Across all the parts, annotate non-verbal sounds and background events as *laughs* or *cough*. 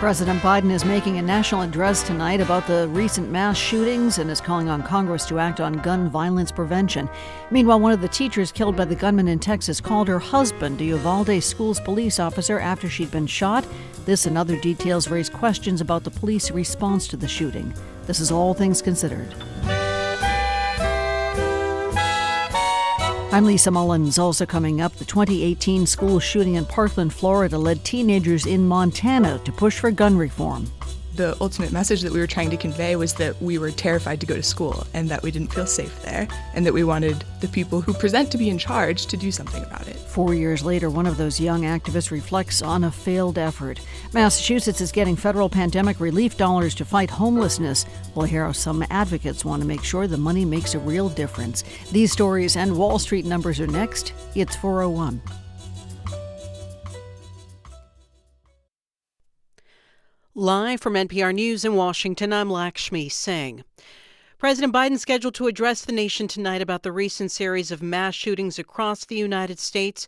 President Biden is making a national address tonight about the recent mass shootings and is calling on Congress to act on gun violence prevention. Meanwhile, one of the teachers killed by the gunman in Texas called her husband a Uvalde Schools police officer after she'd been shot. This and other details raise questions about the police response to the shooting. This is All Things Considered. I'm Lisa Mullins. Also coming up, the 2018 school shooting in Parkland, Florida led teenagers in Montana to push for gun reform the ultimate message that we were trying to convey was that we were terrified to go to school and that we didn't feel safe there and that we wanted the people who present to be in charge to do something about it. Four years later, one of those young activists reflects on a failed effort. Massachusetts is getting federal pandemic relief dollars to fight homelessness. We'll hear how some advocates want to make sure the money makes a real difference. These stories and Wall Street numbers are next. It's 401. Live from NPR News in Washington, I'm Lakshmi Singh. President Biden scheduled to address the nation tonight about the recent series of mass shootings across the United States.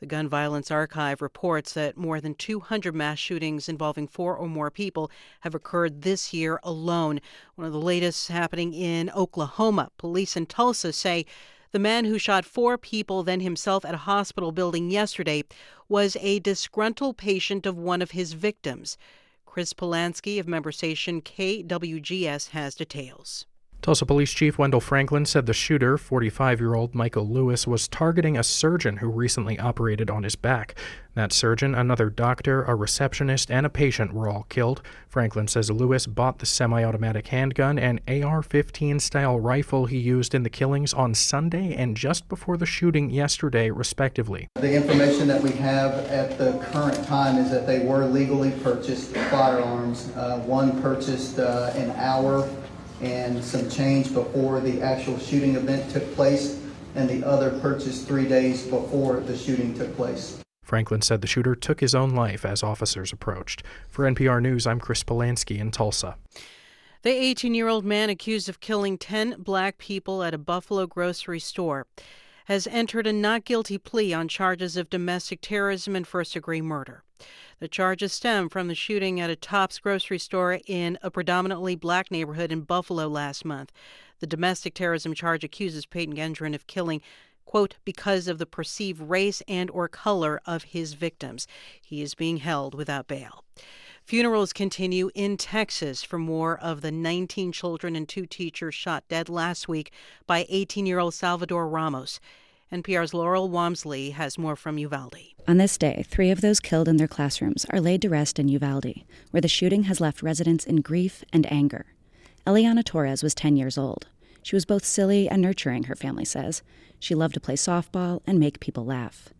The Gun Violence Archive reports that more than 200 mass shootings involving four or more people have occurred this year alone. One of the latest happening in Oklahoma. Police in Tulsa say the man who shot four people, then himself at a hospital building yesterday, was a disgruntled patient of one of his victims. Chris Polansky of member station KWGS has details. Tulsa Police Chief Wendell Franklin said the shooter, 45 year old Michael Louis, was targeting a surgeon who recently operated on his back. That surgeon, another doctor, a receptionist, and a patient were all killed. Franklin says Louis bought the semi automatic handgun and AR 15 style rifle he used in the killings on Sunday and just before the shooting yesterday, respectively. The information that we have at the current time is that they were legally purchased firearms. Uh, one purchased uh, an hour and some change before the actual shooting event took place, and the other purchased three days before the shooting took place. Franklin said the shooter took his own life as officers approached. For NPR News, I'm Chris Polansky in Tulsa. The 18 year old man accused of killing 10 black people at a Buffalo grocery store has entered a not guilty plea on charges of domestic terrorism and first degree murder. The charges stem from the shooting at a Tops grocery store in a predominantly black neighborhood in Buffalo last month. The domestic terrorism charge accuses Peyton Gendron of killing quote because of the perceived race and or color of his victims. He is being held without bail. Funerals continue in Texas for more of the 19 children and two teachers shot dead last week by 18 year old Salvador Ramos. NPR's Laurel Wamsley has more from Uvalde. On this day, three of those killed in their classrooms are laid to rest in Uvalde, where the shooting has left residents in grief and anger. Eliana Torres was 10 years old. She was both silly and nurturing, her family says. She loved to play softball and make people laugh.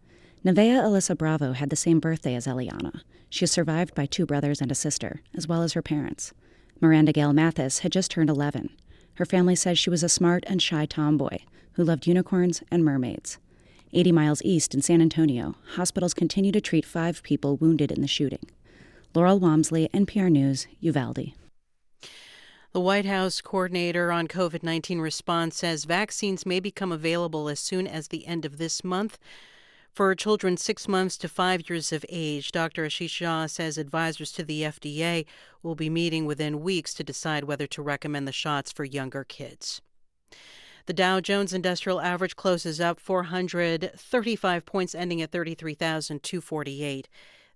Nevaeh Alyssa Bravo had the same birthday as Eliana. She is survived by two brothers and a sister, as well as her parents. Miranda Gale Mathis had just turned 11. Her family says she was a smart and shy tomboy who loved unicorns and mermaids. 80 miles east in San Antonio, hospitals continue to treat five people wounded in the shooting. Laurel Wamsley, NPR News, Uvalde. The White House coordinator on COVID 19 response says vaccines may become available as soon as the end of this month. For children six months to five years of age, Dr. Ashish Jha says advisors to the FDA will be meeting within weeks to decide whether to recommend the shots for younger kids. The Dow Jones Industrial Average closes up 435 points, ending at 33,248.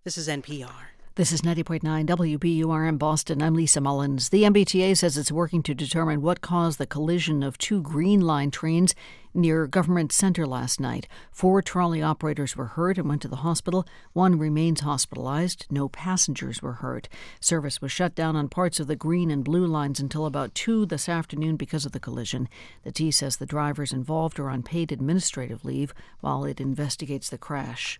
This is NPR. This is 90.9 WBUR in Boston. I'm Lisa Mullins. The MBTA says it's working to determine what caused the collision of two Green Line trains near Government Center last night. Four trolley operators were hurt and went to the hospital. One remains hospitalized. No passengers were hurt. Service was shut down on parts of the Green and Blue lines until about 2 this afternoon because of the collision. The T says the drivers involved are on paid administrative leave while it investigates the crash.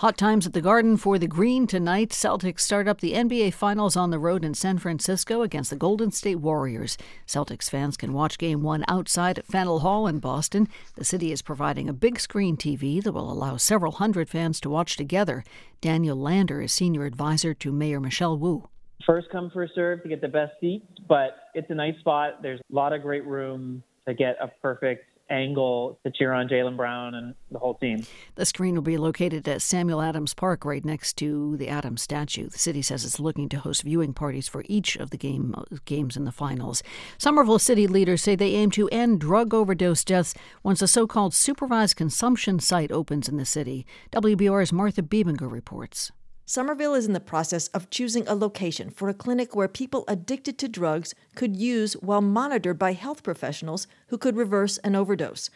Hot times at the Garden for the Green tonight. Celtics start up the NBA Finals on the road in San Francisco against the Golden State Warriors. Celtics fans can watch Game 1 outside at Faneuil Hall in Boston. The city is providing a big screen TV that will allow several hundred fans to watch together. Daniel Lander is senior advisor to Mayor Michelle Wu. First come, first serve to get the best seat, but it's a nice spot. There's a lot of great room to get a perfect angle to cheer on Jaylen Brown and the whole team. The screen will be located at Samuel Adams Park, right next to the Adams statue. The city says it's looking to host viewing parties for each of the game games in the finals. Somerville city leaders say they aim to end drug overdose deaths once a so-called supervised consumption site opens in the city. WBUR's Martha Bebinger reports. Somerville is in the process of choosing a location for a clinic where people addicted to drugs could use while monitored by health professionals who could reverse an overdose.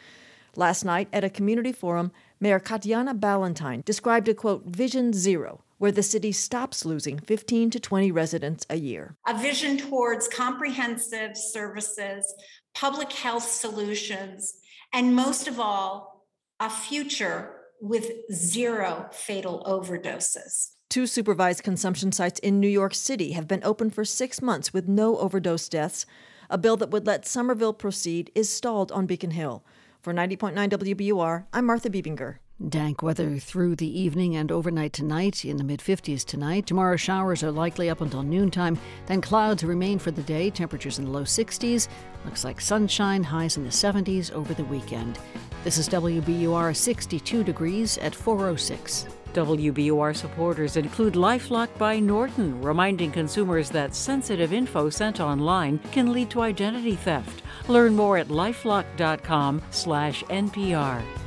Last night at a community forum, Mayor Katjana Ballantyne described a quote, vision zero, where the city stops losing 15 to 20 residents a year. A vision towards comprehensive services, public health solutions, and most of all, a future with zero fatal overdoses. Two supervised consumption sites in New York City have been open for six months with no overdose deaths. A bill that would let Somerville proceed is stalled on Beacon Hill. For 90.9 WBUR, I'm Martha Bebinger. Dank weather through the evening and overnight tonight in the mid 50s tonight. Tomorrow, showers are likely up until noontime. Then clouds remain for the day, temperatures in the low 60s. Looks like sunshine, highs in the 70s over the weekend. This is WBUR 62 degrees at 406. WBUR supporters include Lifelock by Norton, reminding consumers that sensitive info sent online can lead to identity theft. Learn more at lifelock.com/npr.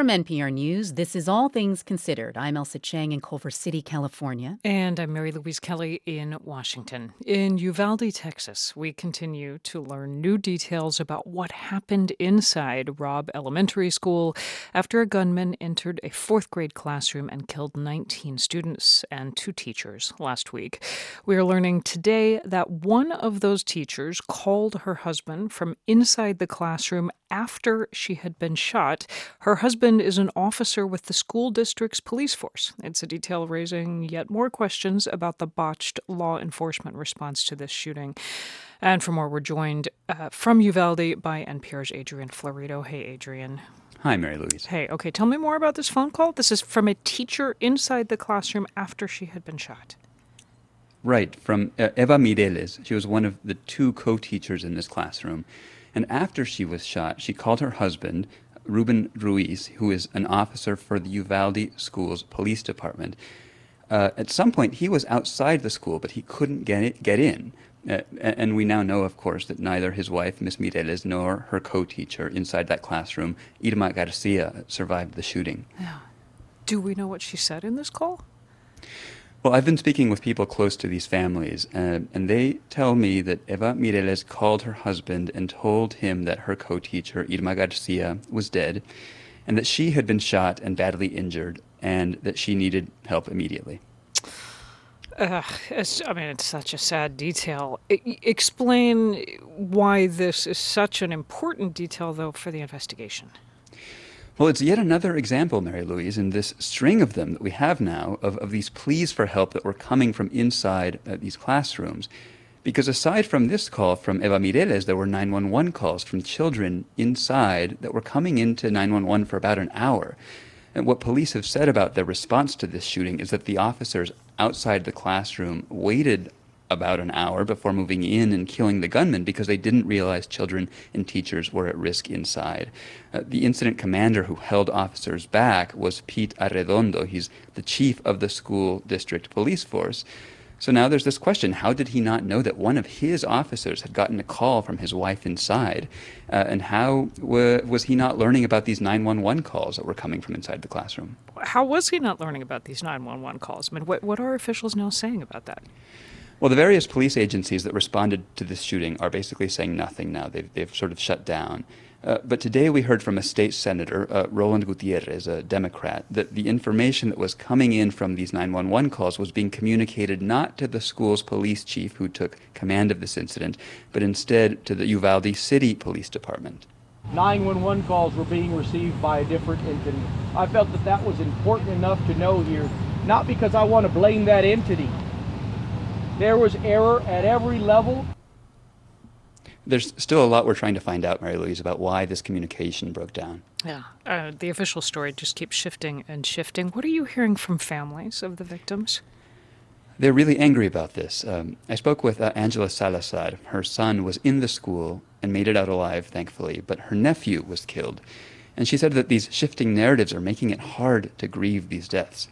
From NPR News, this is All Things Considered. I'm Ailsa Chang in Culver City, California. And I'm Mary Louise Kelly in Washington. In Uvalde, Texas, we continue to learn new details about what happened inside Robb Elementary School after a gunman entered a fourth grade classroom and killed 19 students and two teachers last week. We are learning today that one of those teachers called her husband from inside the classroom after she had been shot. Her husband is an officer with the school district's police force. It's a detail raising yet more questions about the botched law enforcement response to this shooting. And for more, we're joined uh, from Uvalde by NPR's Adrian Florido. Hey, Adrian. Hi, Mary Louise. Hey, okay, tell me more about this phone call. This is from a teacher inside the classroom after she had been shot. Right, from uh, Eva Mireles. She was one of the two co teachers in this classroom. And after she was shot, she called her husband, Ruben Ruiz, who is an officer for the Uvalde Schools Police Department. Uh, at some point, he was outside the school, but he couldn't get, it, get in. Uh, and we now know, of course, that neither his wife, Miss Mireles, nor her co teacher inside that classroom, Irma Garcia, survived the shooting. Yeah. Do we know what she said in this call? Well, I've been speaking with people close to these families, uh, and they tell me that Eva Mireles called her husband and told him that her co teacher, Irma Garcia, was dead, and that she had been shot and badly injured, and that she needed help immediately. I mean, it's such a sad detail. I, explain why this is such an important detail, though, for the investigation. Well, it's yet another example, Mary Louise, in this string of them that we have now of, of these pleas for help that were coming from inside uh, these classrooms. Because aside from this call from Eva Mireles, there were 911 calls from children inside that were coming into 911 for about an hour. And what police have said about their response to this shooting is that the officers outside the classroom waited about an hour before moving in and killing the gunman because they didn't realize children and teachers were at risk inside. Uh, the incident commander who held officers back was Pete Arredondo. He's the chief of the school district police force. So now there's this question how did he not know that one of his officers had gotten a call from his wife inside? Uh, and how w- was he not learning about these 911 calls that were coming from inside the classroom? How was he not learning about these 911 calls? I mean, what, what are officials now saying about that? Well, the various police agencies that responded to this shooting are basically saying nothing now. They've, they've sort of shut down. Uh, but today we heard from a state senator, uh, Roland Gutierrez, a Democrat, that the information that was coming in from these 911 calls was being communicated not to the school's police chief who took command of this incident, but instead to the Uvalde City Police Department. 911 calls were being received by a different entity. I felt that that was important enough to know here, not because I want to blame that entity, there was error at every level. There's still a lot we're trying to find out, Mary Louise, about why this communication broke down. Yeah, uh, the official story just keeps shifting and shifting. What are you hearing from families of the victims? They're really angry about this. Um, I spoke with uh, Angela Salazar. Her son was in the school and made it out alive, thankfully, but her nephew was killed. And she said that these shifting narratives are making it hard to grieve these deaths.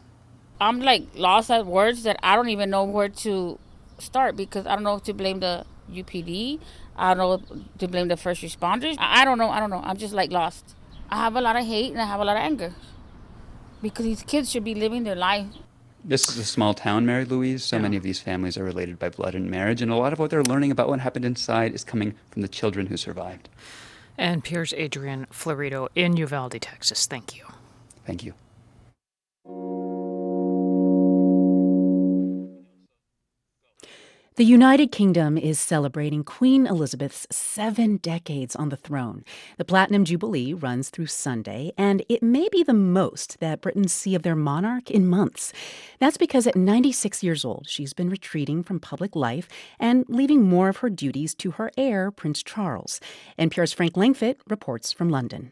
I'm like lost at words that I don't even know where to start because I don't know if to blame the UPD. I don't know to blame the first responders. I don't know. I don't know. I'm just like lost. I have a lot of hate and I have a lot of anger because these kids should be living their life. This is a small town, Mary Louise. So yeah. many of these families are related by blood and marriage, and a lot of what they're learning about what happened inside is coming from the children who survived. NPR's Adrian Florido in Uvalde, Texas. Thank you. Thank you. The United Kingdom is celebrating Queen Elizabeth's seven decades on the throne. The Platinum Jubilee runs through Sunday, and it may be the most that Britons see of their monarch in months. That's because at 96 years old, she's been retreating from public life and leaving more of her duties to her heir, Prince Charles. NPR's Frank Langfitt reports from London.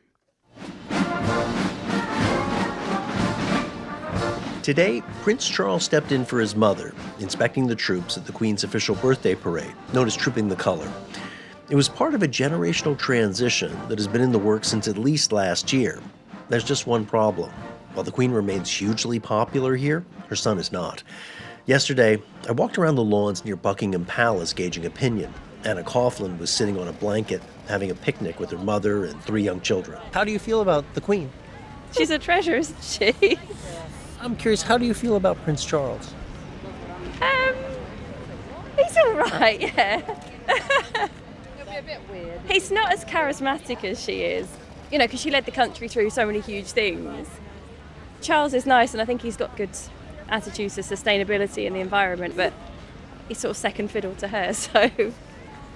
Today, Prince Charles stepped in for his mother, inspecting the troops at the Queen's official birthday parade, known as Trooping the Color. It was part of a generational transition that has been in the works since at least last year. There's just one problem. While the Queen remains hugely popular here, her son is not. Yesterday, I walked around the lawns near Buckingham Palace gauging opinion. Anna Coughlin was sitting on a blanket having a picnic with her mother and three young children. How do you feel about the Queen? She's a treasure, isn't she? *laughs* I'm curious, how do you feel about Prince Charles? Um, he's all right, *laughs* yeah. a bit weird. He's not as charismatic as she is, you know, because she led the country through so many huge things. Charles is nice, and I think he's got good attitudes to sustainability and the environment, but he's sort of second fiddle to her, *laughs* so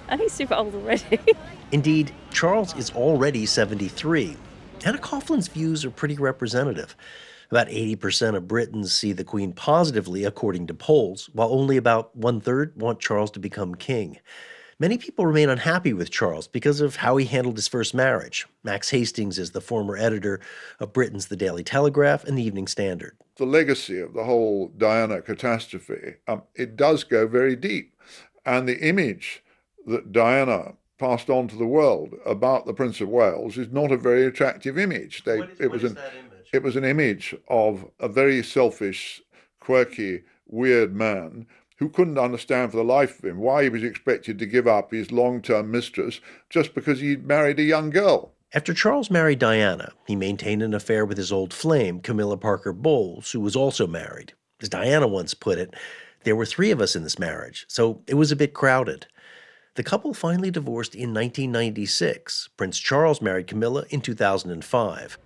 and he's super old already. *laughs* Indeed, Charles is already 73. Anna Coughlin's views are pretty representative. About 80% of Britons see the Queen positively, according to polls, while only about one third want Charles to become king. Many people remain unhappy with Charles because of how he handled his first marriage. Max Hastings is the former editor of Britain's The Daily Telegraph and the Evening Standard. The legacy of the whole Diana catastrophe, um, it does go very deep. And the image that Diana passed on to the world about the Prince of Wales is not a very attractive image. They, is, it was an, it was an image of a very selfish, quirky, weird man who couldn't understand for the life of him why he was expected to give up his long term mistress just because he'd married a young girl. After Charles married Diana, he maintained an affair with his old flame, Camilla Parker Bowles, who was also married. As Diana once put it, there were three of us in this marriage, so it was a bit crowded. The couple finally divorced in 1996. Prince Charles married Camilla in 2005.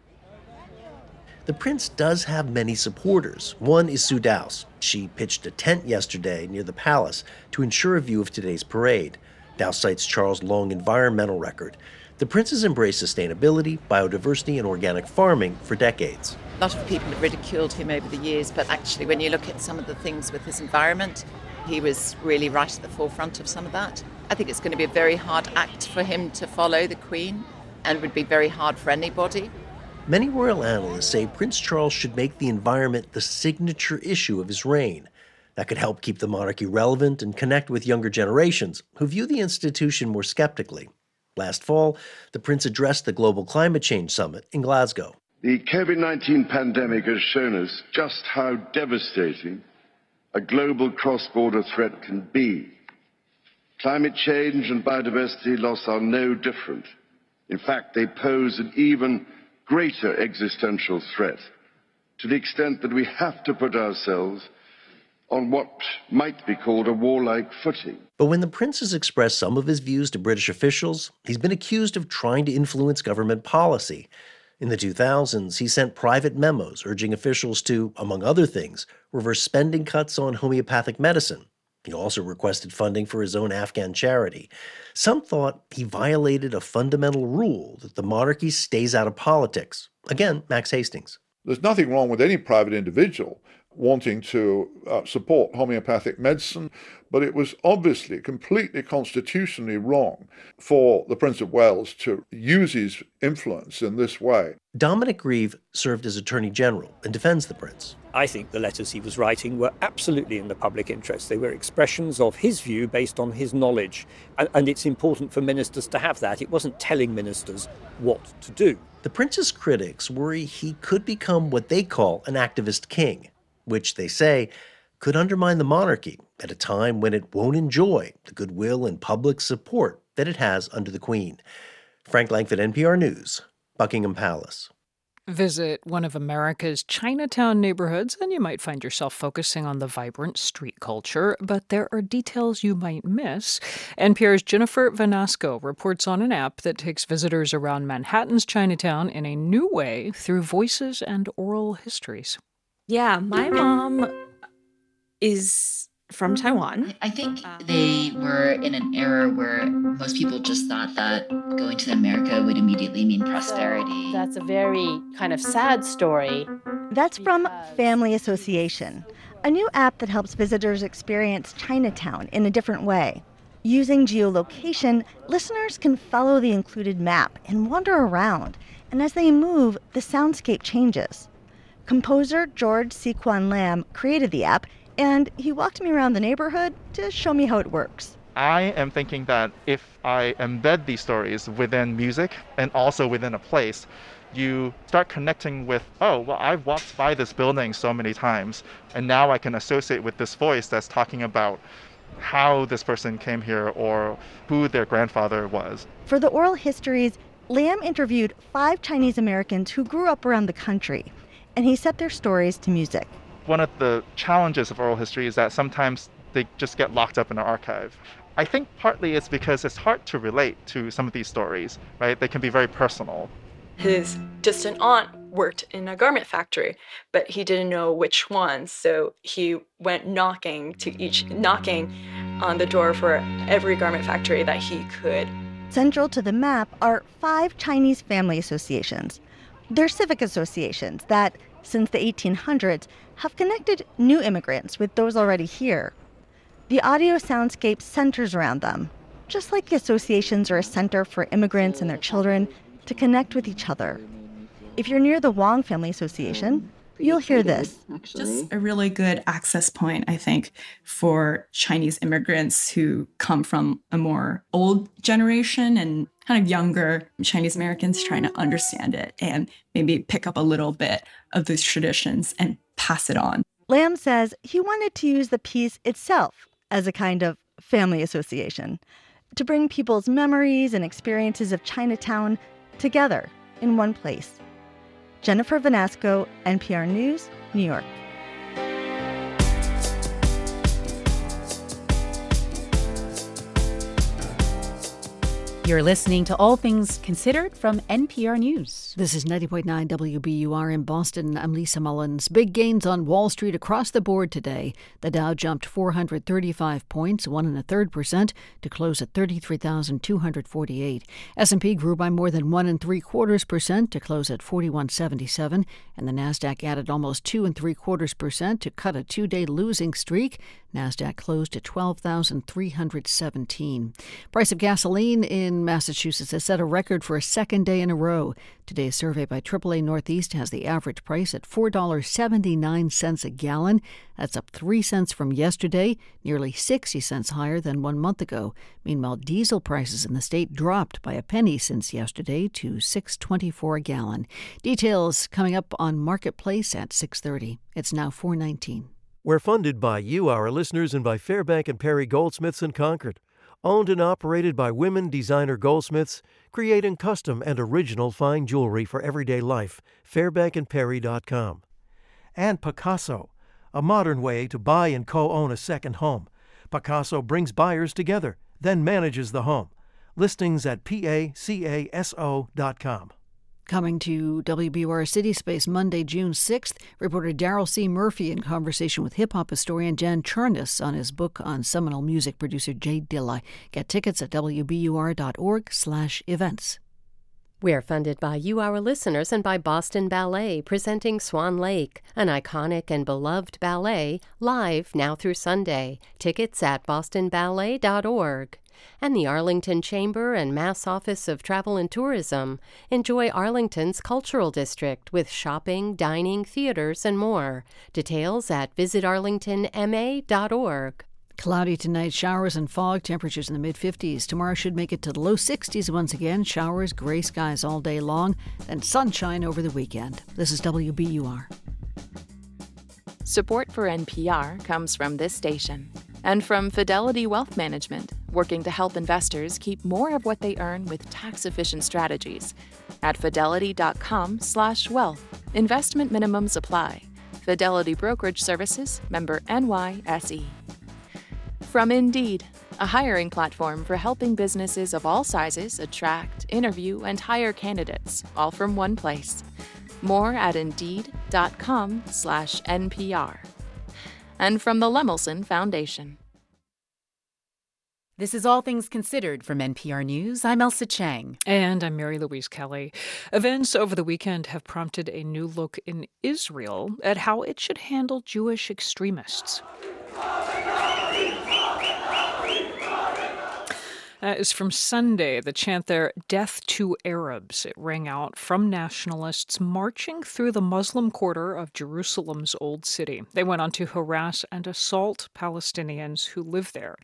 The prince does have many supporters. One is Sue Dowse. She pitched a tent yesterday near the palace to ensure a view of today's parade. Dowse cites Charles' long environmental record. The prince has embraced sustainability, biodiversity, and organic farming for decades. A lot of people have ridiculed him over the years, but actually, when you look at some of the things with his environment, he was really right at the forefront of some of that. I think it's going to be a very hard act for him to follow the Queen and would be very hard for anybody. Many royal analysts say Prince Charles should make the environment the signature issue of his reign. That could help keep the monarchy relevant and connect with younger generations who view the institution more skeptically. Last fall, the prince addressed the Global Climate Change Summit in Glasgow. The COVID 19 pandemic has shown us just how devastating a global cross border threat can be. Climate change and biodiversity loss are no different. In fact, they pose an even greater existential threat to the extent that we have to put ourselves on what might be called a warlike footing. But when the prince has expressed some of his views to British officials, he's been accused of trying to influence government policy. In the 2000s, he sent private memos urging officials to, among other things, reverse spending cuts on homeopathic medicine he also requested funding for his own Afghan charity. Some thought he violated a fundamental rule that the monarchy stays out of politics. Again, Max Hastings. There's nothing wrong with any private individual wanting to uh, support homeopathic medicine, but it was obviously completely constitutionally wrong for the Prince of Wales to use his influence in this way. Dominic Grieve served as Attorney General and defends the Prince. I think the letters he was writing were absolutely in the public interest. They were expressions of his view based on his knowledge. And, and, it's important for ministers to have that. It wasn't telling ministers what to do. The prince's critics worry he could become what they call an activist king, which they say could undermine the monarchy at a time when it won't enjoy the goodwill and public support that it has under the queen. Frank Langfitt, NPR News, Buckingham Palace. Visit one of America's Chinatown neighborhoods, and you might find yourself focusing on the vibrant street culture, but there are details you might miss. NPR's Jennifer Vanasco reports on an app that takes visitors around Manhattan's Chinatown in a new way through voices and oral histories. Yeah, my mom is from mm. Taiwan. I think um, they were in an era where most people just thought that going to America would immediately mean prosperity. That's a very kind of sad story. That's from Family Association, a new app that helps visitors experience Chinatown in a different way. Using geolocation, listeners can follow the included map and wander around, and as they move, the soundscape changes. Composer George Sequan Lam created the app and he walked me around the neighborhood to show me how it works. I am thinking that if I embed these stories within music and also within a place, you start connecting with, oh, well, I've walked by this building so many times, and now I can associate with this voice that's talking about how this person came here or who their grandfather was. For the oral histories, Lam interviewed five Chinese Americans who grew up around the country, and he set their stories to music one of the challenges of oral history is that sometimes they just get locked up in an archive. I think partly it's because it's hard to relate to some of these stories, right? They can be very personal. His distant aunt worked in a garment factory, but he didn't know which one, so he went knocking to each knocking on the door for every garment factory that he could. Central to the map are five Chinese family associations. They're civic associations that since the 1800s have connected new immigrants with those already here. The audio soundscape centers around them, just like the associations are a center for immigrants and their children to connect with each other. If you're near the Wong Family Association, you'll hear this. Just a really good access point, I think, for Chinese immigrants who come from a more old generation and kind of younger Chinese Americans trying to understand it and maybe pick up a little bit of those traditions and pass it on. Lam says he wanted to use the piece itself as a kind of family association to bring people's memories and experiences of Chinatown together in one place. Jennifer Vanasco, NPR News, New York. You're listening to All Things Considered from NPR News. This is 90.9 WBUR in Boston. I'm Lisa Mullins. Big gains on Wall Street across the board today. The Dow jumped 435 points, one and a third percent, to close at 33,248. S&P grew by more than one and three quarters percent to close at 4177, and the Nasdaq added almost two and three quarters percent to cut a two-day losing streak. Nasdaq closed at 12,317. Price of gasoline in Massachusetts has set a record for a second day in a row. Today's survey by AAA Northeast has the average price at $4.79 a gallon. That's up 3 cents from yesterday, nearly 60 cents higher than 1 month ago. Meanwhile, diesel prices in the state dropped by a penny since yesterday to 6.24 a gallon. Details coming up on Marketplace at 6:30. It's now 419. We're funded by you, our listeners, and by Fairbank and Perry Goldsmiths in Concord. Owned and operated by women designer goldsmiths, creating custom and original fine jewelry for everyday life. FairbankandPerry.com. And Pacaso, a modern way to buy and co own a second home. Pacaso brings buyers together, then manages the home. Listings at pacaso.com. Coming to WBUR City Space Monday, June 6th, reporter Daryl C. Murphy in conversation with hip hop historian Dan Charnas on his book on seminal music producer J Dilla. Get tickets at wbur.org/events. We're funded by you, our listeners, and by Boston Ballet, presenting Swan Lake, an iconic and beloved ballet, live now through Sunday. Tickets at bostonballet.org. And the Arlington Chamber and Mass Office of Travel and Tourism. Enjoy Arlington's cultural district with shopping, dining, theaters, and more. Details at visitarlingtonma.org. Cloudy tonight, showers and fog, temperatures in the mid 50s. Tomorrow should make it to the low 60s once again. Showers, gray skies all day long, then sunshine over the weekend. This is WBUR. Support for NPR comes from this station and from Fidelity Wealth Management, working to help investors keep more of what they earn with tax-efficient strategies. At fidelity.com/wealth, investment minimums apply. Fidelity Brokerage Services, member NYSE. From Indeed, a hiring platform for helping businesses of all sizes attract, interview, and hire candidates, all from one place. More at Indeed.com/NPR. And from the Lemelson Foundation. This is All Things Considered from NPR News. I'm Ailsa Chang. And I'm Mary Louise Kelly. Events over the weekend have prompted a new look in Israel at how it should handle Jewish extremists. That is from Sunday. The chant there, Death to Arabs. It rang out from nationalists marching through the Muslim quarter of Jerusalem's Old City. They went on to harass and assault Palestinians who live there.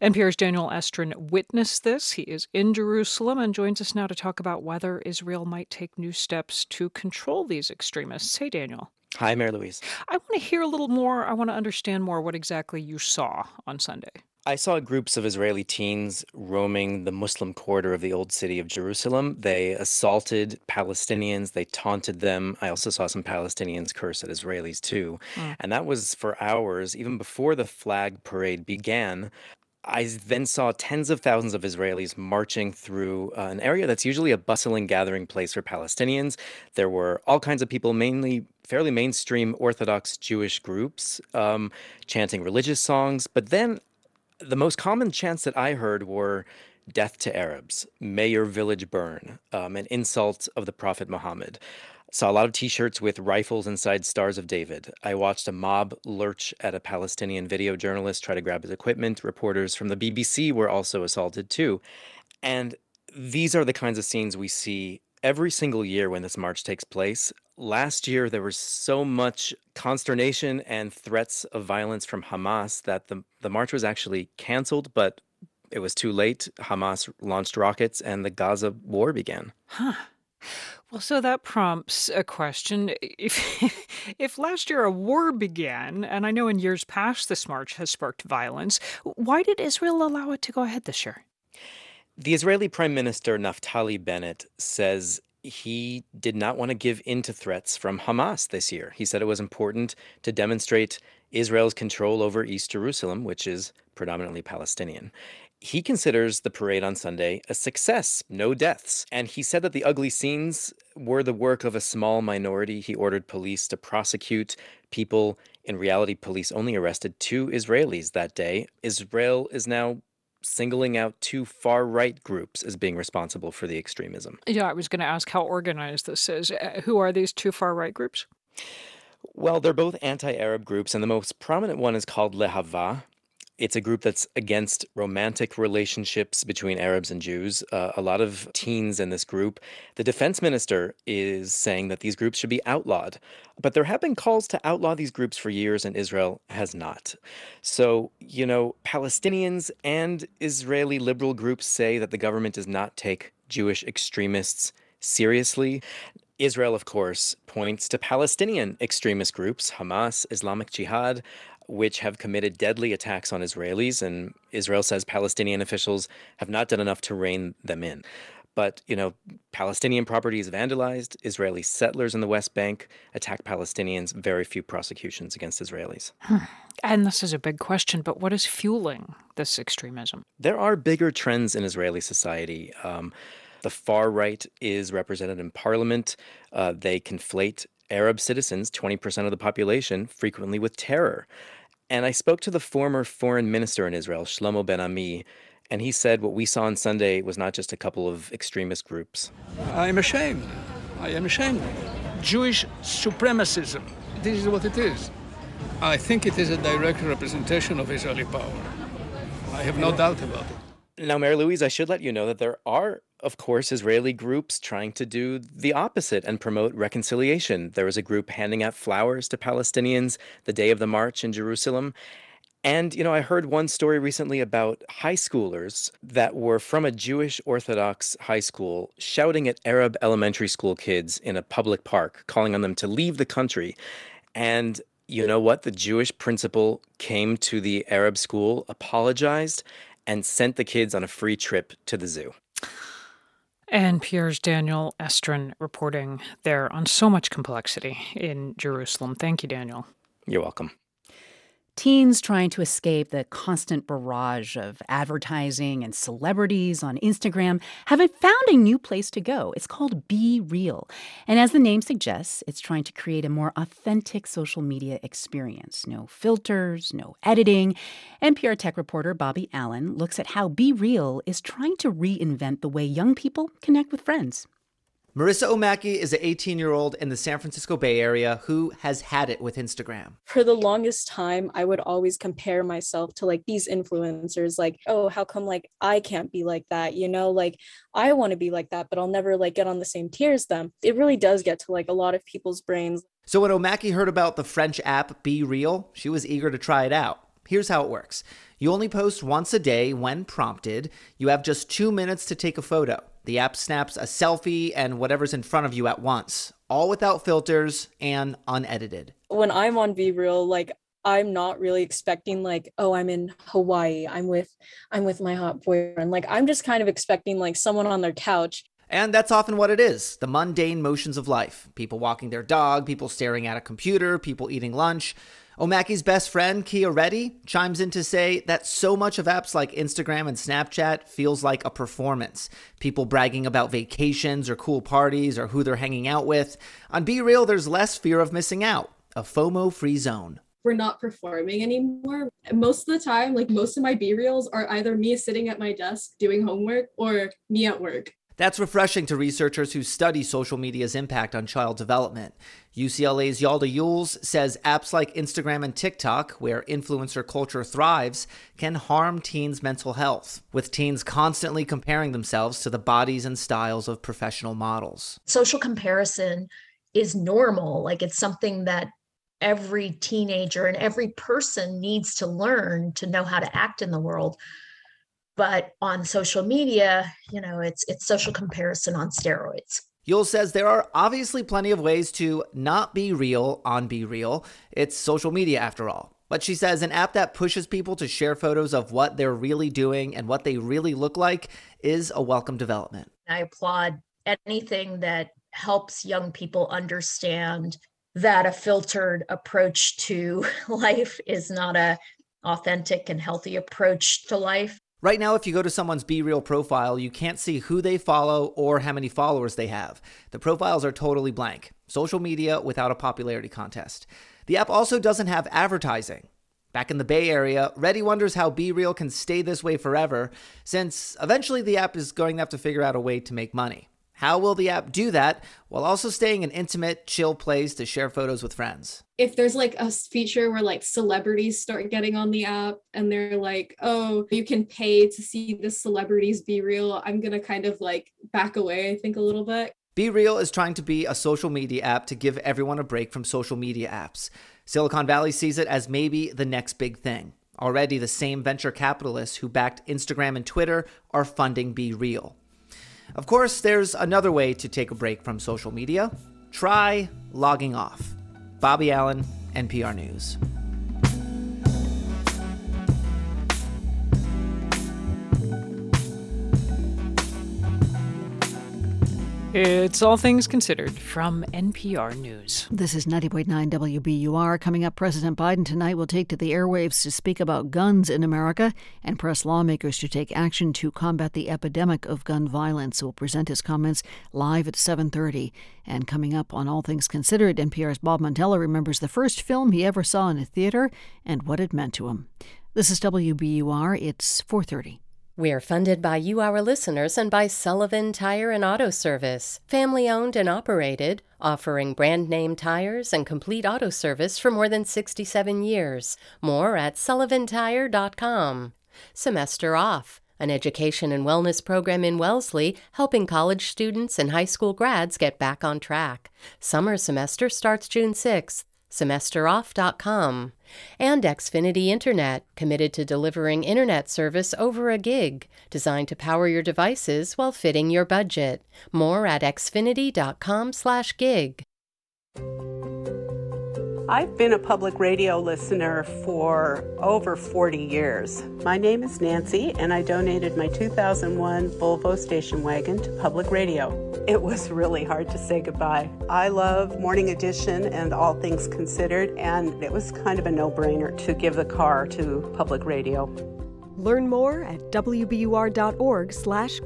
NPR's Daniel Estrin witnessed this. He is in Jerusalem and joins us now to talk about whether Israel might take new steps to control these extremists. Hey, Daniel. Hi, Mary Louise. I want to hear a little more. I want to understand more what exactly you saw on Sunday. I saw groups of Israeli teens roaming the Muslim quarter of the old city of Jerusalem. They assaulted Palestinians, they taunted them. I also saw some Palestinians curse at Israelis too. Mm. And that was for hours, even before the flag parade began. I then saw tens of thousands of Israelis marching through uh, an area that's usually a bustling gathering place for Palestinians. There were all kinds of people, mainly fairly mainstream Orthodox Jewish groups, um, chanting religious songs. But then the most common chants that I heard were death to Arabs, may your village burn, um, an insult of the Prophet Muhammad. Saw a lot of t shirts with rifles inside Stars of David. I watched a mob lurch at a Palestinian video journalist try to grab his equipment. Reporters from the BBC were also assaulted too. And these are the kinds of scenes we see every single year when this march takes place. Last year, there was so much consternation and threats of violence from Hamas that the, the march was actually canceled, but it was too late. Hamas launched rockets and the Gaza war began. Huh. Well, so that prompts a question. If, *laughs* if last year a war began, and I know in years past this march has sparked violence, why did Israel allow it to go ahead this year? The Israeli Prime Minister Naftali Bennett says he did not want to give in to threats from Hamas this year. He said it was important to demonstrate Israel's control over East Jerusalem, which is predominantly Palestinian. He considers the parade on Sunday a success, no deaths. And he said that the ugly scenes were the work of a small minority. He ordered police to prosecute people. In reality, police only arrested two Israelis that day. Israel is now singling out two far right groups as being responsible for the extremism. Yeah, I was going to ask how organized this is. Uh, who are these two far right groups? Well, they're both anti Arab groups, and the most prominent one is called Lehava, it's a group that's against romantic relationships between Arabs and Jews. Uh, a lot of teens in this group. The defense minister is saying that these groups should be outlawed. But there have been calls to outlaw these groups for years, and Israel has not. So, you know, Palestinians and Israeli liberal groups say that the government does not take Jewish extremists seriously. Israel, of course, points to Palestinian extremist groups, Hamas, Islamic Jihad, which have committed deadly attacks on Israelis, and Israel says Palestinian officials have not done enough to rein them in. But, you know, Palestinian property is vandalized. Israeli settlers in the West Bank attack Palestinians. Very few prosecutions against Israelis. Hmm. And this is a big question, but what is fueling this extremism? There are bigger trends in Israeli society. Um, the far right is represented in parliament. Uh, they conflate Arab citizens, 20% of the population, frequently with terror. And I spoke to the former foreign minister in Israel, Shlomo Ben Ami, And he said what we saw on Sunday was not just a couple of extremist groups. I am ashamed. I am ashamed. Jewish supremacism. This is what it is. I think it is a direct representation of Israeli power. I have no doubt about it. Now, Mary Louise, I should let you know that there are, of course, Israeli groups trying to do the opposite and promote reconciliation. There was a group handing out flowers to Palestinians the day of the march in Jerusalem. And, you know, I heard one story recently about high schoolers that were from a Jewish Orthodox high school shouting at Arab elementary school kids in a public park, calling on them to leave the country. And you know what? The Jewish principal came to the Arab school, apologized, and sent the kids on a free trip to the zoo. NPR's Daniel Estrin reporting there on so much complexity in Jerusalem. Thank you, Daniel. You're welcome. Teens trying to escape the constant barrage of advertising and celebrities on Instagram haven't found a new place to go. It's called BeReal. And as the name suggests, it's trying to create a more authentic social media experience. No filters, no editing. NPR tech reporter Bobby Allyn looks at how BeReal is trying to reinvent the way young people connect with friends. Marissa Omaki is an 18 year old in the San Francisco Bay Area who has had it with Instagram. For the longest time, I would always compare myself to like these influencers, like, oh, how come like I can't be like that? You know, like I want to be like that, but I'll never like get on the same tier as them. It really does get to like a lot of people's brains. So when Omaki heard about the French app BeReal, she was eager to try it out. Here's how it works you only post once a day when prompted, you have just two minutes to take a photo. The app snaps a selfie and whatever's in front of you at once, all without filters and unedited. When I'm on BeReal, like I'm not really expecting like, oh, I'm in Hawaii. I'm with I'm with my hot boyfriend. Like I'm just kind of expecting like someone on their couch. And that's often what it is the mundane motions of life. People walking their dog, people staring at a computer, people eating lunch. Omaki's best friend, Kia Reddy, chimes in to say that so much of apps like Instagram and Snapchat feels like a performance. People bragging about vacations or cool parties or who they're hanging out with. On BeReal, there's less fear of missing out, a FOMO free zone we're not performing anymore. Most of the time, like most of my BeReals are either me sitting at my desk doing homework or me at work. That's refreshing to researchers who study social media's impact on child development. UCLA's Yalda Uhls says apps like Instagram and TikTok, where influencer culture thrives, can harm teens' mental health, with teens constantly comparing themselves to the bodies and styles of professional models. Social comparison is normal, like it's something that every teenager and every person needs to learn to know how to act in the world but on social media you know it's it's social comparison on steroids Uhls says there are obviously plenty of ways to not be real on BeReal. It's social media after all. But she says an app that pushes people to share photos of what they're really doing and what they really look like is a welcome development. I applaud anything that helps young people understand that a filtered approach to *laughs* life is not a authentic and healthy approach to life. Right now, if you go to someone's BeReal profile, you can't see who they follow or how many followers they have. The profiles are totally blank. Social media without a popularity contest. The app also doesn't have advertising. Back in the Bay Area, Reddy wonders how BeReal can stay this way forever, since eventually the app is going to have to figure out a way to make money. How will the app do that while also staying an intimate, chill place to share photos with friends? If there's like a feature where like celebrities start getting on the app and they're like, oh, you can pay to see the celebrities be real, I'm going to kind of like back away, I think, a little bit. BeReal is trying to be a social media app to give everyone a break from social media apps. Silicon Valley sees it as maybe the next big thing. Already, the same venture capitalists who backed Instagram and Twitter are funding BeReal. Of course, there's another way to take a break from social media. Try logging off. Bobby Allyn, NPR News. It's All Things Considered from NPR News. This is 90.9 WBUR. Coming up, President Biden tonight will take to the airwaves to speak about guns in America and press lawmakers to take action to combat the epidemic of gun violence. We'll present his comments live at 7.30. And coming up on All Things Considered, NPR's Bob Mondello remembers the first film he ever saw in a theater and what it meant to him. This is WBUR. It's 430. We're funded by you, our listeners, and by Sullivan Tire and Auto Service, family owned and operated, offering brand name tires and complete auto service for more than 67 years. More at sullivantire.com. Semester off. An education and wellness program in Wellesley helping college students and high school grads get back on track. Summer semester starts June 6th semesteroff.com, and Xfinity Internet, committed to delivering internet service over a gig, designed to power your devices while fitting your budget. More at xfinity.com/gig. I've been a public radio listener for over 40 years. My name is Nancy, and I donated my 2001 Volvo station wagon to public radio. It was really hard to say goodbye. I love Morning Edition and All Things Considered, and it was kind of a no brainer to give the car to public radio. Learn more at wbur.org/slash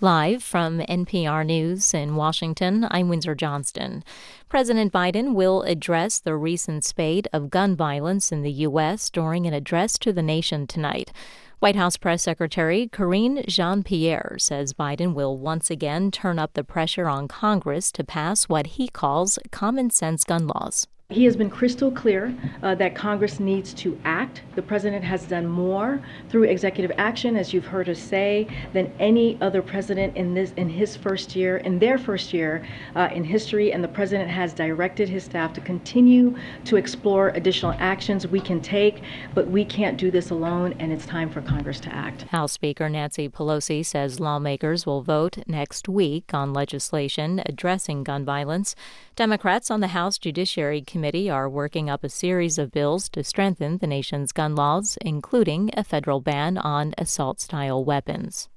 Live from NPR News in Washington, I'm Windsor Johnston. President Biden will address the recent spate of gun violence in the U.S. during an address to the nation tonight. White House Press Secretary Karine Jean Pierre says Biden will once again turn up the pressure on Congress to pass what he calls common sense gun laws. He has been crystal clear uh, that Congress needs to act. The president has done more through executive action, as you've heard us say, than any other president in this in his first year, in their first year uh, in history. And the president has directed his staff to continue to explore additional actions we can take, but we can't do this alone, and it's time for Congress to act. House Speaker Nancy Pelosi says lawmakers will vote next week on legislation addressing gun violence. Democrats on the House Judiciary Committee Committee are working up a series of bills to strengthen the nation's gun laws, including a federal ban on assault style weapons.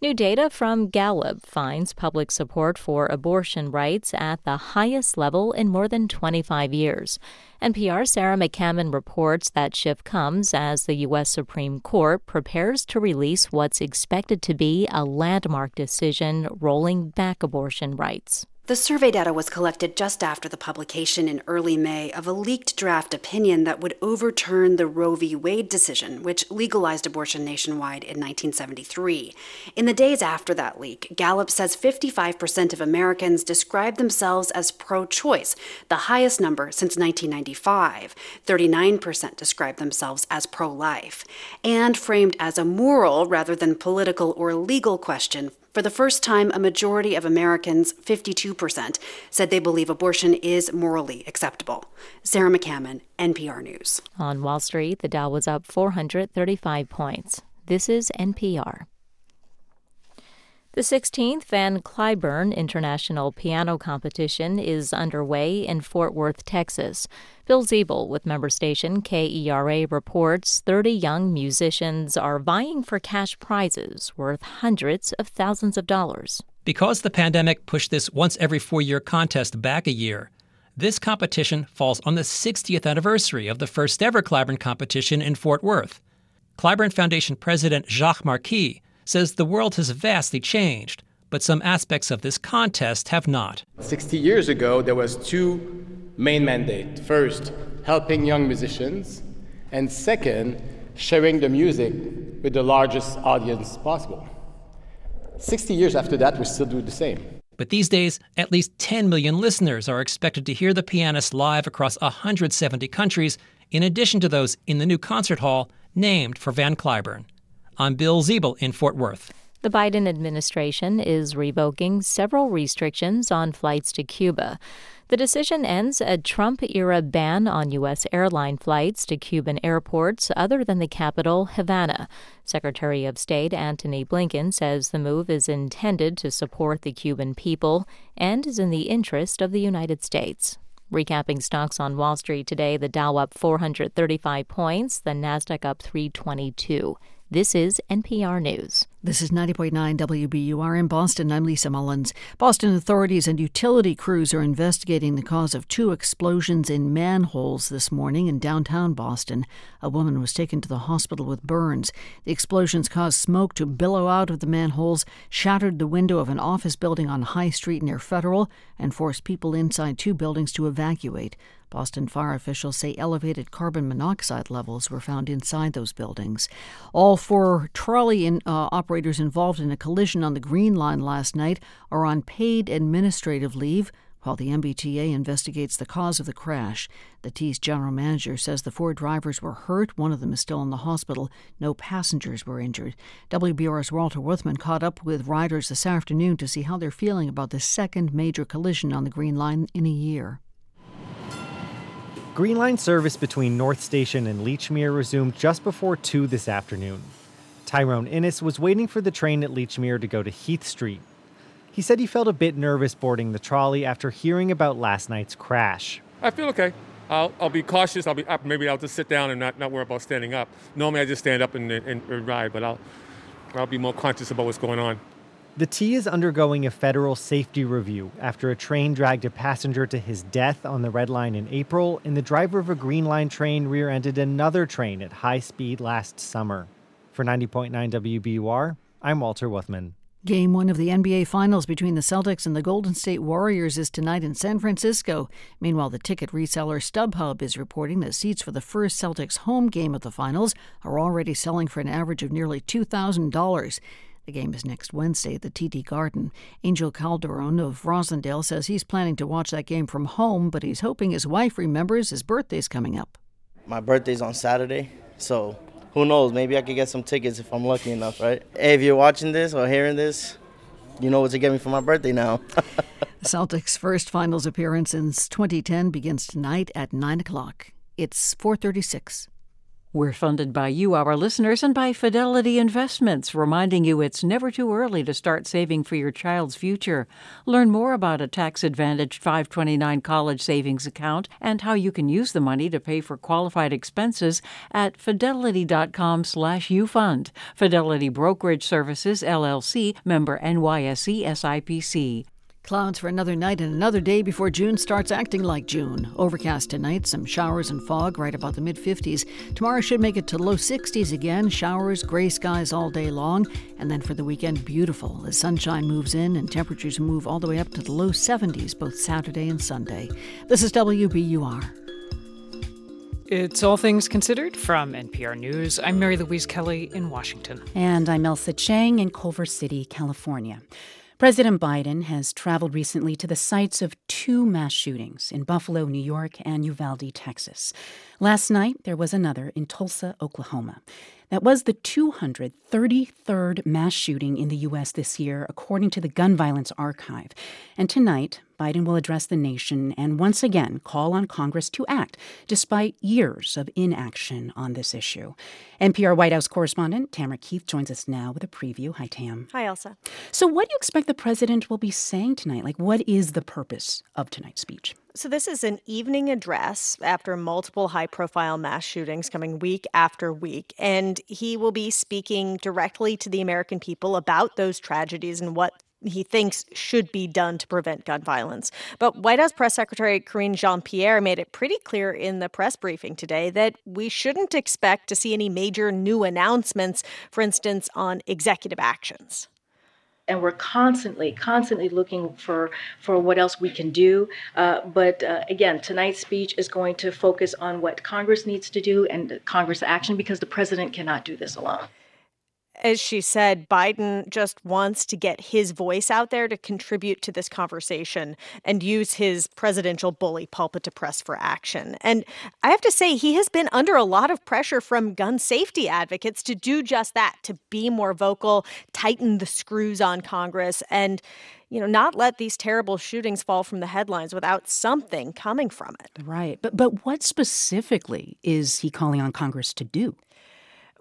New data from Gallup finds public support for abortion rights at the highest level in more than 25 years. NPR's Sarah McCammon reports that shift comes as the U.S. Supreme Court prepares to release what's expected to be a landmark decision rolling back abortion rights. The survey data was collected just after the publication in early May of a leaked draft opinion that would overturn the Roe v. Wade decision, which legalized abortion nationwide in 1973. In the days after that leak, Gallup says 55% of Americans describe themselves as pro choice, the highest number since 1995. 39% describe themselves as pro life. And framed as a moral rather than political or legal question, for the first time, a majority of Americans, 52%, said they believe abortion is morally acceptable. Sarah McCammon, NPR News. On Wall Street, the Dow was up 435 points. This is NPR. The 16th Van Cliburn International Piano Competition is underway in Fort Worth, Texas. Bill Zeeble with member station KERA reports 30 young musicians are vying for cash prizes worth hundreds of thousands of dollars. Because the pandemic pushed this once every four year contest back a year, this competition falls on the 60th anniversary of the first ever Cliburn competition in Fort Worth. Cliburn Foundation President Jacques Marquis says the world has vastly changed, but some aspects of this contest have not. 60 years ago, there was two main mandates. First, helping young musicians, and second, sharing the music with the largest audience possible. 60 years after that, we still do the same. But these days, at least 10 million listeners are expected to hear the pianist live across 170 countries, in addition to those in the new concert hall named for Van Cliburn. I'm Bill Zeeble in Fort Worth. The Biden administration is revoking several restrictions on flights to Cuba. The decision ends a Trump era ban on U.S. airline flights to Cuban airports other than the capital, Havana. Secretary of State Antony Blinken says the move is intended to support the Cuban people and is in the interest of the United States. Recapping stocks on Wall Street today, the Dow up 435 points, the Nasdaq up 322. This is NPR News. This is 90.9 WBUR in Boston. I'm Lisa Mullins. Boston authorities and utility crews are investigating the cause of two explosions in manholes this morning in downtown Boston. A woman was taken to the hospital with burns. The explosions caused smoke to billow out of the manholes, shattered the window of an office building on High Street near Federal, and forced people inside two buildings to evacuate. Boston fire officials say elevated carbon monoxide levels were found inside those buildings. All four trolley in, uh, operators involved in a collision on the Green Line last night are on paid administrative leave while the MBTA investigates the cause of the crash. The T's general manager says the four drivers were hurt. One of them is still in the hospital. No passengers were injured. WBUR's Walter Wuthmann caught up with riders this afternoon to see how they're feeling about the second major collision on the Green Line in a year. Green Line service between North Station and Lechmere resumed just before 2 this afternoon. Tyrone Innes was waiting for the train at Lechmere to go to Heath Street, he said he felt a bit nervous boarding the trolley after hearing about last night's crash. I feel okay. I'll, I'll be cautious. I'll be up. Maybe I'll just sit down and not, not worry about standing up. Normally I just stand up and, and, and ride, but I'll, I'll be more conscious about what's going on. The T is undergoing a federal safety review after a train dragged a passenger to his death on the Red Line in April, and the driver of a Green Line train rear ended another train at high speed last summer. For 90.9 WBUR, I'm Walter Wuthmann. Game one of the NBA Finals between the Celtics and the Golden State Warriors is tonight in San Francisco. Meanwhile, the ticket reseller StubHub is reporting that seats for the first Celtics home game of the Finals are already selling for an average of nearly $2,000. The game is next Wednesday at the TD Garden. Angel Calderon of Roslindale says he's planning to watch that game from home, but he's hoping his wife remembers his birthday's coming up. My birthday's on Saturday, so who knows? Maybe I could get some tickets if I'm lucky enough, right? Hey, if you're watching this or hearing this, you know what to get me for my birthday now. *laughs* Celtics' first finals appearance since 2010 begins tonight at 9 o'clock. It's 436. We're funded by you, our listeners, and by Fidelity Investments, reminding you it's never too early to start saving for your child's future. Learn more about a tax advantaged 529 college savings account and how you can use the money to pay for qualified expenses at fidelity.com slash ufund. Fidelity Brokerage Services, LLC, member NYSE SIPC. Clouds for another night and another day before June starts acting like June. Overcast tonight, some showers and fog right about the mid 50s. Tomorrow should make it to low 60s again, showers, gray skies all day long. And then for the weekend, beautiful as sunshine moves in and temperatures move all the way up to the low 70s both Saturday and Sunday. This is WBUR. It's All Things Considered from NPR News. I'm Mary Louise Kelly in Washington. And I'm Ailsa Chang in Culver City, California. President Biden has traveled recently to the sites of two mass shootings in Buffalo, New York, and Uvalde, Texas. Last night, there was another in Tulsa, Oklahoma. That was the 233rd mass shooting in the U.S. this year, according to the Gun Violence Archive. And tonight, Biden will address the nation and once again call on Congress to act, despite years of inaction on this issue. NPR White House correspondent Tamara Keith joins us now with a preview. Hi, Tam. Hi, Ailsa. So, what do you expect the president will be saying tonight? Like, what is the purpose of tonight's speech? So, this is an evening address after multiple high profile mass shootings coming week after week. And he will be speaking directly to the American people about those tragedies and what he thinks should be done to prevent gun violence. But White House Press Secretary Karine Jean Pierre made it pretty clear in the press briefing today that we shouldn't expect to see any major new announcements, for instance, on executive actions and we're constantly constantly looking for for what else we can do. Uh, but uh, again tonight's speech is going to focus on what congress needs to do and congress action because the president cannot do this alone as she said, Biden just wants to get his voice out there to contribute to this conversation and use his presidential bully pulpit to press for action. And I have to say, he has been under a lot of pressure from gun safety advocates to do just that, to be more vocal, tighten the screws on Congress, and you know, not let these terrible shootings fall from the headlines without something coming from it. Right. But but what specifically is he calling on Congress to do?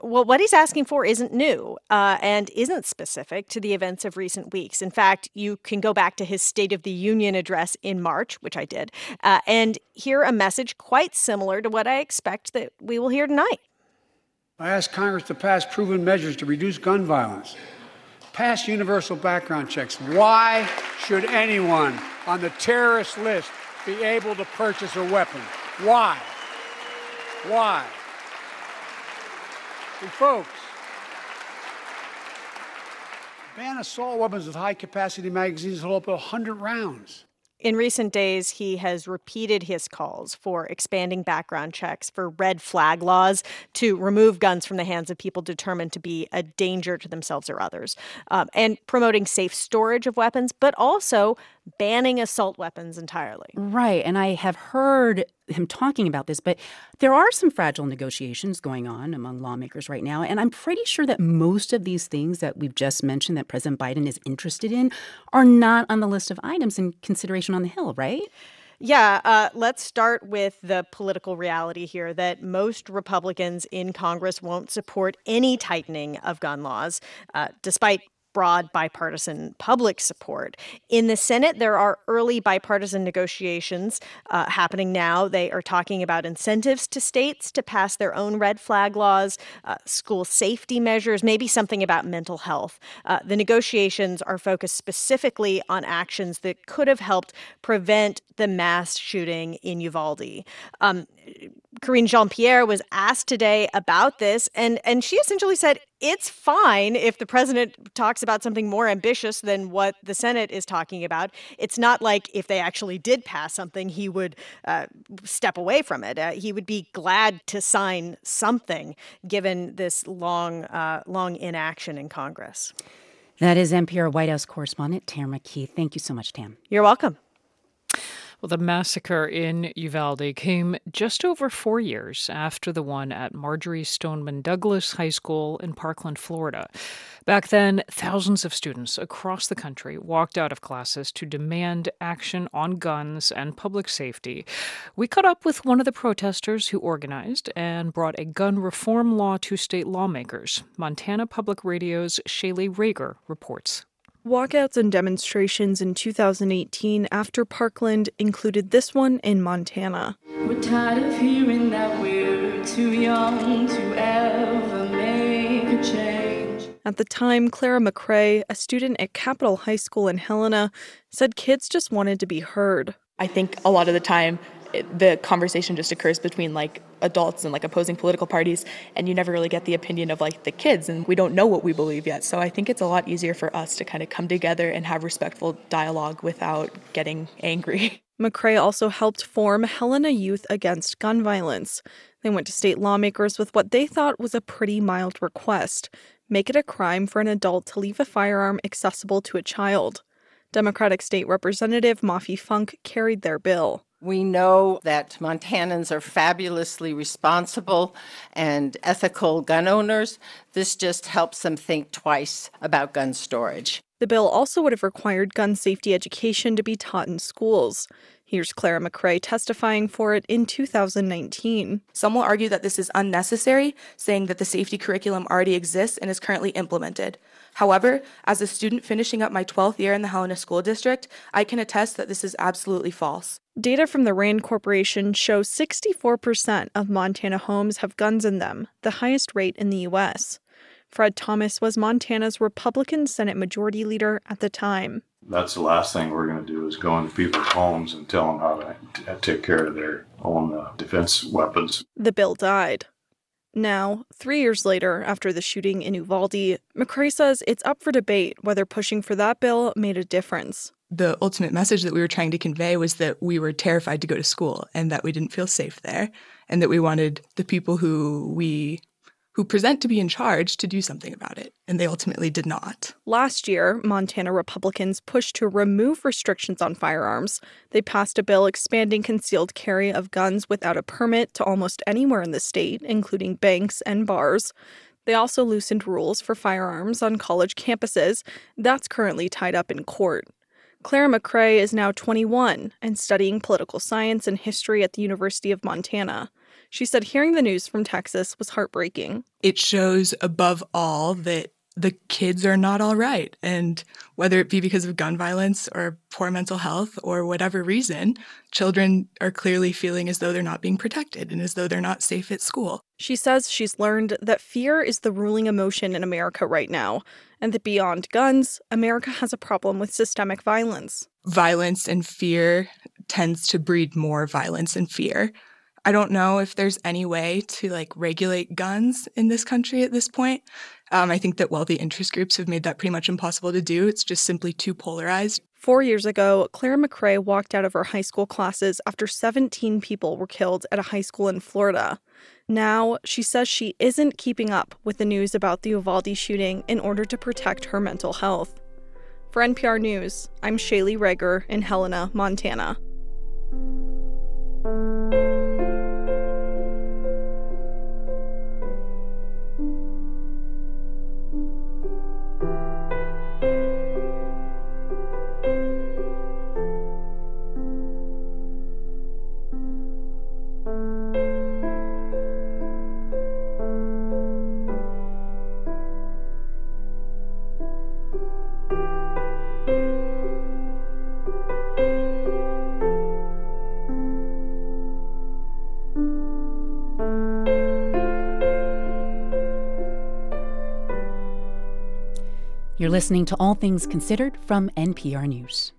Well, what he's asking for isn't new uh, and isn't specific to the events of recent weeks. In fact, you can go back to his State of the Union address in March, which I did, uh, and hear a message quite similar to what I expect that we will hear tonight. I ask Congress to pass proven measures to reduce gun violence, pass universal background checks. Why should anyone on the terrorist list be able to purchase a weapon? Why? Why? And folks, ban assault weapons with high capacity magazines hold up to 100 rounds. In recent days, he has repeated his calls for expanding background checks for red flag laws to remove guns from the hands of people determined to be a danger to themselves or others, um, and promoting safe storage of weapons, but also banning assault weapons entirely. Right. And I have heard him talking about this, but there are some fragile negotiations going on among lawmakers right now. And I'm pretty sure that most of these things that we've just mentioned that President Biden is interested in are not on the list of items in consideration on the Hill, right? Yeah, uh, let's start with the political reality here that most Republicans in Congress won't support any tightening of gun laws, uh, despite broad bipartisan public support. In the Senate, there are early bipartisan negotiations uh, happening now. They are talking about incentives to states to pass their own red flag laws, uh, school safety measures, maybe something about mental health. Uh, the negotiations are focused specifically on actions that could have helped prevent the mass shooting in Uvalde. Um, Karine Jean Pierre was asked today about this, and, and she essentially said it's fine if the president talks about something more ambitious than what the Senate is talking about. It's not like if they actually did pass something, he would uh, step away from it. Uh, he would be glad to sign something given this long, uh, long inaction in Congress. That is NPR White House correspondent Tamara Keith. Thank you so much, Tam. You're welcome. Well, the massacre in Uvalde came just over four years after the one at Marjory Stoneman Douglas High School in Parkland, Florida. Back then, thousands of students across the country walked out of classes to demand action on guns and public safety. We caught up with one of the protesters who organized and brought a gun reform law to state lawmakers. Montana Public Radio's Shaylee Ragar reports. Walkouts and demonstrations in 2018 after Parkland included this one in Montana. We're tired of hearing that we're too young to ever make a change. At the time, Clara McCrae, a student at Capital High School in Helena, said kids just wanted to be heard. I think a lot of the time the conversation just occurs between like adults and like opposing political parties and you never really get the opinion of like the kids and we don't know what we believe yet. So i think it's a lot easier for us to kind of come together and have respectful dialogue without getting angry. *laughs* Mccrae also helped form helena youth against gun violence. They went to state lawmakers with what they thought was a pretty mild request make it a crime for an adult to leave a firearm accessible to a child. Democratic state representative Moffie Funk carried their bill we know that Montanans are fabulously responsible and ethical gun owners. This just helps them think twice about gun storage. The bill also would have required gun safety education to be taught in schools. Here's Clara McCrae testifying for it in 2019. Some will argue that this is unnecessary, saying that the safety curriculum already exists and is currently implemented. However, as a student finishing up my 12th year in the Helena School District, I can attest that this is absolutely false. Data from the RAND Corporation shows 64% of Montana homes have guns in them, the highest rate in the U.S. Fred Thomas was Montana's Republican Senate Majority Leader at the time. That's the last thing we're going to do is go into people's homes and tell them how to t- take care of their own uh, defense weapons. The bill died. Now, three years later, after the shooting in Uvalde, McCrae says it's up for debate whether pushing for that bill made a difference. The ultimate message that we were trying to convey was that we were terrified to go to school and that we didn't feel safe there, and that we wanted the people who we who present to be in charge to do something about it, and they ultimately did not. Last year, Montana Republicans pushed to remove restrictions on firearms. They passed a bill expanding concealed carry of guns without a permit to almost anywhere in the state, including banks and bars. They also loosened rules for firearms on college campuses. That's currently tied up in court. Clara McCrae is now 21 and studying political science and history at the University of Montana. She said hearing the news from Texas was heartbreaking. It shows above all that the kids are not all right. And whether it be because of gun violence or poor mental health or whatever reason, children are clearly feeling as though they're not being protected and as though they're not safe at school. She says she's learned that fear is the ruling emotion in America right now, and that beyond guns, America has a problem with systemic violence. Violence and fear tends to breed more violence and fear. I don't know if there's any way to like regulate guns in this country at this point. Um, I think that wealthy interest groups have made that pretty much impossible to do. It's just simply too polarized. Four years ago, Clara McCrae walked out of her high school classes after 17 people were killed at a high school in Florida. Now, she says she isn't keeping up with the news about the Uvalde shooting in order to protect her mental health. For NPR News, I'm Shaylee Ragar in Helena, Montana. You're listening to All Things Considered from NPR News.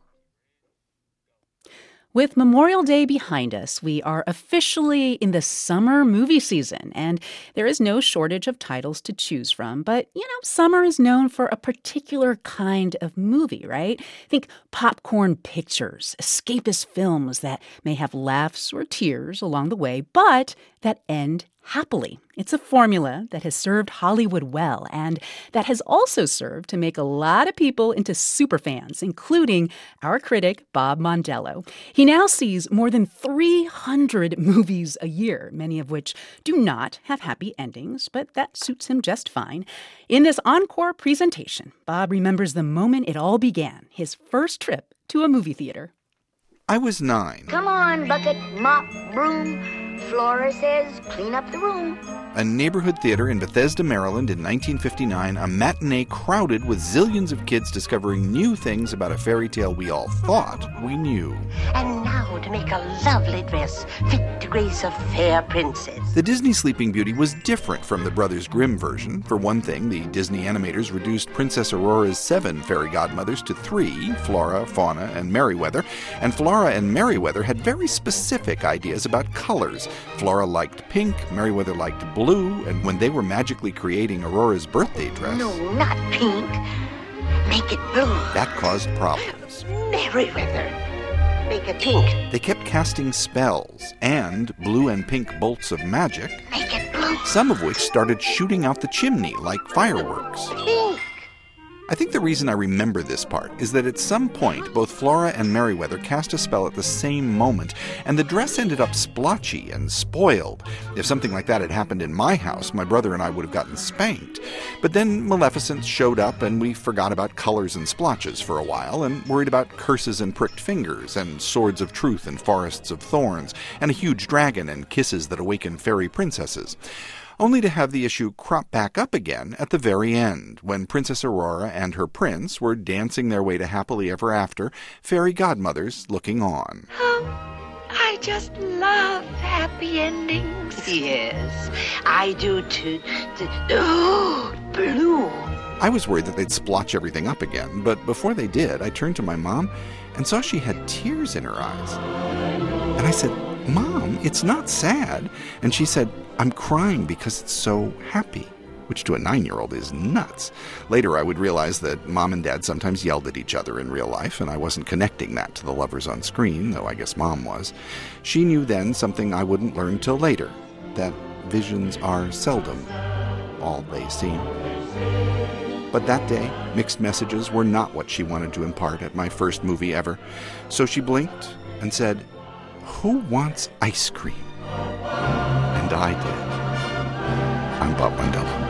With Memorial Day behind us, we are officially in the summer movie season, and there is no shortage of titles to choose from. But, you know, summer is known for a particular kind of movie, right? Think popcorn pictures, escapist films that may have laughs or tears along the way, but that end happily. It's a formula that has served Hollywood well and that has also served to make a lot of people into superfans, including our critic, Bob Mondello. He now sees more than 300 movies a year, many of which do not have happy endings, but that suits him just fine. In this encore presentation, Bob remembers the moment it all began his first trip to a movie theater. I was nine. Come on, bucket, mop, broom. Flora says clean up the room. A neighborhood theater in Bethesda, Maryland in 1959, a matinee crowded with zillions of kids discovering new things about a fairy tale we all thought we knew. And now to make a lovely dress fit to grace a fair princess. The Disney Sleeping Beauty was different from the Brothers Grimm version. For one thing, the Disney animators reduced Princess Aurora's seven fairy godmothers to three Flora, Fauna, and Merryweather. And Flora and Merryweather had very specific ideas about colors. Flora liked pink, Merryweather liked blue, and when they were magically creating Aurora's birthday dress. No, not pink. Make it blue. That caused problems. Merryweather. Make it pink. They kept casting spells and blue and pink bolts of magic. Make it blue. Some of which started shooting out the chimney like fireworks. Pink. I think the reason I remember this part is that at some point both Flora and Merryweather cast a spell at the same moment, and the dress ended up splotchy and spoiled. If something like that had happened in my house, my brother and I would have gotten spanked. But then Maleficent showed up, and we forgot about colors and splotches for a while, and worried about curses and pricked fingers, and swords of truth and forests of thorns, and a huge dragon and kisses that awaken fairy princesses only to have the issue crop back up again at the very end, when Princess Aurora and her prince were dancing their way to happily ever after, fairy godmothers looking on. Oh, I just love happy endings. Yes, I do too. Oh, blue. I was worried that they'd splotch everything up again, but before they did, I turned to my mom and saw she had tears in her eyes. And I said, Mom, it's not sad. And she said, I'm crying because it's so happy, which to a nine year old is nuts. Later, I would realize that mom and dad sometimes yelled at each other in real life, and I wasn't connecting that to the lovers on screen, though I guess mom was. She knew then something I wouldn't learn till later that visions are seldom all they seem. But that day, mixed messages were not what she wanted to impart at my first movie ever. So she blinked and said, Who wants ice cream? And I did. I'm Bob Mondello.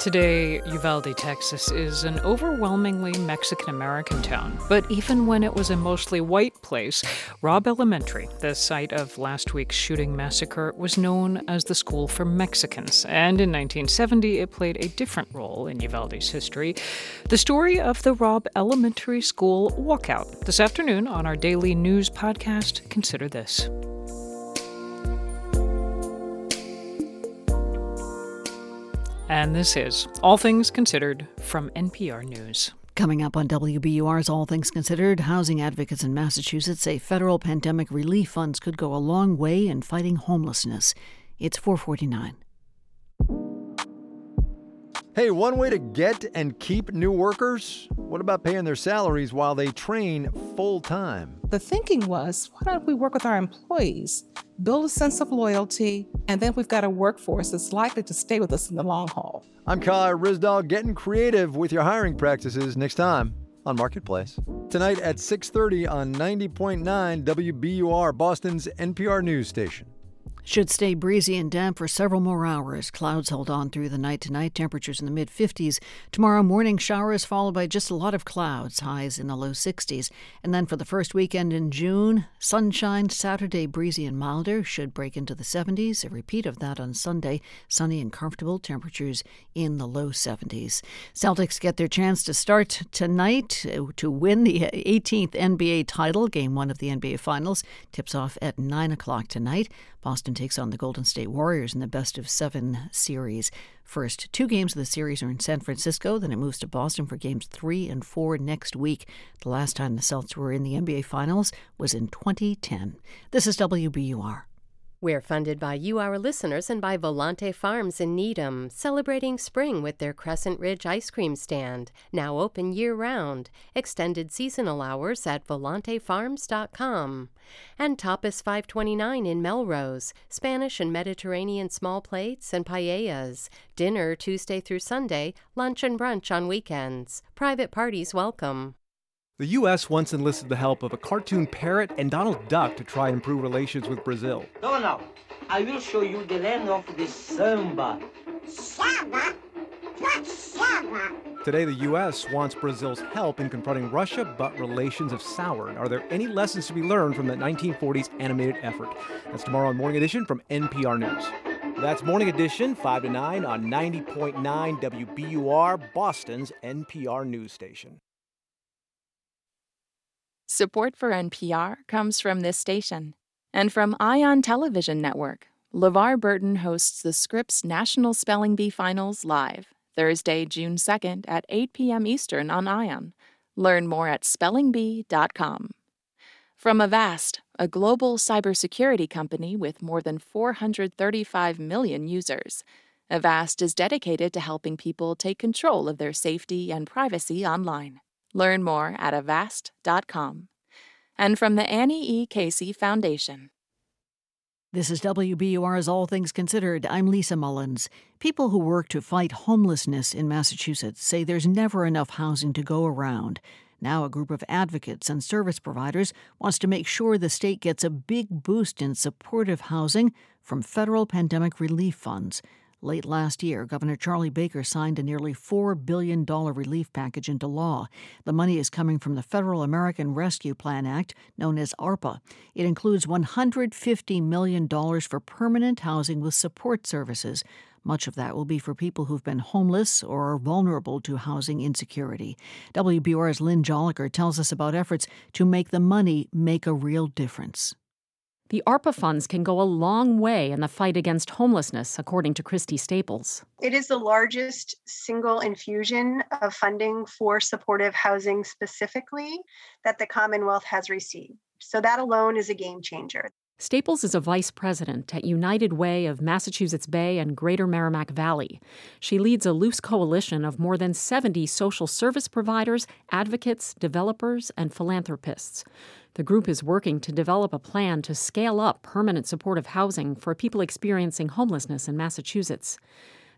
Today, Uvalde, Texas is an overwhelmingly Mexican American town. But even when it was a mostly white place, Robb Elementary, the site of last week's shooting massacre, was known as the school for Mexicans. And in 1970, it played a different role in Uvalde's history. The story of the Robb Elementary School walkout. This afternoon on our daily news podcast, consider this. And this is All Things Considered from NPR News. Coming up on WBUR's All Things Considered, housing advocates in Massachusetts say federal pandemic relief funds could go a long way in fighting homelessness. It's 449. Hey, one way to get and keep new workers? What about paying their salaries while they train full time? The thinking was why don't we work with our employees, build a sense of loyalty, and then we've got a workforce that's likely to stay with us in the long haul. I'm Kai Ryssdal, getting creative with your hiring practices next time on Marketplace. Tonight at 6:30 on 90.9 WBUR, Boston's NPR news station. Should stay breezy and damp for several more hours. Clouds hold on through the night tonight, temperatures in the mid 50s. Tomorrow morning, showers followed by just a lot of clouds, highs in the low 60s. And then for the first weekend in June, sunshine, Saturday breezy and milder, should break into the 70s. A repeat of that on Sunday, sunny and comfortable, temperatures in the low 70s. Celtics get their chance to start tonight uh, to win the 18th NBA title. Game one of the NBA Finals tips off at 9 o'clock tonight. Boston takes on the Golden State Warriors in the best of seven series. First two games of the series are in San Francisco, then it moves to Boston for games three and four next week. The last time the Celtics were in the NBA Finals was in 2010. This is WBUR. We're funded by you, our listeners, and by Volante Farms in Needham, celebrating spring with their Crescent Ridge ice cream stand, now open year round. Extended seasonal hours at volantefarms.com. And Tapas 529 in Melrose, Spanish and Mediterranean small plates and paellas. Dinner Tuesday through Sunday, lunch and brunch on weekends. Private parties welcome. The U.S. once enlisted the help of a cartoon parrot and Donald Duck to try and improve relations with Brazil. Donald, I will show you the land of the samba. Samba? What's samba? Today, the U.S. wants Brazil's help in confronting Russia, but relations have soured. Are there any lessons to be learned from the 1940s animated effort? That's tomorrow on Morning Edition from NPR News. That's Morning Edition, 5 to 9 on 90.9 WBUR, Boston's NPR news station. Support for NPR comes from this station and from Ion Television Network. LeVar Burton hosts the Scripps National Spelling Bee Finals live Thursday, June 2nd at 8 p.m. Eastern on Ion. Learn more at spellingbee.com. From Avast, a global cybersecurity company with more than 435 million users, Avast is dedicated to helping people take control of their safety and privacy online. Learn more at avast.com. And from the Annie E. Casey Foundation. This is WBUR's All Things Considered. I'm Lisa Mullins. People who work to fight homelessness in Massachusetts say there's never enough housing to go around. Now, a group of advocates and service providers wants to make sure the state gets a big boost in supportive housing from federal pandemic relief funds. Late last year, Governor Charlie Baker signed a nearly $4 billion relief package into law. The money is coming from the Federal American Rescue Plan Act, known as ARPA. It includes $150 million for permanent housing with support services. Much of that will be for people who've been homeless or are vulnerable to housing insecurity. WBUR's Lynn Jolicoeur tells us about efforts to make the money make a real difference. The ARPA funds can go a long way in the fight against homelessness, according to Christy Staples. It is the largest single infusion of funding for supportive housing specifically that the Commonwealth has received. So that alone is a game changer. Staples is a vice president at United Way of Massachusetts Bay and Greater Merrimack Valley. She leads a loose coalition of more than 70 social service providers, advocates, developers, and philanthropists. The group is working to develop a plan to scale up permanent supportive housing for people experiencing homelessness in Massachusetts.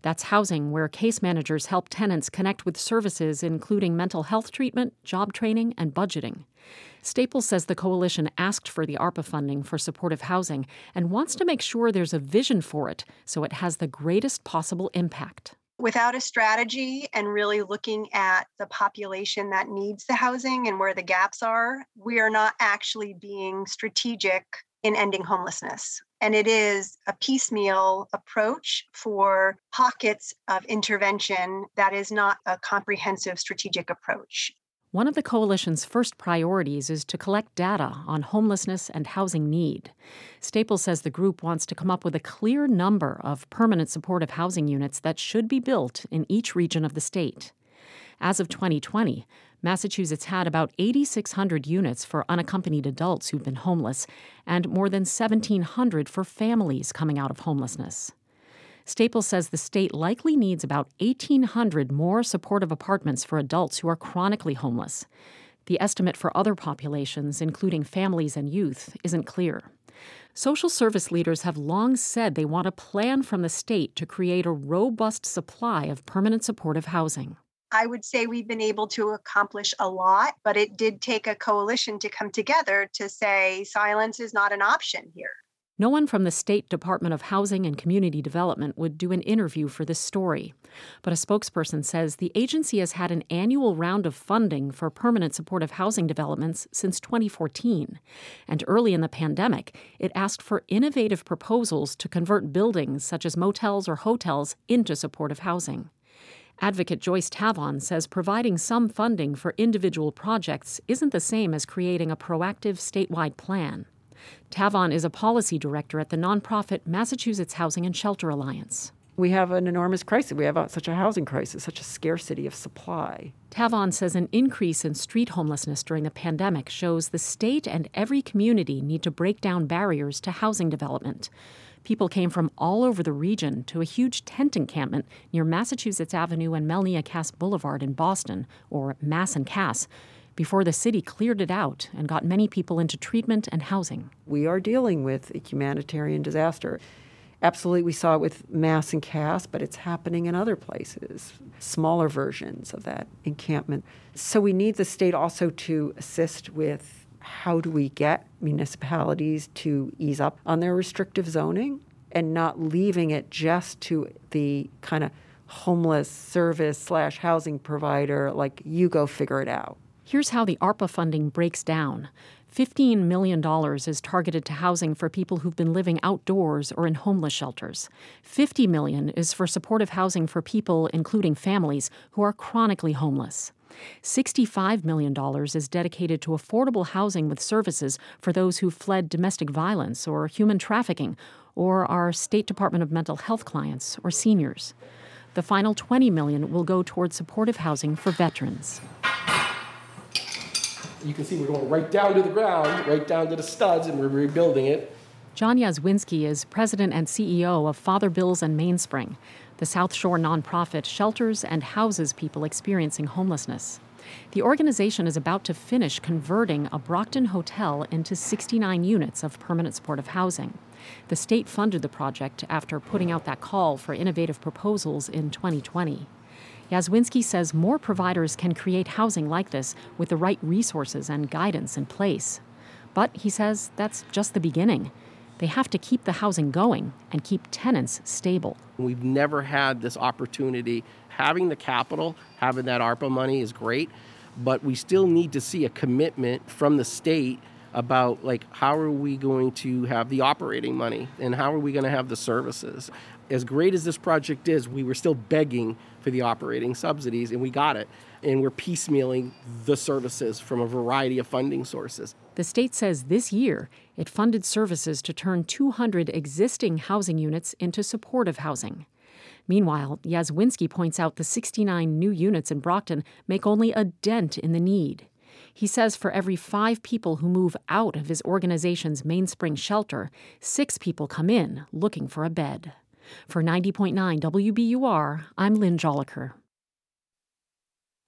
That's housing where case managers help tenants connect with services including mental health treatment, job training, and budgeting. Staples says the coalition asked for the ARPA funding for supportive housing and wants to make sure there's a vision for it so it has the greatest possible impact. Without a strategy and really looking at the population that needs the housing and where the gaps are, we are not actually being strategic in ending homelessness. And it is a piecemeal approach for pockets of intervention that is not a comprehensive strategic approach. One of the coalition's first priorities is to collect data on homelessness and housing need. Staples says the group wants to come up with a clear number of permanent supportive housing units that should be built in each region of the state. As of 2020, Massachusetts had about 8,600 units for unaccompanied adults who've been homeless, and more than 1,700 for families coming out of homelessness. Staples says the state likely needs about 1,800 more supportive apartments for adults who are chronically homeless. The estimate for other populations, including families and youth, isn't clear. Social service leaders have long said they want a plan from the state to create a robust supply of permanent supportive housing. I would say we've been able to accomplish a lot, but it did take a coalition to come together to say silence is not an option here. No one from the State Department of Housing and Community Development would do an interview for this story. But a spokesperson says the agency has had an annual round of funding for permanent supportive housing developments since 2014. And early in the pandemic, it asked for innovative proposals to convert buildings such as motels or hotels into supportive housing. Advocate Joyce Tavon says providing some funding for individual projects isn't the same as creating a proactive statewide plan. Tavon is a policy director at the nonprofit Massachusetts Housing and Shelter Alliance. We have an enormous crisis. We have such a housing crisis, such a scarcity of supply. Tavon says an increase in street homelessness during the pandemic shows the state and every community need to break down barriers to housing development. People came from all over the region to a huge tent encampment near Massachusetts Avenue and Melnia Cass Boulevard in Boston, or Mass and Cass, before the city cleared it out and got many people into treatment and housing. We are dealing with a humanitarian disaster. Absolutely, we saw it with Mass and Cass, but it's happening in other places, smaller versions of that encampment. So we need the state also to assist with how do we get municipalities to ease up on their restrictive zoning and not leaving it just to the kind of homeless service slash housing provider, like you go figure it out. Here's how the ARPA funding breaks down. $15 million is targeted to housing for people who've been living outdoors or in homeless shelters. 50 million is for supportive housing for people, including families, who are chronically homeless. $65 million is dedicated to affordable housing with services for those who fled domestic violence or human trafficking or are State Department of Mental Health clients or seniors. The final 20 million will go towards supportive housing for veterans you can see we're going right down to the ground, right down to the studs, and we're rebuilding it. John Yazwinski is president and CEO of Father Bills and Mainspring. The South Shore nonprofit shelters and houses people experiencing homelessness. The organization is about to finish converting a Brockton hotel into 69 units of permanent supportive housing. The state funded the project after putting out that call for innovative proposals in 2020. Yazwinski says more providers can create housing like this with the right resources and guidance in place. But he says that's just the beginning. They have to keep the housing going and keep tenants stable. We've never had this opportunity. Having the capital, having that ARPA money is great, but we still need to see a commitment from the state about like how are we going to have the operating money and how are we going to have the services as great as this project is we were still begging for the operating subsidies, and we got it. And we're piecemealing the services from a variety of funding sources. The state says this year it funded services to turn 200 existing housing units into supportive housing. Meanwhile, Yazwinski points out the 69 new units in Brockton make only a dent in the need. He says for every five people who move out of his organization's mainspring shelter, six people come in looking for a bed. For 90.9 WBUR, I'm Lynn Jolicoeur.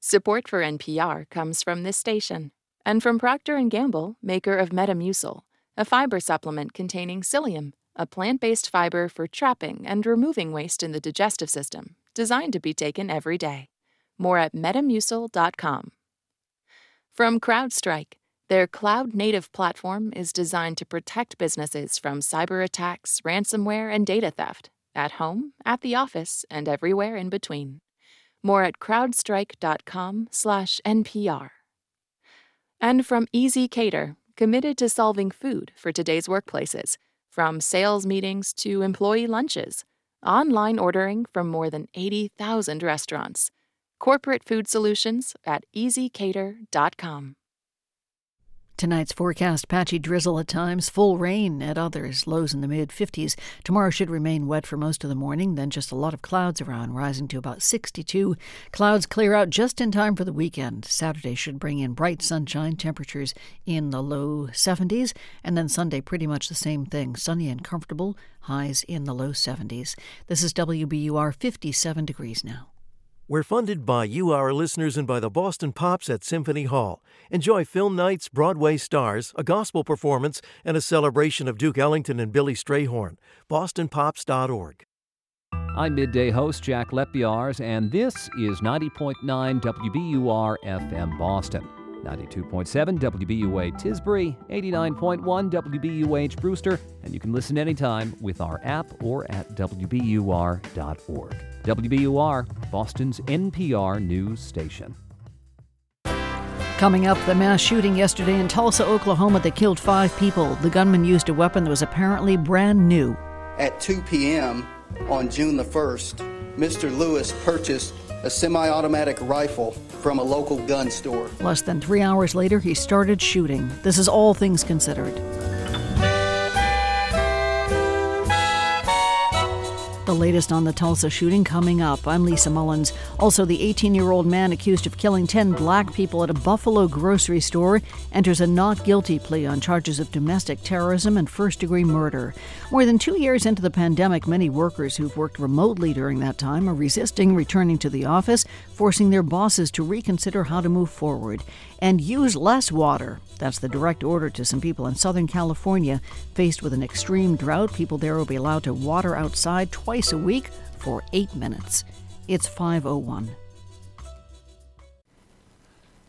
Support for NPR comes from this station and from Procter & Gamble, maker of Metamucil, a fiber supplement containing psyllium, a plant-based fiber for trapping and removing waste in the digestive system, designed to be taken every day. More at metamucil.com. From CrowdStrike, their cloud native platform is designed to protect businesses from cyber attacks, ransomware, and data theft at home, at the office, and everywhere in between. More at crowdstrike.com/npr. And from ezCater, committed to solving food for today's workplaces, from sales meetings to employee lunches, online ordering from more than 80,000 restaurants. Corporate food solutions at ezCater.com. Tonight's forecast patchy drizzle at times, full rain at others, lows in the mid 50s. Tomorrow should remain wet for most of the morning, then just a lot of clouds around, rising to about 62. Clouds clear out just in time for the weekend. Saturday should bring in bright sunshine, temperatures in the low 70s, and then Sunday pretty much the same thing sunny and comfortable, highs in the low 70s. This is WBUR 57 degrees now. We're funded by you, our listeners, and by the Boston Pops at Symphony Hall. Enjoy film nights, Broadway stars, a gospel performance, and a celebration of Duke Ellington and Billy Strayhorn. BostonPops.org. I'm midday host Jack Lepiarz, and this is 90.9 WBUR FM Boston. 92.7 WBUA Tisbury, 89.1 WBUH Brewster, and you can listen anytime with our app or at WBUR.org. WBUR, Boston's NPR news station. Coming up, the mass shooting yesterday in Tulsa, Oklahoma that killed five people. The gunman used a weapon that was apparently brand new. At 2 p.m. on June the 1st, Mr. Louis purchased a semi automatic rifle from a local gun store. Less than three hours later, he started shooting. This is all things considered. The latest on the Tulsa shooting coming up. I'm Lisa Mullins. Also, the 18 year old man accused of killing 10 black people at a Buffalo grocery store enters a not guilty plea on charges of domestic terrorism and first degree murder. More than two years into the pandemic, many workers who've worked remotely during that time are resisting returning to the office, forcing their bosses to reconsider how to move forward and use less water. That's the direct order to some people in Southern California. Faced with an extreme drought, people there will be allowed to water outside twice a week for eight minutes. It's 501.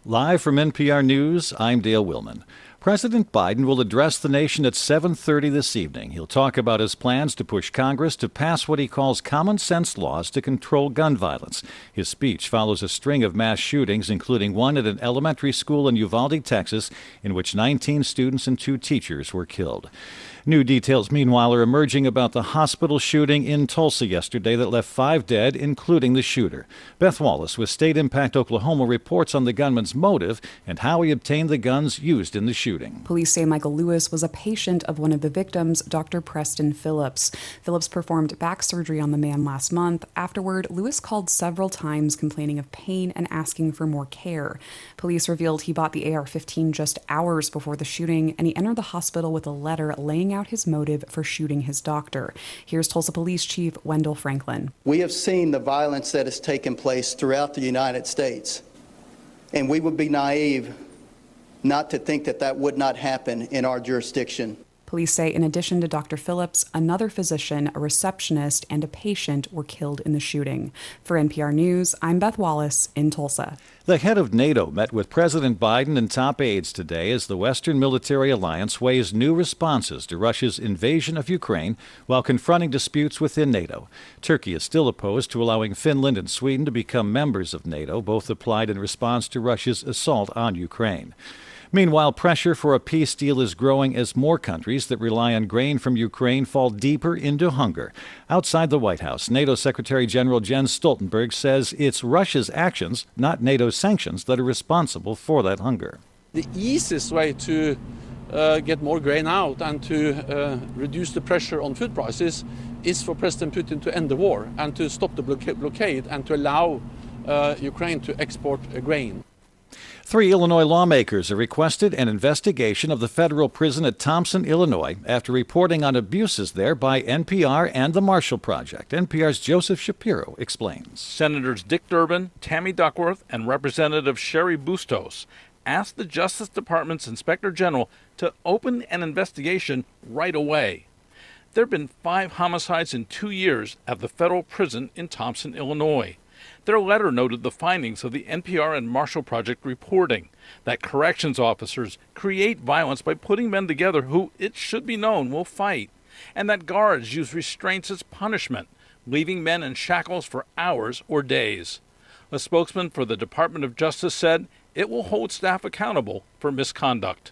Live from NPR News, I'm Dale Willman. President Biden will address the nation at 7:30 this evening. He'll talk about his plans to push Congress to pass what he calls common sense laws to control gun violence. His speech follows a string of mass shootings including one at an elementary school in Uvalde, Texas, in which 19 students and 2 teachers were killed. New details, meanwhile, are emerging about the hospital shooting in Tulsa yesterday that left five dead, including the shooter. Beth Wallace with State Impact Oklahoma reports on the gunman's motive and how he obtained the guns used in the shooting. Police say Michael Louis was a patient of one of the victims, Dr. Preston Phillips. Phillips performed back surgery on the man last month. Afterward, Louis called several times complaining of pain and asking for more care. Police revealed he bought the AR 15 just hours before the shooting, and he entered the hospital with a letter laying out his motive for shooting his doctor. Here's Tulsa Police Chief Wendell Franklin. We have seen the violence that has taken place throughout the United States, and we would be naive not to think that that would not happen in our jurisdiction. Police say, in addition to Dr. Phillips, another physician, a receptionist, and a patient were killed in the shooting. For NPR News, I'm Beth Wallace in Tulsa. The head of NATO met with President Biden and top aides today as the Western Military Alliance weighs new responses to Russia's invasion of Ukraine while confronting disputes within NATO. Turkey is still opposed to allowing Finland and Sweden to become members of NATO, both applied in response to Russia's assault on Ukraine. Meanwhile, pressure for a peace deal is growing as more countries that rely on grain from Ukraine fall deeper into hunger. Outside the White House, NATO Secretary General Jens Stoltenberg says it's Russia's actions, not NATO's sanctions, that are responsible for that hunger. The easiest way to uh, get more grain out and to uh, reduce the pressure on food prices is for President Putin to end the war and to stop the blockade and to allow uh, Ukraine to export grain. Three Illinois lawmakers have requested an investigation of the federal prison at Thompson, Illinois, after reporting on abuses there by NPR and the Marshall Project. NPR's Joseph Shapiro explains. Senators Dick Durbin, Tammy Duckworth, and Representative Cheri Bustos asked the Justice Department's Inspector General to open an investigation right away. There have been five homicides in two years at the federal prison in Thompson, Illinois. Their letter noted the findings of the NPR and Marshall Project reporting that corrections officers create violence by putting men together who, it should be known, will fight, and that guards use restraints as punishment, leaving men in shackles for hours or days. A spokesman for the Department of Justice said it will hold staff accountable for misconduct.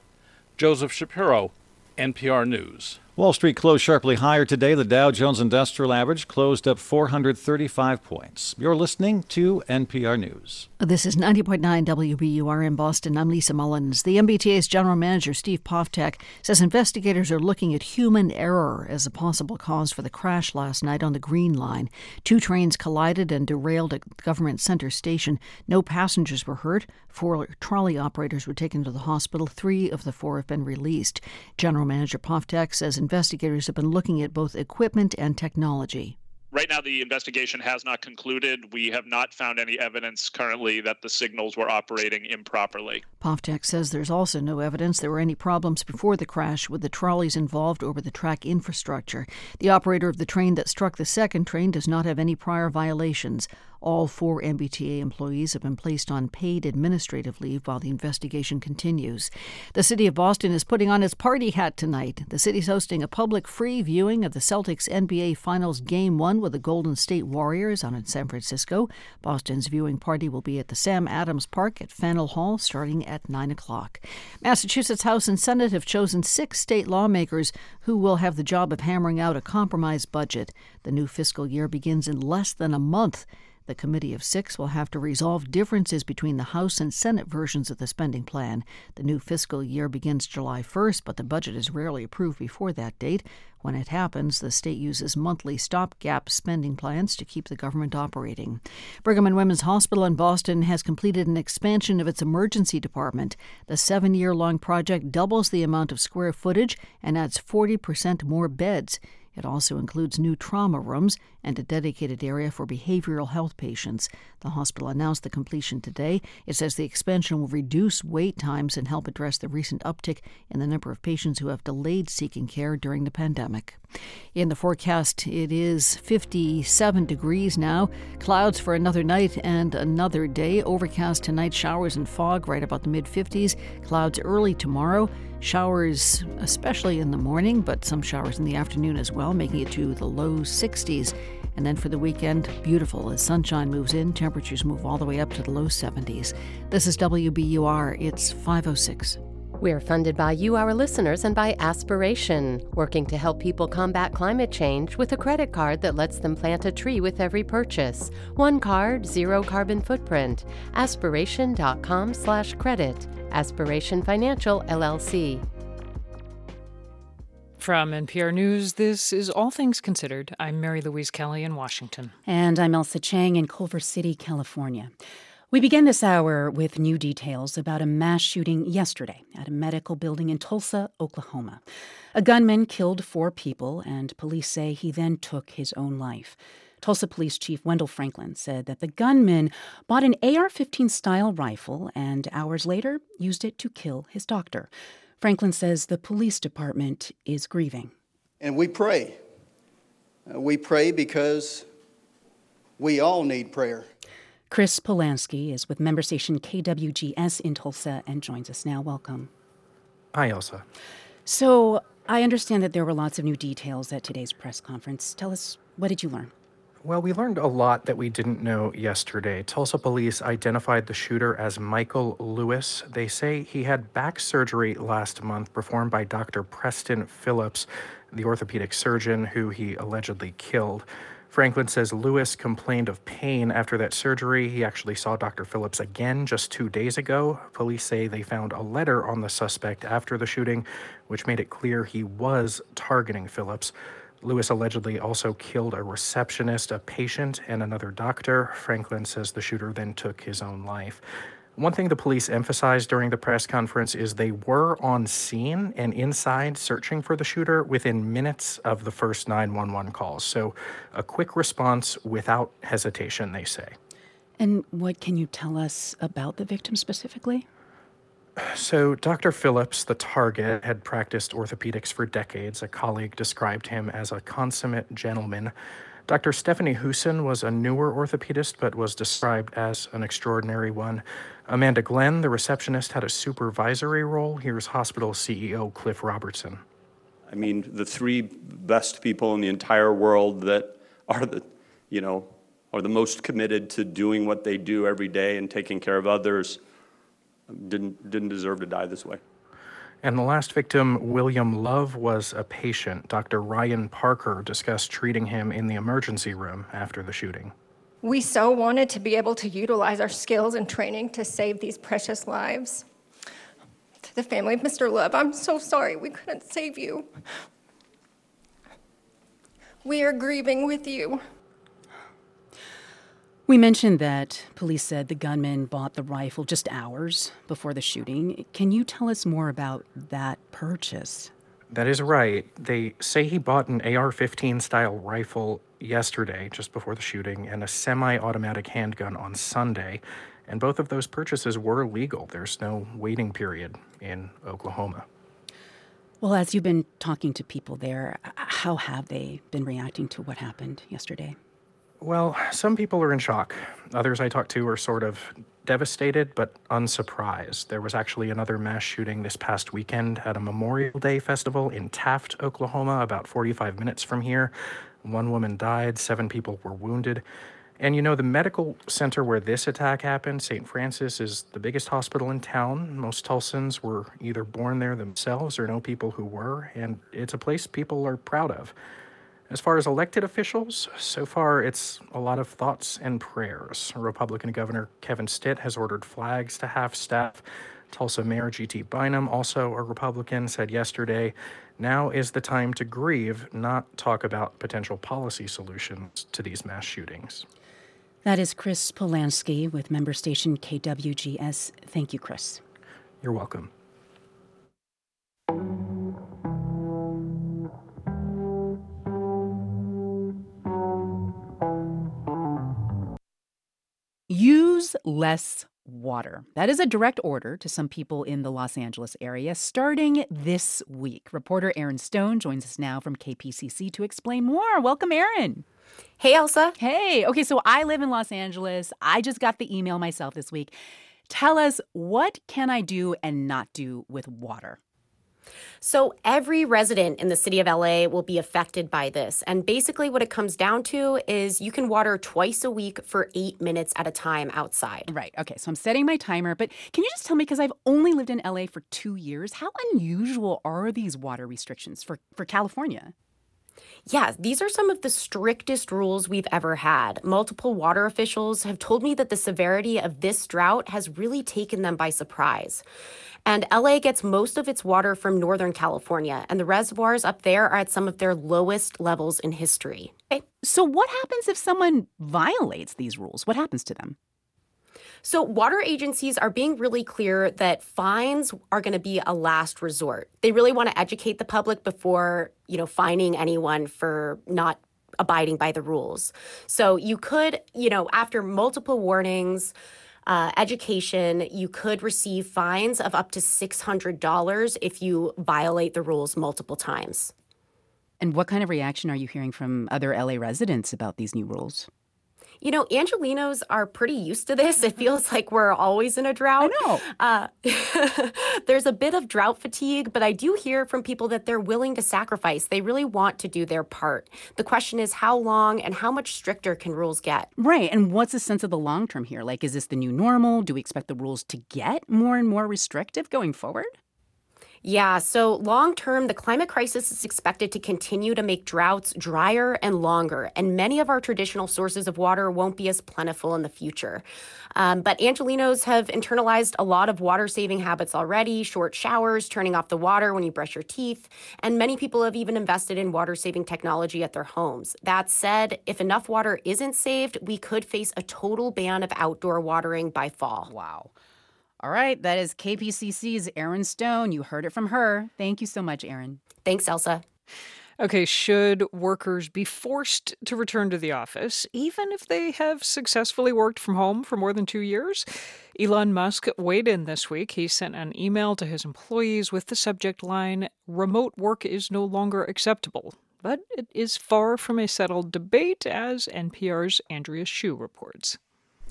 Joseph Shapiro, NPR News. Wall Street closed sharply higher today. The Dow Jones Industrial Average closed up 435 points. You're listening to NPR News. This is 90.9 WBUR in Boston. I'm Lisa Mullins. The MBTA's general manager, Steve Poftak, says investigators are looking at human error as a possible cause for the crash last night on the Green Line. Two trains collided and derailed at Government Center Station. No passengers were hurt. Four trolley operators were taken to the hospital. Three of the four have been released. General Manager Poftak says investigators have been looking at both equipment and technology. Right now, the investigation has not concluded. We have not found any evidence currently that the signals were operating improperly. Poftak says there's also no evidence there were any problems before the crash with the trolleys involved over the track infrastructure. The operator of the train that struck the second train does not have any prior violations. All four MBTA employees have been placed on paid administrative leave while the investigation continues. The City of Boston is putting on its party hat tonight. The city's hosting a public free viewing of the Celtics NBA Finals Game 1 with the Golden State Warriors on in San Francisco. Boston's viewing party will be at the Sam Adams Park at Faneuil Hall starting at 9 o'clock. Massachusetts House and Senate have chosen six state lawmakers who will have the job of hammering out a compromise budget. The new fiscal year begins in less than a month. The Committee of Six will have to resolve differences between the House and Senate versions of the spending plan. The new fiscal year begins July 1st, but the budget is rarely approved before that date. When it happens, the state uses monthly stopgap spending plans to keep the government operating. Brigham and Women's Hospital in Boston has completed an expansion of its emergency department. The seven year long project doubles the amount of square footage and adds 40% more beds. It also includes new trauma rooms and a dedicated area for behavioral health patients. The hospital announced the completion today. It says the expansion will reduce wait times and help address the recent uptick in the number of patients who have delayed seeking care during the pandemic. In the forecast, it is 57 degrees now. Clouds for another night and another day. Overcast tonight, showers and fog right about the mid 50s. Clouds early tomorrow. Showers, especially in the morning, but some showers in the afternoon as well, making it to the low 60s. And then for the weekend, beautiful as sunshine moves in, temperatures move all the way up to the low 70s. This is WBUR. It's 506. We're funded by you, our listeners, and by Aspiration, working to help people combat climate change with a credit card that lets them plant a tree with every purchase. One card, zero carbon footprint. Aspiration.com/credit. Aspiration Financial LLC. From NPR News, this is All Things Considered. I'm Mary Louise Kelly in Washington. And I'm Ailsa Chang in Culver City, California. We begin this hour with new details about a mass shooting yesterday at a medical building in Tulsa, Oklahoma. A gunman killed four people, and police say he then took his own life. Tulsa Police Chief Wendell Franklin said that the gunman bought an AR 15 style rifle and hours later used it to kill his doctor. Franklin says the police department is grieving. And we pray. Uh, we pray because we all need prayer. Chris Polansky is with member station KWGS in Tulsa and joins us now. Welcome. Hi, Ailsa. So, I understand that there were lots of new details at today's press conference. Tell us, what did you learn? Well, we learned a lot that we didn't know yesterday. Tulsa police identified the shooter as Michael Louis. They say he had back surgery last month performed by Dr. Preston Phillips, the orthopedic surgeon who he allegedly killed. Franklin says Louis complained of pain after that surgery. He actually saw Dr. Phillips again just two days ago. Police say they found a letter on the suspect after the shooting, which made it clear he was targeting Phillips. Louis allegedly also killed a receptionist, a patient, and another doctor. Franklin says the shooter then took his own life. One thing the police emphasized during the press conference is they were on scene and inside searching for the shooter within minutes of the first 911 calls. So, a quick response without hesitation, they say. And what can you tell us about the victim specifically? So, Dr. Phillips, the target, had practiced orthopedics for decades. A colleague described him as a consummate gentleman. Dr. Stephanie Husen was a newer orthopedist, but was described as an extraordinary one. Amanda Glenn, the receptionist, had a supervisory role. Here's hospital CEO Cliff Robertson. I mean, the three best people in the entire world that are the, you know, are the most committed to doing what they do every day and taking care of others didn't, didn't deserve to die this way. And the last victim, William Love, was a patient. Dr. Ryan Parker discussed treating him in the emergency room after the shooting. We so wanted to be able to utilize our skills and training to save these precious lives. To the family of Mr. Love, I'm so sorry we couldn't save you. We are grieving with you. We mentioned that police said the gunman bought the rifle just hours before the shooting. Can you tell us more about that purchase? That is right. They say he bought an AR 15 style rifle yesterday, just before the shooting, and a semi automatic handgun on Sunday. And both of those purchases were legal. There's no waiting period in Oklahoma. Well, as you've been talking to people there, how have they been reacting to what happened yesterday? Well, some people are in shock. Others I talked to are sort of devastated but unsurprised. There was actually another mass shooting this past weekend at a Memorial Day festival in Taft, Oklahoma, about 45 minutes from here. One woman died, seven people were wounded. And you know, the medical center where this attack happened, St. Francis, is the biggest hospital in town. Most Tulsans were either born there themselves or know people who were, and it's a place people are proud of. As far as elected officials, so far it's a lot of thoughts and prayers. Republican Governor Kevin Stitt has ordered flags to half staff. Tulsa Mayor G.T. Bynum, also a Republican, said yesterday now is the time to grieve, not talk about potential policy solutions to these mass shootings. That is Chris Polansky with member station KWGS. Thank you, Chris. You're welcome. Use less water. That is a direct order to some people in the Los Angeles area starting this week. Reporter Erin Stone joins us now from KPCC to explain more. Welcome, Erin. Hey, Ailsa. Hey. Okay, so I live in Los Angeles. I just got the email myself this week. Tell us what can I do and not do with water? So, every resident in the city of LA will be affected by this. And basically, what it comes down to is you can water twice a week for eight minutes at a time outside. Right. Okay. So, I'm setting my timer. But can you just tell me, because I've only lived in LA for two years, how unusual are these water restrictions for, for California? Yeah, these are some of the strictest rules we've ever had. Multiple water officials have told me that the severity of this drought has really taken them by surprise. And LA gets most of its water from Northern California, and the reservoirs up there are at some of their lowest levels in history. So, what happens if someone violates these rules? What happens to them? So, water agencies are being really clear that fines are going to be a last resort. They really want to educate the public before, you know, fining anyone for not abiding by the rules. So, you could, you know, after multiple warnings, uh, education, you could receive fines of up to $600 if you violate the rules multiple times. And what kind of reaction are you hearing from other LA residents about these new rules? You know, Angelinos are pretty used to this. It feels like we're always in a *laughs* drought. I know. Uh, *laughs* there's a bit of drought fatigue, but I do hear from people that they're willing to sacrifice. They really want to do their part. The question is how long and how much stricter can rules get? Right. And what's the sense of the long term here? Like, is this the new normal? Do we expect the rules to get more and more restrictive going forward? Yeah, so long term, the climate crisis is expected to continue to make droughts drier and longer, and many of our traditional sources of water won't be as plentiful in the future. Um, but Angelinos have internalized a lot of water saving habits already short showers, turning off the water when you brush your teeth, and many people have even invested in water saving technology at their homes. That said, if enough water isn't saved, we could face a total ban of outdoor watering by fall. Wow. All right, that is KPCC's Erin Stone. You heard it from her. Thank you so much, Erin. Thanks, Ailsa. Okay, should workers be forced to return to the office, even if they have successfully worked from home for more than two years? Elon Musk weighed in this week. He sent an email to his employees with the subject line Remote work is no longer acceptable. But it is far from a settled debate, as NPR's Andrea Hsu reports.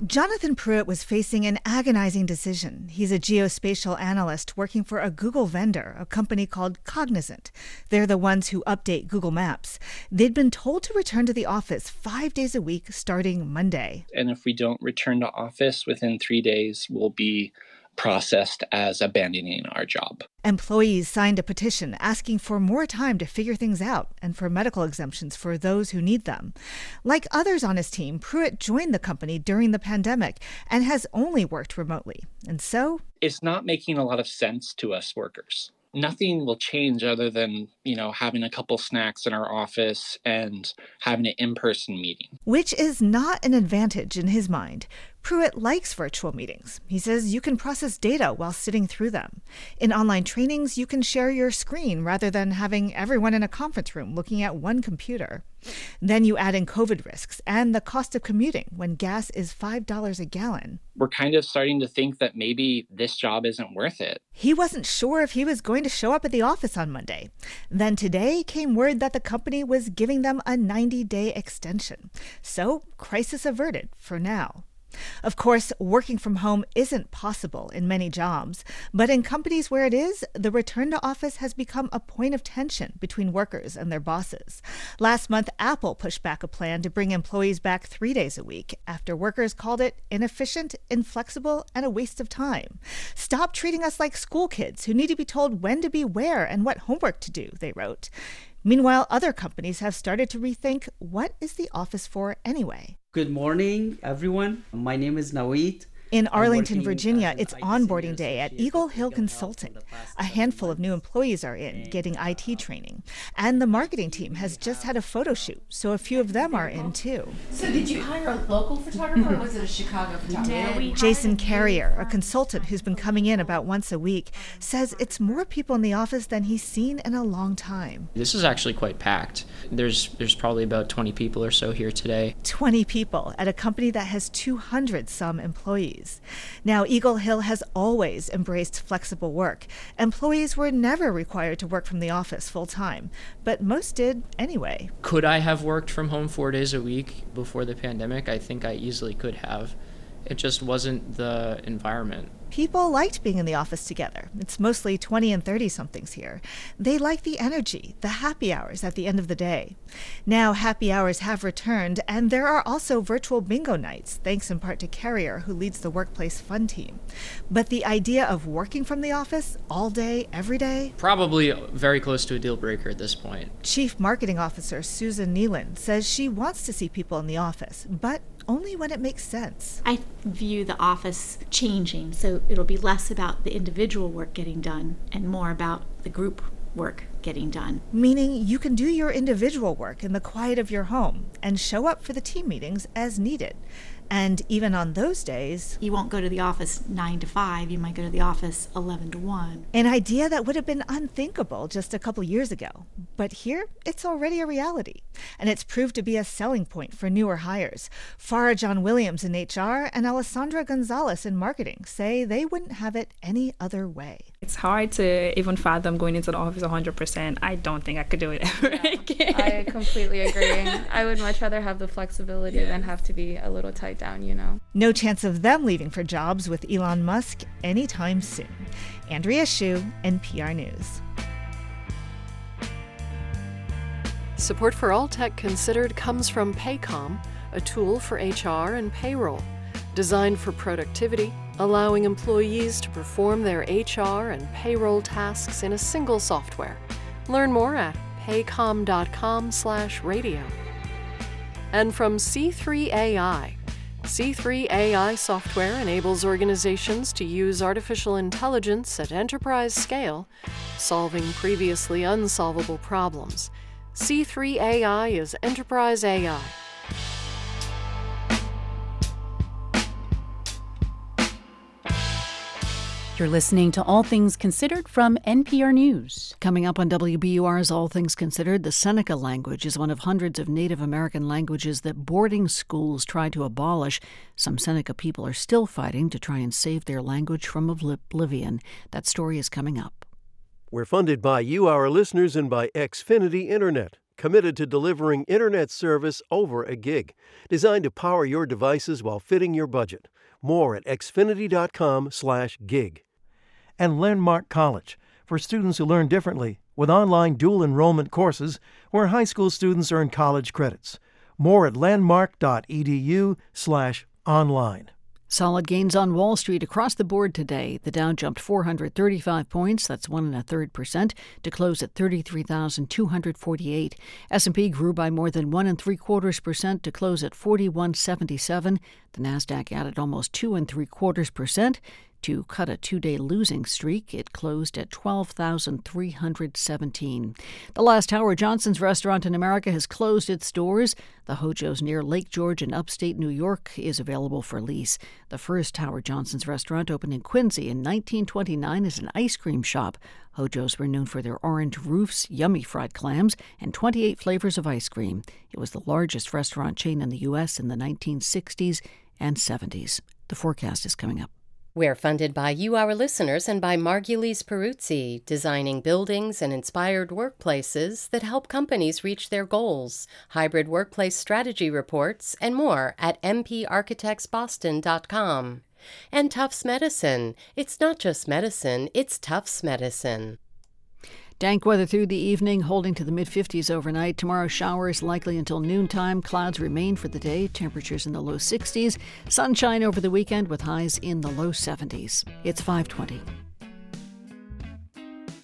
Jonathan Pruitt was facing an agonizing decision. He's a geospatial analyst working for a Google vendor, a company called Cognizant. They're the ones who update Google Maps. They'd been told to return to the office five days a week starting Monday. And if we don't return to office within three days, we'll be processed as abandoning our job. Employees signed a petition asking for more time to figure things out and for medical exemptions for those who need them. Like others on his team, Pruitt joined the company during the pandemic and has only worked remotely. And so, it's not making a lot of sense to us workers nothing will change other than you know having a couple snacks in our office and having an in-person meeting which is not an advantage in his mind Pruitt likes virtual meetings. He says you can process data while sitting through them. In online trainings, you can share your screen rather than having everyone in a conference room looking at one computer. Then you add in COVID risks and the cost of commuting when gas is $5 a gallon. We're kind of starting to think that maybe this job isn't worth it. He wasn't sure if he was going to show up at the office on Monday. Then today came word that the company was giving them a 90 day extension. So, crisis averted for now. Of course, working from home isn't possible in many jobs, but in companies where it is, the return to office has become a point of tension between workers and their bosses. Last month, Apple pushed back a plan to bring employees back three days a week after workers called it inefficient, inflexible, and a waste of time. Stop treating us like school kids who need to be told when to be where and what homework to do, they wrote. Meanwhile, other companies have started to rethink what is the office for anyway? Good morning, everyone. My name is Nawit. In Arlington, Virginia, it's onboarding day at Eagle Hill Consulting. A handful of new employees are in, getting IT training. And the marketing team has just had a photo shoot, so a few of them are in too. So, did you hire a local photographer or was it a Chicago *laughs* photographer? Jason Carrier, a consultant who's been coming in about once a week, says it's more people in the office than he's seen in a long time. This is actually quite packed. There's there's probably about 20 people or so here today. 20 people at a company that has 200 some employees. Now, Eagle Hill has always embraced flexible work. Employees were never required to work from the office full time, but most did anyway. Could I have worked from home four days a week before the pandemic? I think I easily could have. It just wasn't the environment. People liked being in the office together. It's mostly 20 and 30 somethings here. They like the energy, the happy hours at the end of the day. Now, happy hours have returned, and there are also virtual bingo nights, thanks in part to Carrier, who leads the workplace fun team. But the idea of working from the office all day, every day? Probably very close to a deal breaker at this point. Chief Marketing Officer Susan Nealon says she wants to see people in the office, but only when it makes sense. I view the office changing, so it'll be less about the individual work getting done and more about the group work getting done. Meaning you can do your individual work in the quiet of your home and show up for the team meetings as needed. And even on those days, you won't go to the office 9 to 5, you might go to the office 11 to 1. An idea that would have been unthinkable just a couple years ago. But here, it's already a reality. And it's proved to be a selling point for newer hires. Farah John Williams in HR and Alessandra Gonzalez in marketing say they wouldn't have it any other way. It's hard to even fathom going into the office 100%. I don't think I could do it *laughs* ever yeah, again. I completely agree. I would much rather have the flexibility yeah. than have to be a little tight down, you know. No chance of them leaving for jobs with Elon Musk anytime soon. Andrea Hsu, NPR News. Support for All Tech Considered comes from Paycom, a tool for HR and payroll. Designed for productivity, allowing employees to perform their HR and payroll tasks in a single software. Learn more at paycom.com/radio. And from C3 AI, C3 AI software enables organizations to use artificial intelligence at enterprise scale, solving previously unsolvable problems. C3 AI is enterprise AI You're listening to All Things Considered from NPR News. Coming up on WBUR's All Things Considered, the Seneca language is one of hundreds of Native American languages that boarding schools try to abolish. Some Seneca people are still fighting to try and save their language from oblivion. That story is coming up. We're funded by you, our listeners, and by Xfinity Internet, committed to delivering internet service over a gig, designed to power your devices while fitting your budget. More at xfinity.com/gig. And Landmark College for students who learn differently with online dual enrollment courses where high school students earn college credits. More at landmark.edu/online. Solid gains on Wall Street across the board today. The Dow jumped 435 points, that's one and a third percent, to close at 33,248. S&P grew by more than one and three quarters percent to close at 4177. The Nasdaq added almost two and three quarters percent to cut a two day losing streak. It closed at 12,317. The last Howard Johnson's restaurant in America has closed its doors. The Hojo's near Lake George in upstate New York is available for lease. The first Howard Johnson's restaurant opened in Quincy in 1929 as an ice cream shop. Hojo's were known for their orange roofs, yummy fried clams, and 28 flavors of ice cream. It was the largest restaurant chain in the U.S. in the 1960s and 70s. The forecast is coming up. We're funded by you, our listeners, and by Margulies Peruzzi, designing buildings and inspired workplaces that help companies reach their goals, hybrid workplace strategy reports, and more at mparchitectsboston.com. And Tufts Medicine. It's not just medicine, it's Tufts Medicine. Dank weather through the evening, holding to the mid 50s overnight. Tomorrow, showers likely until noontime. Clouds remain for the day, temperatures in the low 60s. Sunshine over the weekend with highs in the low 70s. It's 520.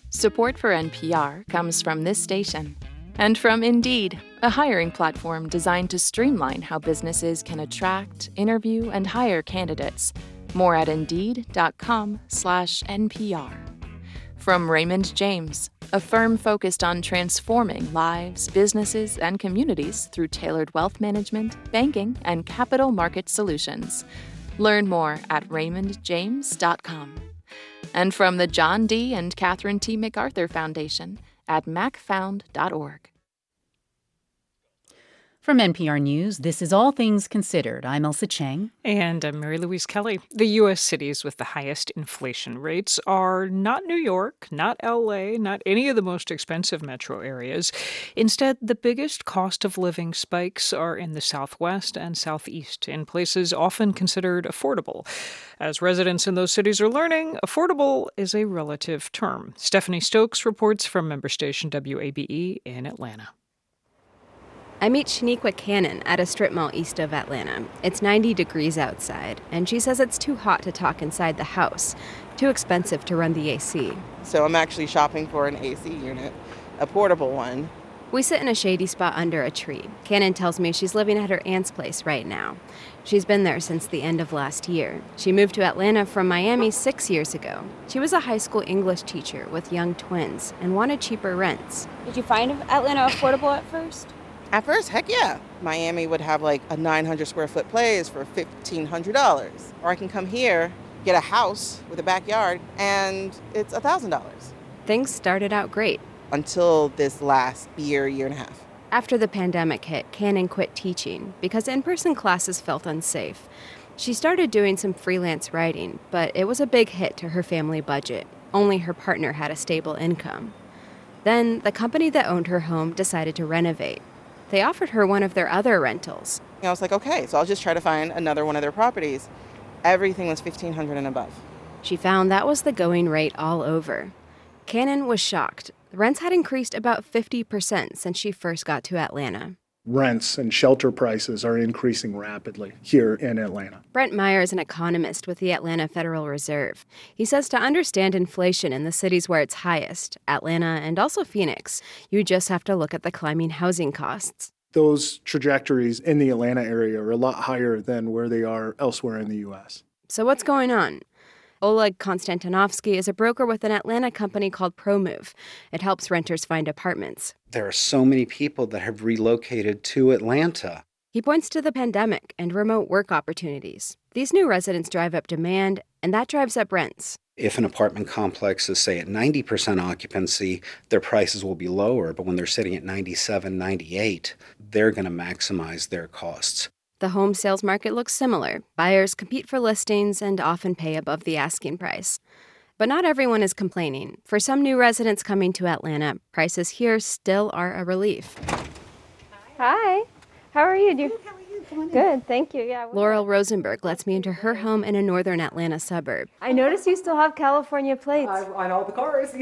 Support for NPR comes from this station and from Indeed, a hiring platform designed to streamline how businesses can attract, interview, and hire candidates. More at Indeed.com/npr. From Raymond James a firm focused on transforming lives, businesses, and communities through tailored wealth management, banking, and capital market solutions. Learn more at raymondjames.com. And from the John D. and Catherine T. MacArthur Foundation at macfound.org. From NPR News, this is All Things Considered. I'm Ailsa Chang. And I'm Mary Louise Kelly. The U.S. cities with the highest inflation rates are not New York, not L.A., not any of the most expensive metro areas. Instead, the biggest cost of living spikes are in the Southwest and Southeast, in places often considered affordable. As residents in those cities are learning, affordable is a relative term. Stephanie Stokes reports from member station WABE in Atlanta. I meet Shaniqua Cannon at a strip mall east of Atlanta. It's 90 degrees outside, and she says it's too hot to talk inside the house, too expensive to run the AC. So I'm actually shopping for an AC unit, a portable one. We sit in a shady spot under a tree. Cannon tells me she's living at her aunt's place right now. She's been there since the end of last year. She moved to Atlanta from Miami six years ago. She was a high school English teacher with young twins and wanted cheaper rents. Did you find Atlanta affordable at first? At first, heck yeah. Miami would have like a 900 square foot place for $1,500. Or I can come here, get a house with a backyard, and it's $1,000. Things started out great. Until this last year, year and a half. After the pandemic hit, Cannon quit teaching because in person classes felt unsafe. She started doing some freelance writing, but it was a big hit to her family budget. Only her partner had a stable income. Then, the company that owned her home decided to renovate. They offered her one of their other rentals. I was like, okay, so I'll just try to find another one of their properties. Everything was 1500 and above. She found that was the going rate all over. Cannon was shocked. The rents had increased about 50% since she first got to Atlanta. Rents and shelter prices are increasing rapidly here in Atlanta. Brent Meyer is an economist with the Atlanta Federal Reserve. He says to understand inflation in the cities where it's highest, Atlanta and also Phoenix, you just have to look at the climbing housing costs. Those trajectories in the Atlanta area are a lot higher than where they are elsewhere in the U.S. So, what's going on? Oleg Konstantinovsky is a broker with an Atlanta company called ProMove. It helps renters find apartments. There are so many people that have relocated to Atlanta. He points to the pandemic and remote work opportunities. These new residents drive up demand, and that drives up rents. If an apartment complex is, say, at 90% occupancy, their prices will be lower, but when they're sitting at 97, 98, they're going to maximize their costs. The home sales market looks similar. Buyers compete for listings and often pay above the asking price. But not everyone is complaining. For some new residents coming to Atlanta, prices here still are a relief. Hi. How are you? Do you Good, thank you. Yeah. Laurel Rosenberg lets me into her home in a northern Atlanta suburb. I notice you still have California plates. I, on all the cars.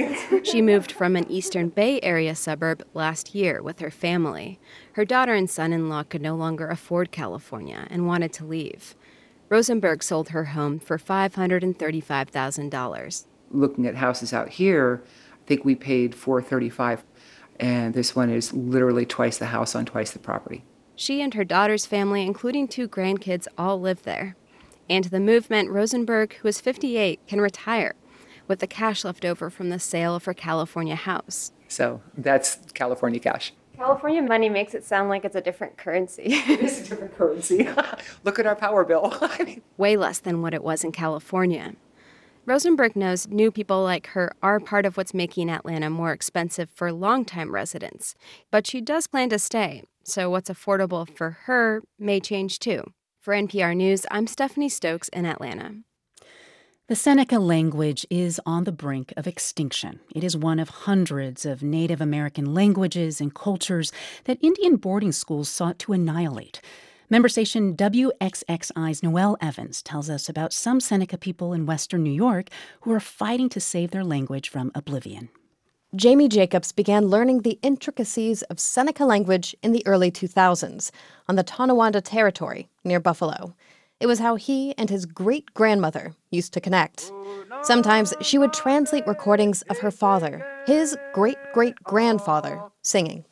*laughs* she moved from an Eastern Bay Area suburb last year with her family. Her daughter and son in law could no longer afford California and wanted to leave. Rosenberg sold her home for $535,000. Looking at houses out here, I think we paid 435 and this one is literally twice the house on twice the property. She and her daughter's family, including two grandkids, all live there. And the movement, Rosenberg, who is 58, can retire with the cash left over from the sale of her California house. So that's California cash. California money makes it sound like it's a different currency. *laughs* it is a different currency. *laughs* Look at our power bill. *laughs* Way less than what it was in California. Rosenberg knows new people like her are part of what's making Atlanta more expensive for longtime residents. But she does plan to stay, so what's affordable for her may change too. For NPR News, I'm Stephanie Stokes in Atlanta. The Seneca language is on the brink of extinction. It is one of hundreds of Native American languages and cultures that Indian boarding schools sought to annihilate. Member station WXXI's Noelle Evans tells us about some Seneca people in Western New York who are fighting to save their language from oblivion. Jamie Jacobs began learning the intricacies of Seneca language in the early 2000s on the Tonawanda Territory near Buffalo. It was how he and his great grandmother used to connect. Sometimes she would translate recordings of her father, his great great grandfather, singing.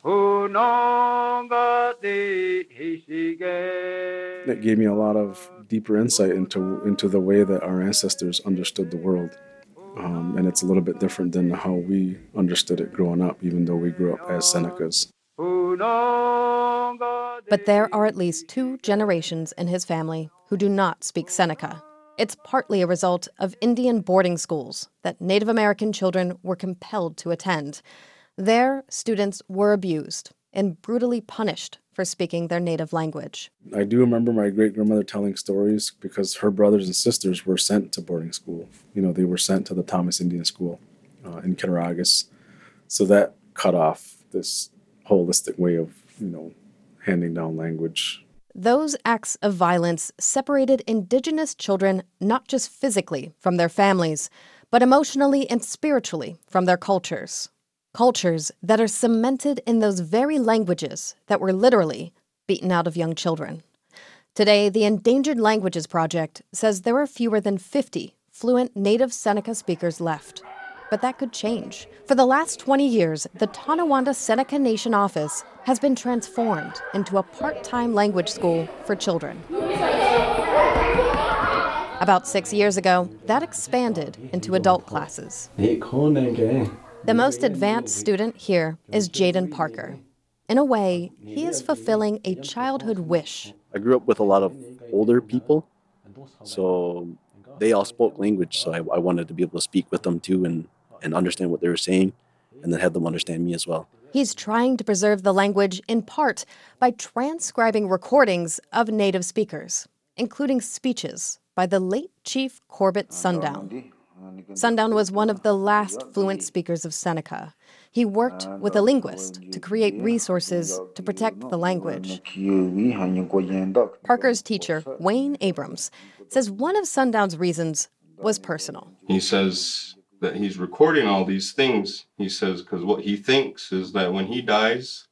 That gave me a lot of deeper insight into, into the way that our ancestors understood the world. Um, and it's a little bit different than how we understood it growing up, even though we grew up as Senecas. But there are at least two generations in his family who do not speak Seneca. It's partly a result of Indian boarding schools that Native American children were compelled to attend. There, students were abused and brutally punished for speaking their native language. I do remember my great grandmother telling stories because her brothers and sisters were sent to boarding school. You know, they were sent to the Thomas Indian School uh, in Cattaraugus. So that cut off this holistic way of, you know, handing down language. Those acts of violence separated Indigenous children not just physically from their families, but emotionally and spiritually from their cultures. Cultures that are cemented in those very languages that were literally beaten out of young children. Today, the Endangered Languages Project says there are fewer than 50 fluent native Seneca speakers left. But that could change. For the last 20 years, the Tonawanda Seneca Nation office has been transformed into a part time language school for children. About six years ago, that expanded into adult classes. The most advanced student here is Jaden Parker. In a way, he is fulfilling a childhood wish. I grew up with a lot of older people, so they all spoke language, so I, I wanted to be able to speak with them too and, and understand what they were saying, and then have them understand me as well. He's trying to preserve the language in part by transcribing recordings of native speakers, including speeches by the late Chief Corbett Sundown. Sundown was one of the last fluent speakers of Seneca. He worked with a linguist to create resources to protect the language. Parker's teacher, Wayne Abrams, says one of Sundown's reasons was personal. He says that he's recording all these things. He says because what he thinks is that when he dies,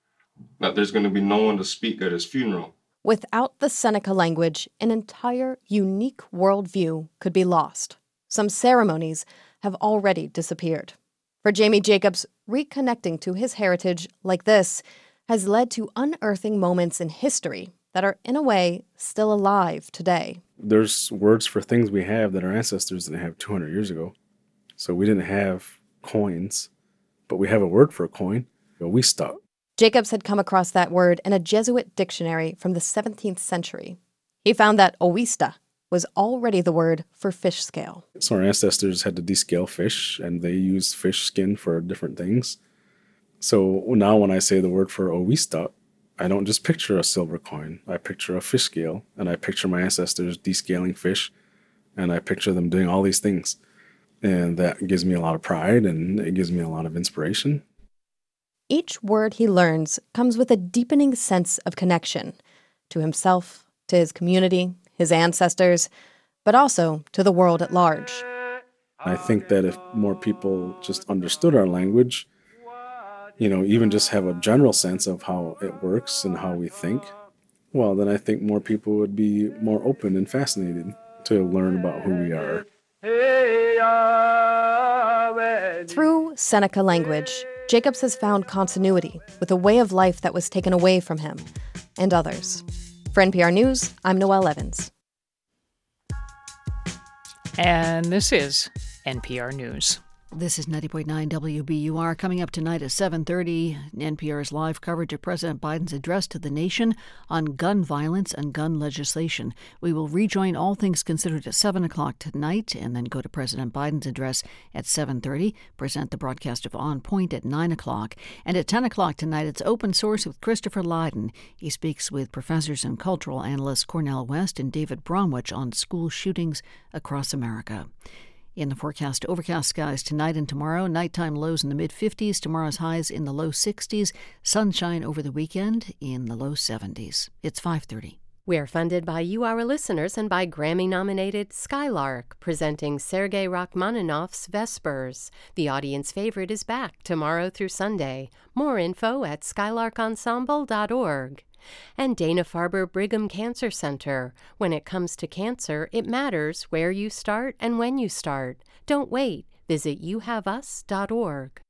that there's going to be no one to speak at his funeral. Without the Seneca language, an entire unique worldview could be lost. Some ceremonies have already disappeared. For Jamie Jacobs, reconnecting to his heritage like this has led to unearthing moments in history that are, in a way, still alive today. There's words for things we have that our ancestors didn't have 200 years ago. So we didn't have coins, but we have a word for a coin. But We stuck. Jacobs had come across that word in a Jesuit dictionary from the 17th century. He found that owista was already the word for fish scale. So our ancestors had to descale fish and they used fish skin for different things. So now when I say the word for owista, I don't just picture a silver coin. I picture a fish scale and I picture my ancestors descaling fish and I picture them doing all these things. And that gives me a lot of pride and it gives me a lot of inspiration. Each word he learns comes with a deepening sense of connection to himself, to his community, his ancestors, but also to the world at large. I think that if more people just understood our language, you know, even just have a general sense of how it works and how we think, well, then I think more people would be more open and fascinated to learn about who we are. Through Seneca language, Jacobs has found continuity with a way of life that was taken away from him and others. For NPR News, I'm Noelle Evans. And this is NPR News. This is 90.9 WBUR. Coming up tonight at 7:30, NPR's live coverage of President Biden's address to the nation on gun violence and gun legislation. We will rejoin All Things Considered at 7 o'clock tonight, and then go to President Biden's address at 7:30. Present the broadcast of On Point at 9 o'clock, and at 10 o'clock tonight, it's Open Source with Christopher Lydon. He speaks with professors and cultural analysts Cornel West and David Bromwich on school shootings across America. In the forecast, overcast skies tonight and tomorrow. Nighttime lows in the mid 50s. Tomorrow's highs in the low 60s. Sunshine over the weekend in the low 70s. It's 5:30. We're funded by you, our listeners, and by Grammy nominated Skylark, presenting Sergei Rachmaninoff's Vespers. The audience favorite is back tomorrow through Sunday. More info at skylarkensemble.org and Dana Farber Brigham Cancer Center. When it comes to cancer, it matters where you start and when you start. Don't wait. Visit youhaveus.org.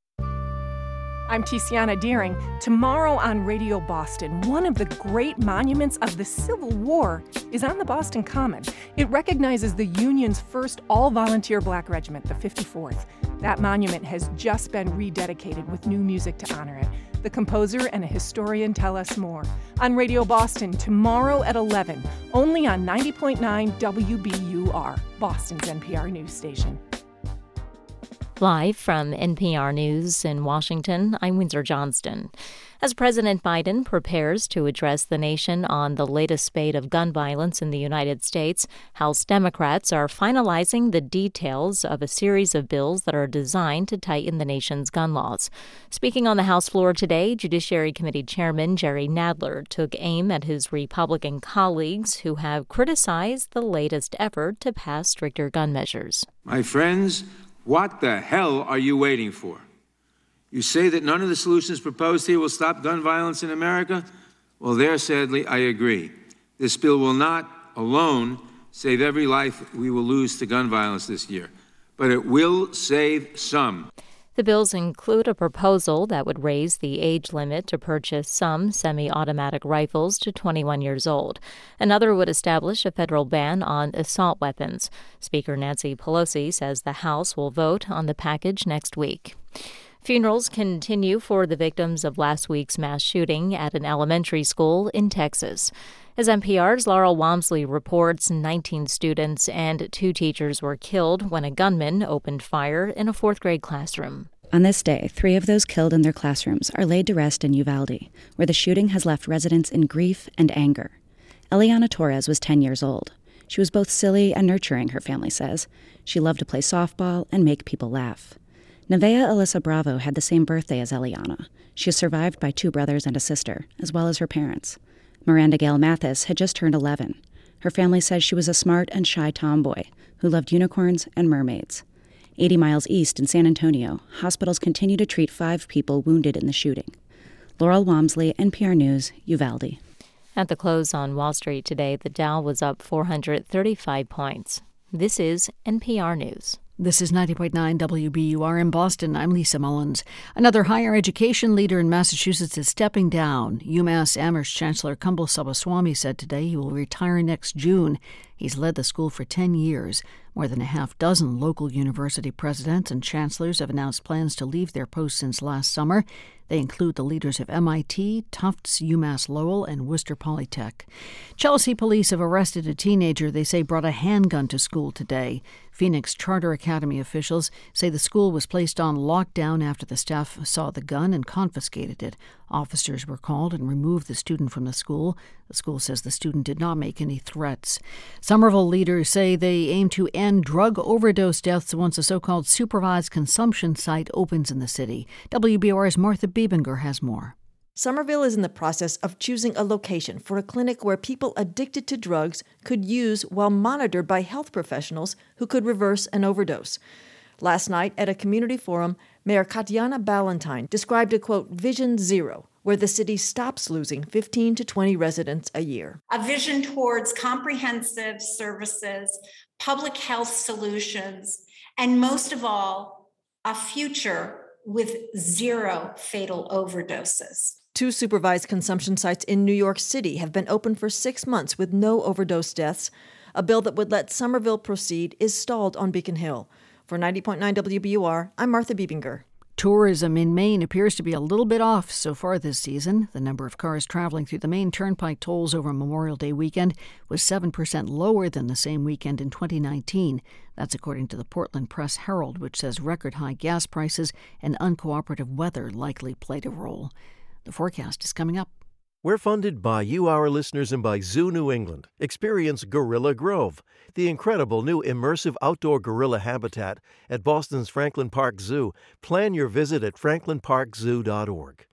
I'm Tiziana Dearing. Tomorrow on Radio Boston, one of the great monuments of the Civil War is on the Boston Common. It recognizes the Union's first all volunteer black regiment, the 54th. That monument has just been rededicated with new music to honor it. The composer and a historian tell us more. On Radio Boston tomorrow at 11, only on 90.9 WBUR, Boston's NPR news station. Live from NPR News in Washington, I'm Windsor Johnston. As President Biden prepares to address the nation on the latest spate of gun violence in the United States, House Democrats are finalizing the details of a series of bills that are designed to tighten the nation's gun laws. Speaking on the House floor today, Judiciary Committee Chairman Jerry Nadler took aim at his Republican colleagues who have criticized the latest effort to pass stricter gun measures. My friends, what the hell are you waiting for? You say that none of the solutions proposed here will stop gun violence in America? Well, there, sadly, I agree. This bill will not alone save every life we will lose to gun violence this year, but it will save some. The bills include a proposal that would raise the age limit to purchase some semi automatic rifles to 21 years old. Another would establish a federal ban on assault weapons. Speaker Nancy Pelosi says the House will vote on the package next week. Funerals continue for the victims of last week's mass shooting at an elementary school in Texas. As NPR's Laurel Wamsley reports, 19 students and two teachers were killed when a gunman opened fire in a fourth grade classroom. On this day, three of those killed in their classrooms are laid to rest in Uvalde, where the shooting has left residents in grief and anger. Eliana Torres was 10 years old. She was both silly and nurturing, her family says. She loved to play softball and make people laugh. Nevaeh Alyssa Bravo had the same birthday as Eliana. She is survived by two brothers and a sister, as well as her parents. Miranda Gale Mathis had just turned 11. Her family says she was a smart and shy tomboy who loved unicorns and mermaids. 80 miles east in San Antonio, hospitals continue to treat five people wounded in the shooting. Laurel Wamsley, NPR News, Uvalde. At the close on Wall Street today, the Dow was up 435 points. This is NPR News. This is 90.9 WBUR in Boston. I'm Lisa Mullins. Another higher education leader in Massachusetts is stepping down. UMass Amherst Chancellor Kumble Subbaswamy said today he will retire next June. He's led the school for 10 years. More than a half dozen local university presidents and chancellors have announced plans to leave their posts since last summer. They include the leaders of MIT, Tufts, UMass Lowell, and Worcester Polytech. Chelsea police have arrested a teenager they say brought a handgun to school today. Phoenix Charter Academy officials say the school was placed on lockdown after the staff saw the gun and confiscated it. Officers were called and removed the student from the school. The school says the student did not make any threats. Somerville leaders say they aim to end drug overdose deaths once a so called supervised consumption site opens in the city. WBUR's Martha Bebinger has more. Somerville is in the process of choosing a location for a clinic where people addicted to drugs could use while monitored by health professionals who could reverse an overdose. Last night at a community forum, Mayor Katjana Ballantyne described a quote, Vision Zero, where the city stops losing 15 to 20 residents a year. A vision towards comprehensive services, public health solutions, and most of all, a future with zero fatal overdoses. Two supervised consumption sites in New York City have been open for six months with no overdose deaths. A bill that would let Somerville proceed is stalled on Beacon Hill. For 90.9 WBUR, I'm Martha Bebinger. Tourism in Maine appears to be a little bit off so far this season. The number of cars traveling through the Maine Turnpike tolls over Memorial Day weekend was 7% lower than the same weekend in 2019. That's according to the Portland Press Herald, which says record high gas prices and uncooperative weather likely played a role. The forecast is coming up. We're funded by you, our listeners, and by Zoo New England. Experience Gorilla Grove, the incredible new immersive outdoor gorilla habitat at Boston's Franklin Park Zoo. Plan your visit at franklinparkzoo.org.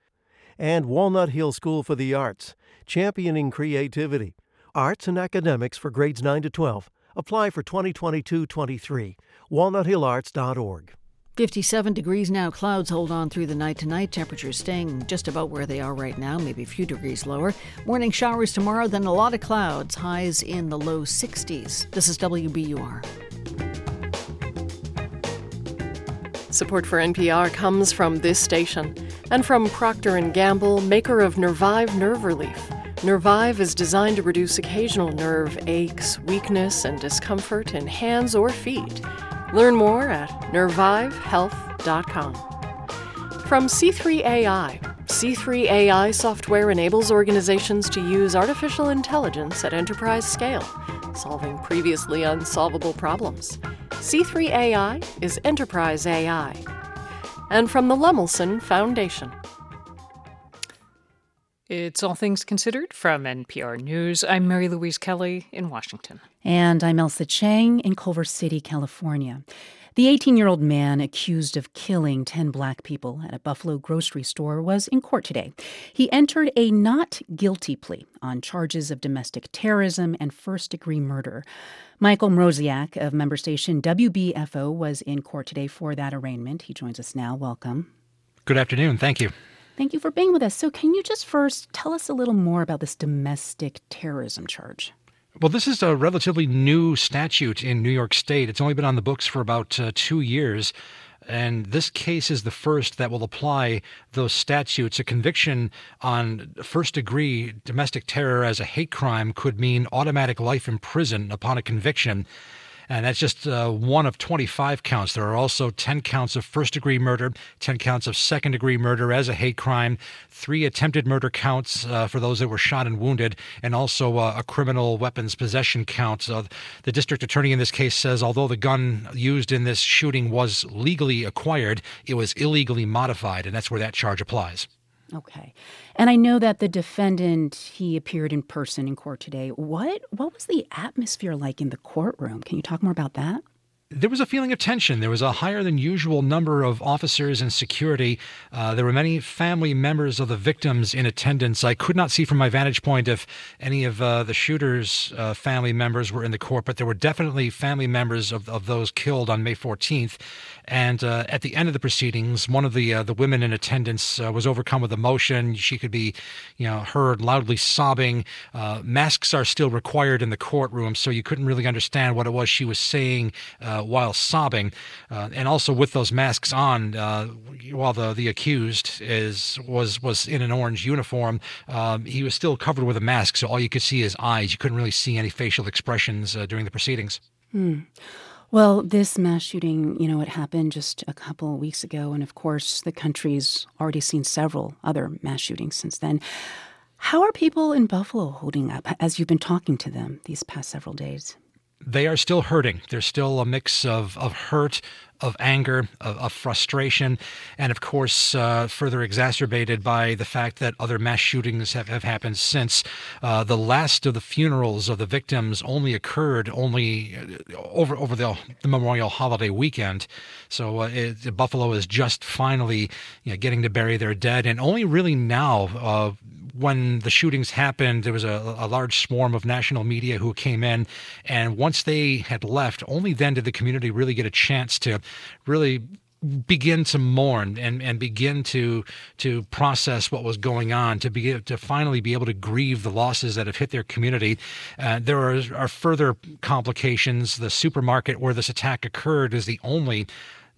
And Walnut Hill School for the Arts, championing creativity, arts and academics for grades 9 to 12. Apply for 2022 23. walnuthillarts.org. 57 degrees now. Clouds hold on through the night tonight. Temperatures staying just about where they are right now, maybe a few degrees lower. Morning showers tomorrow, then a lot of clouds. Highs in the low 60s. This is WBUR. Support for NPR comes from this station and from Procter & Gamble, maker of Nervive Nerve Relief. Nervive is designed to reduce occasional nerve aches, weakness, and discomfort in hands or feet. Learn more at nervivehealth.com. From C3AI, C3AI software enables organizations to use artificial intelligence at enterprise scale, solving previously unsolvable problems. C3AI is enterprise AI. And from the Lemelson Foundation. It's All Things Considered from NPR News. I'm Mary Louise Kelly in Washington. And I'm Ailsa Chang in Culver City, California. The 18 year old man accused of killing 10 black people at a Buffalo grocery store was in court today. He entered a not guilty plea on charges of domestic terrorism and first degree murder. Michael Mroziak of member station WBFO was in court today for that arraignment. He joins us now. Welcome. Good afternoon. Thank you. Thank you for being with us. So, can you just first tell us a little more about this domestic terrorism charge? Well, this is a relatively new statute in New York State. It's only been on the books for about uh, two years. And this case is the first that will apply those statutes. A conviction on first degree domestic terror as a hate crime could mean automatic life in prison upon a conviction. And that's just uh, one of 25 counts. There are also 10 counts of first degree murder, 10 counts of second degree murder as a hate crime, three attempted murder counts uh, for those that were shot and wounded, and also uh, a criminal weapons possession count. the district attorney in this case says although the gun used in this shooting was legally acquired, it was illegally modified, and that's where that charge applies. Okay. And I know that the defendant he appeared in person in court today. What what was the atmosphere like in the courtroom? Can you talk more about that? there was a feeling of tension. There was a higher than usual number of officers and security. Uh, there were many family members of the victims in attendance. I could not see from my vantage point if any of uh, the shooters' uh, family members were in the court, but there were definitely family members of, of those killed on May 14th. And uh, at the end of the proceedings, one of the uh, the women in attendance uh, was overcome with emotion. She could be, you know, heard loudly sobbing. masks are still required in the courtroom, so you couldn't really understand what it was she was saying uh, while sobbing, uh, and also with those masks on, uh, while the the accused is was was in an orange uniform, um, he was still covered with a mask, so all you could see is eyes. You couldn't really see any facial expressions uh, during the proceedings. Hmm. Well, this mass shooting, you know, it happened just a couple of weeks ago, and of course, the country's already seen several other mass shootings since then. How are people in Buffalo holding up as you've been talking to them these past several days? they are still hurting. There's still a mix of, of hurt, of anger, of, of frustration, and of course, uh, further exacerbated by the fact that other mass shootings have, have happened since. Uh, the last of the funerals of the victims only occurred only uh, over over the, the Memorial holiday weekend. So uh, it, Buffalo is just finally you know, getting to bury their dead, and only really now uh, when the shootings happened, there was a, a, large swarm of national media who came in. And once they had left, only then did the community really get a chance to really begin to mourn and, and begin to to process what was going on, to begin to finally be able to grieve the losses that have hit their community. Uh, there are, are further complications. The supermarket where this attack occurred is the only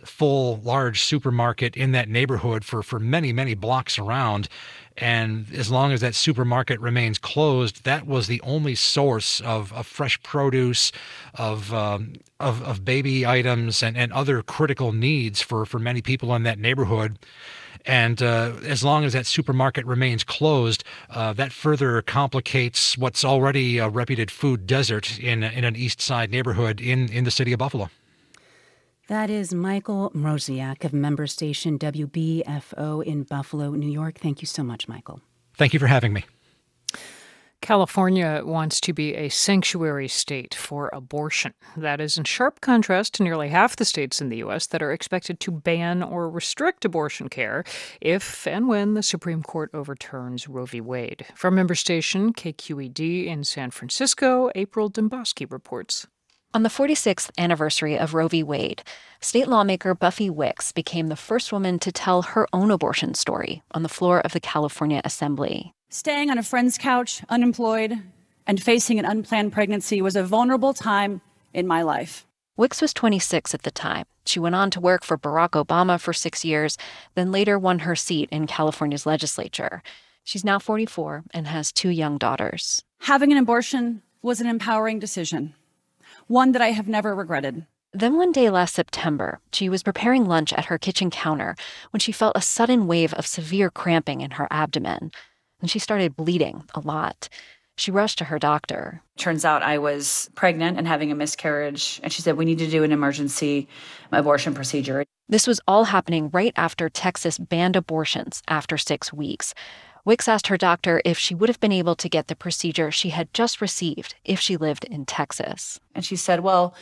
full large supermarket in that neighborhood for for many many blocks around and as long as that supermarket remains closed, that was the only source of, of fresh produce, of, um, of, of baby items, and, and other critical needs for, for many people in that neighborhood. And uh, as long as that supermarket remains closed, uh, that further complicates what's already a reputed food desert in, in an East Side neighborhood in, in the city of Buffalo. That is Michael Mroziak of member station WBFO in Buffalo, New York. Thank you so much, Michael. Thank you for having me. California wants to be a sanctuary state for abortion. That is in sharp contrast to nearly half the states in the U.S. that are expected to ban or restrict abortion care if and when the Supreme Court overturns Roe v. Wade. From member station KQED in San Francisco, April Dembosky reports. On the 46th anniversary of Roe v. Wade, state lawmaker Buffy Wicks became the first woman to tell her own abortion story on the floor of the California Assembly. Staying on a friend's couch, unemployed, and facing an unplanned pregnancy was a vulnerable time in my life. Wicks was 26 at the time. She went on to work for Barack Obama for six years, then later won her seat in California's legislature. She's now 44 and has two young daughters. Having an abortion was an empowering decision one that I have never regretted. Then one day last September, she was preparing lunch at her kitchen counter when she felt a sudden wave of severe cramping in her abdomen, and she started bleeding a lot. She rushed to her doctor. Turns out I was pregnant and having a miscarriage, and she said, We need to do an emergency abortion procedure. This was all happening right after Texas banned abortions after six weeks. Wicks asked her doctor if she would have been able to get the procedure she had just received if she lived in Texas. And she said, Well,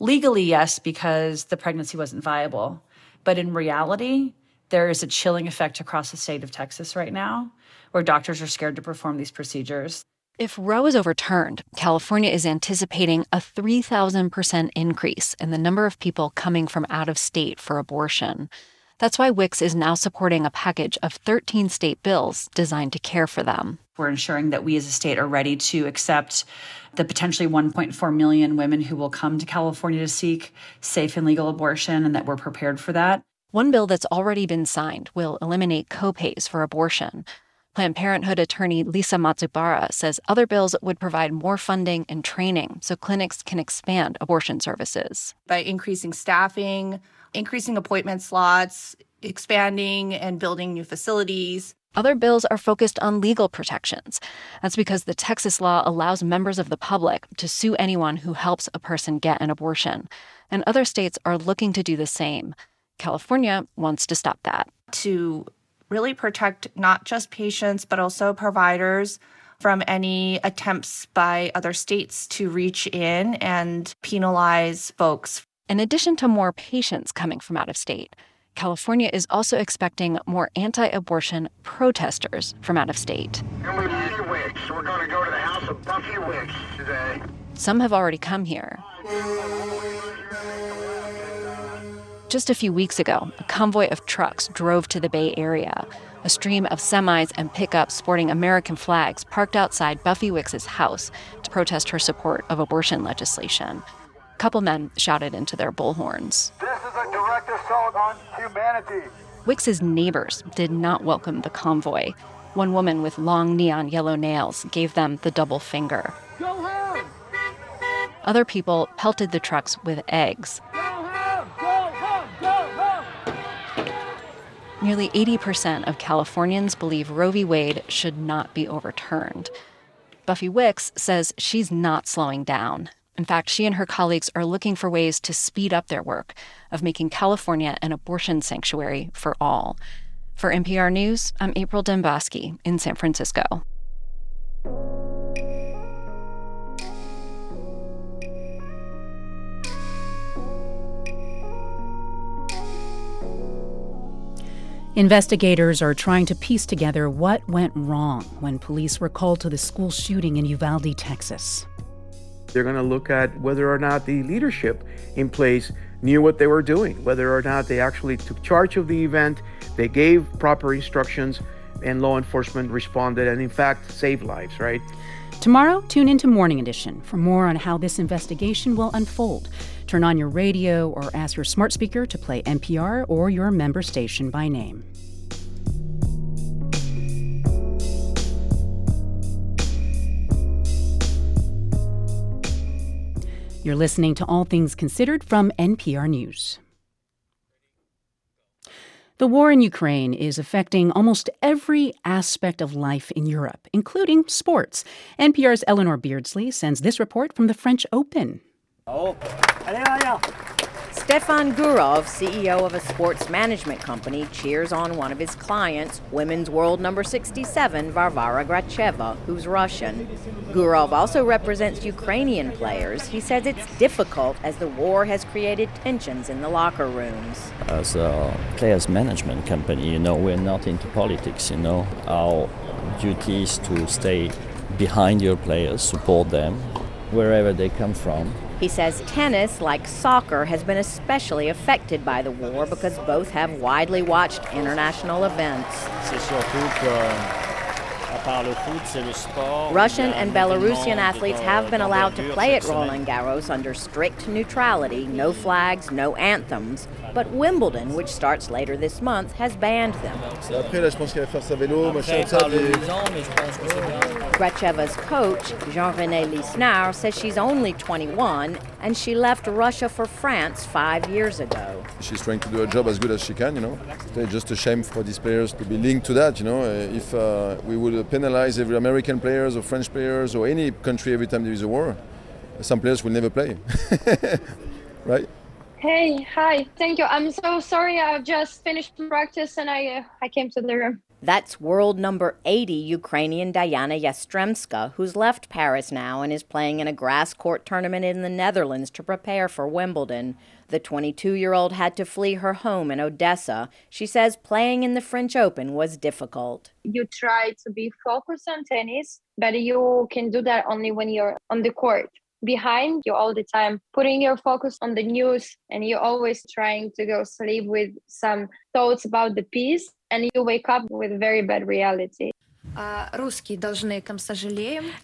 legally, yes, because the pregnancy wasn't viable. But in reality, there is a chilling effect across the state of Texas right now where doctors are scared to perform these procedures. If Roe is overturned, California is anticipating a 3,000% increase in the number of people coming from out of state for abortion. That's why Wicks is now supporting a package of 13 state bills designed to care for them. We're ensuring that we as a state are ready to accept the potentially 1.4 million women who will come to California to seek safe and legal abortion and that we're prepared for that. One bill that's already been signed will eliminate copays for abortion. Planned Parenthood attorney Lisa Matsubara says other bills would provide more funding and training so clinics can expand abortion services. By increasing staffing, increasing appointment slots, expanding and building new facilities. Other bills are focused on legal protections. That's because the Texas law allows members of the public to sue anyone who helps a person get an abortion. And other states are looking to do the same. California wants to stop that. To really protect not just patients, but also providers from any attempts by other states to reach in and penalize folks in addition to more patients coming from out of state, California is also expecting more anti abortion protesters from out of state. We're going to go to the house of Buffy Wicks today. Some have already come here. Just a few weeks ago, a convoy of trucks drove to the Bay Area. A stream of semis and pickups sporting American flags parked outside Buffy Wicks's house to protest her support of abortion legislation couple men shouted into their bullhorns. This is a direct assault on humanity. Wicks's neighbors did not welcome the convoy. One woman with long neon yellow nails gave them the double finger. Go home! Other people pelted the trucks with eggs. Go home! Go home! Go home! Nearly 80% of Californians believe Roe v. Wade should not be overturned. Buffy Wicks says she's not slowing down. In fact, she and her colleagues are looking for ways to speed up their work of making California an abortion sanctuary for all. For NPR News, I'm April Dembosky in San Francisco. Investigators are trying to piece together what went wrong when police were called to the school shooting in Uvalde, Texas. They're going to look at whether or not the leadership in place knew what they were doing, whether or not they actually took charge of the event, they gave proper instructions, and law enforcement responded and, in fact, saved lives, right? Tomorrow, tune into Morning Edition for more on how this investigation will unfold. Turn on your radio or ask your smart speaker to play NPR or your member station by name. You're listening to All Things Considered from NPR News. The war in Ukraine is affecting almost every aspect of life in Europe, including sports. NPR's Eleanor Beardsley sends this report from the French Open. Oh. Stefan Gurov, CEO of a sports management company, cheers on one of his clients, women's world number 67, Varvara Gracheva, who's Russian. Gurov also represents Ukrainian players. He says it's difficult as the war has created tensions in the locker rooms. As a players management company, you know, we're not into politics, you know. Our duty is to stay behind your players, support them wherever they come from he says tennis, like soccer, has been especially affected by the war because both have widely watched international events. Russian and Belarusian athletes have been allowed to play at Roland Garros under strict neutrality, no flags, no anthems. But Wimbledon, which starts later this month, has banned them. Gracheva's coach, Jean-René Lisnard, says she's only 21 and she left Russia for France five years ago. She's trying to do her job as good as she can, you know. It's just a shame for these players to be linked to that, you know. If uh, we would penalize every American players or French players or any country every time there is a war, some players will never play, *laughs* right? Hey, hi. Thank you. I'm so sorry. I've just finished practice and I uh, I came to the room. That's world number 80 Ukrainian Diana Yastremska, who's left Paris now and is playing in a grass court tournament in the Netherlands to prepare for Wimbledon. The 22 year old had to flee her home in Odessa. She says playing in the French Open was difficult. You try to be focused on tennis, but you can do that only when you're on the court behind you all the time, putting your focus on the news, and you're always trying to go sleep with some thoughts about the peace, and you wake up with very bad reality.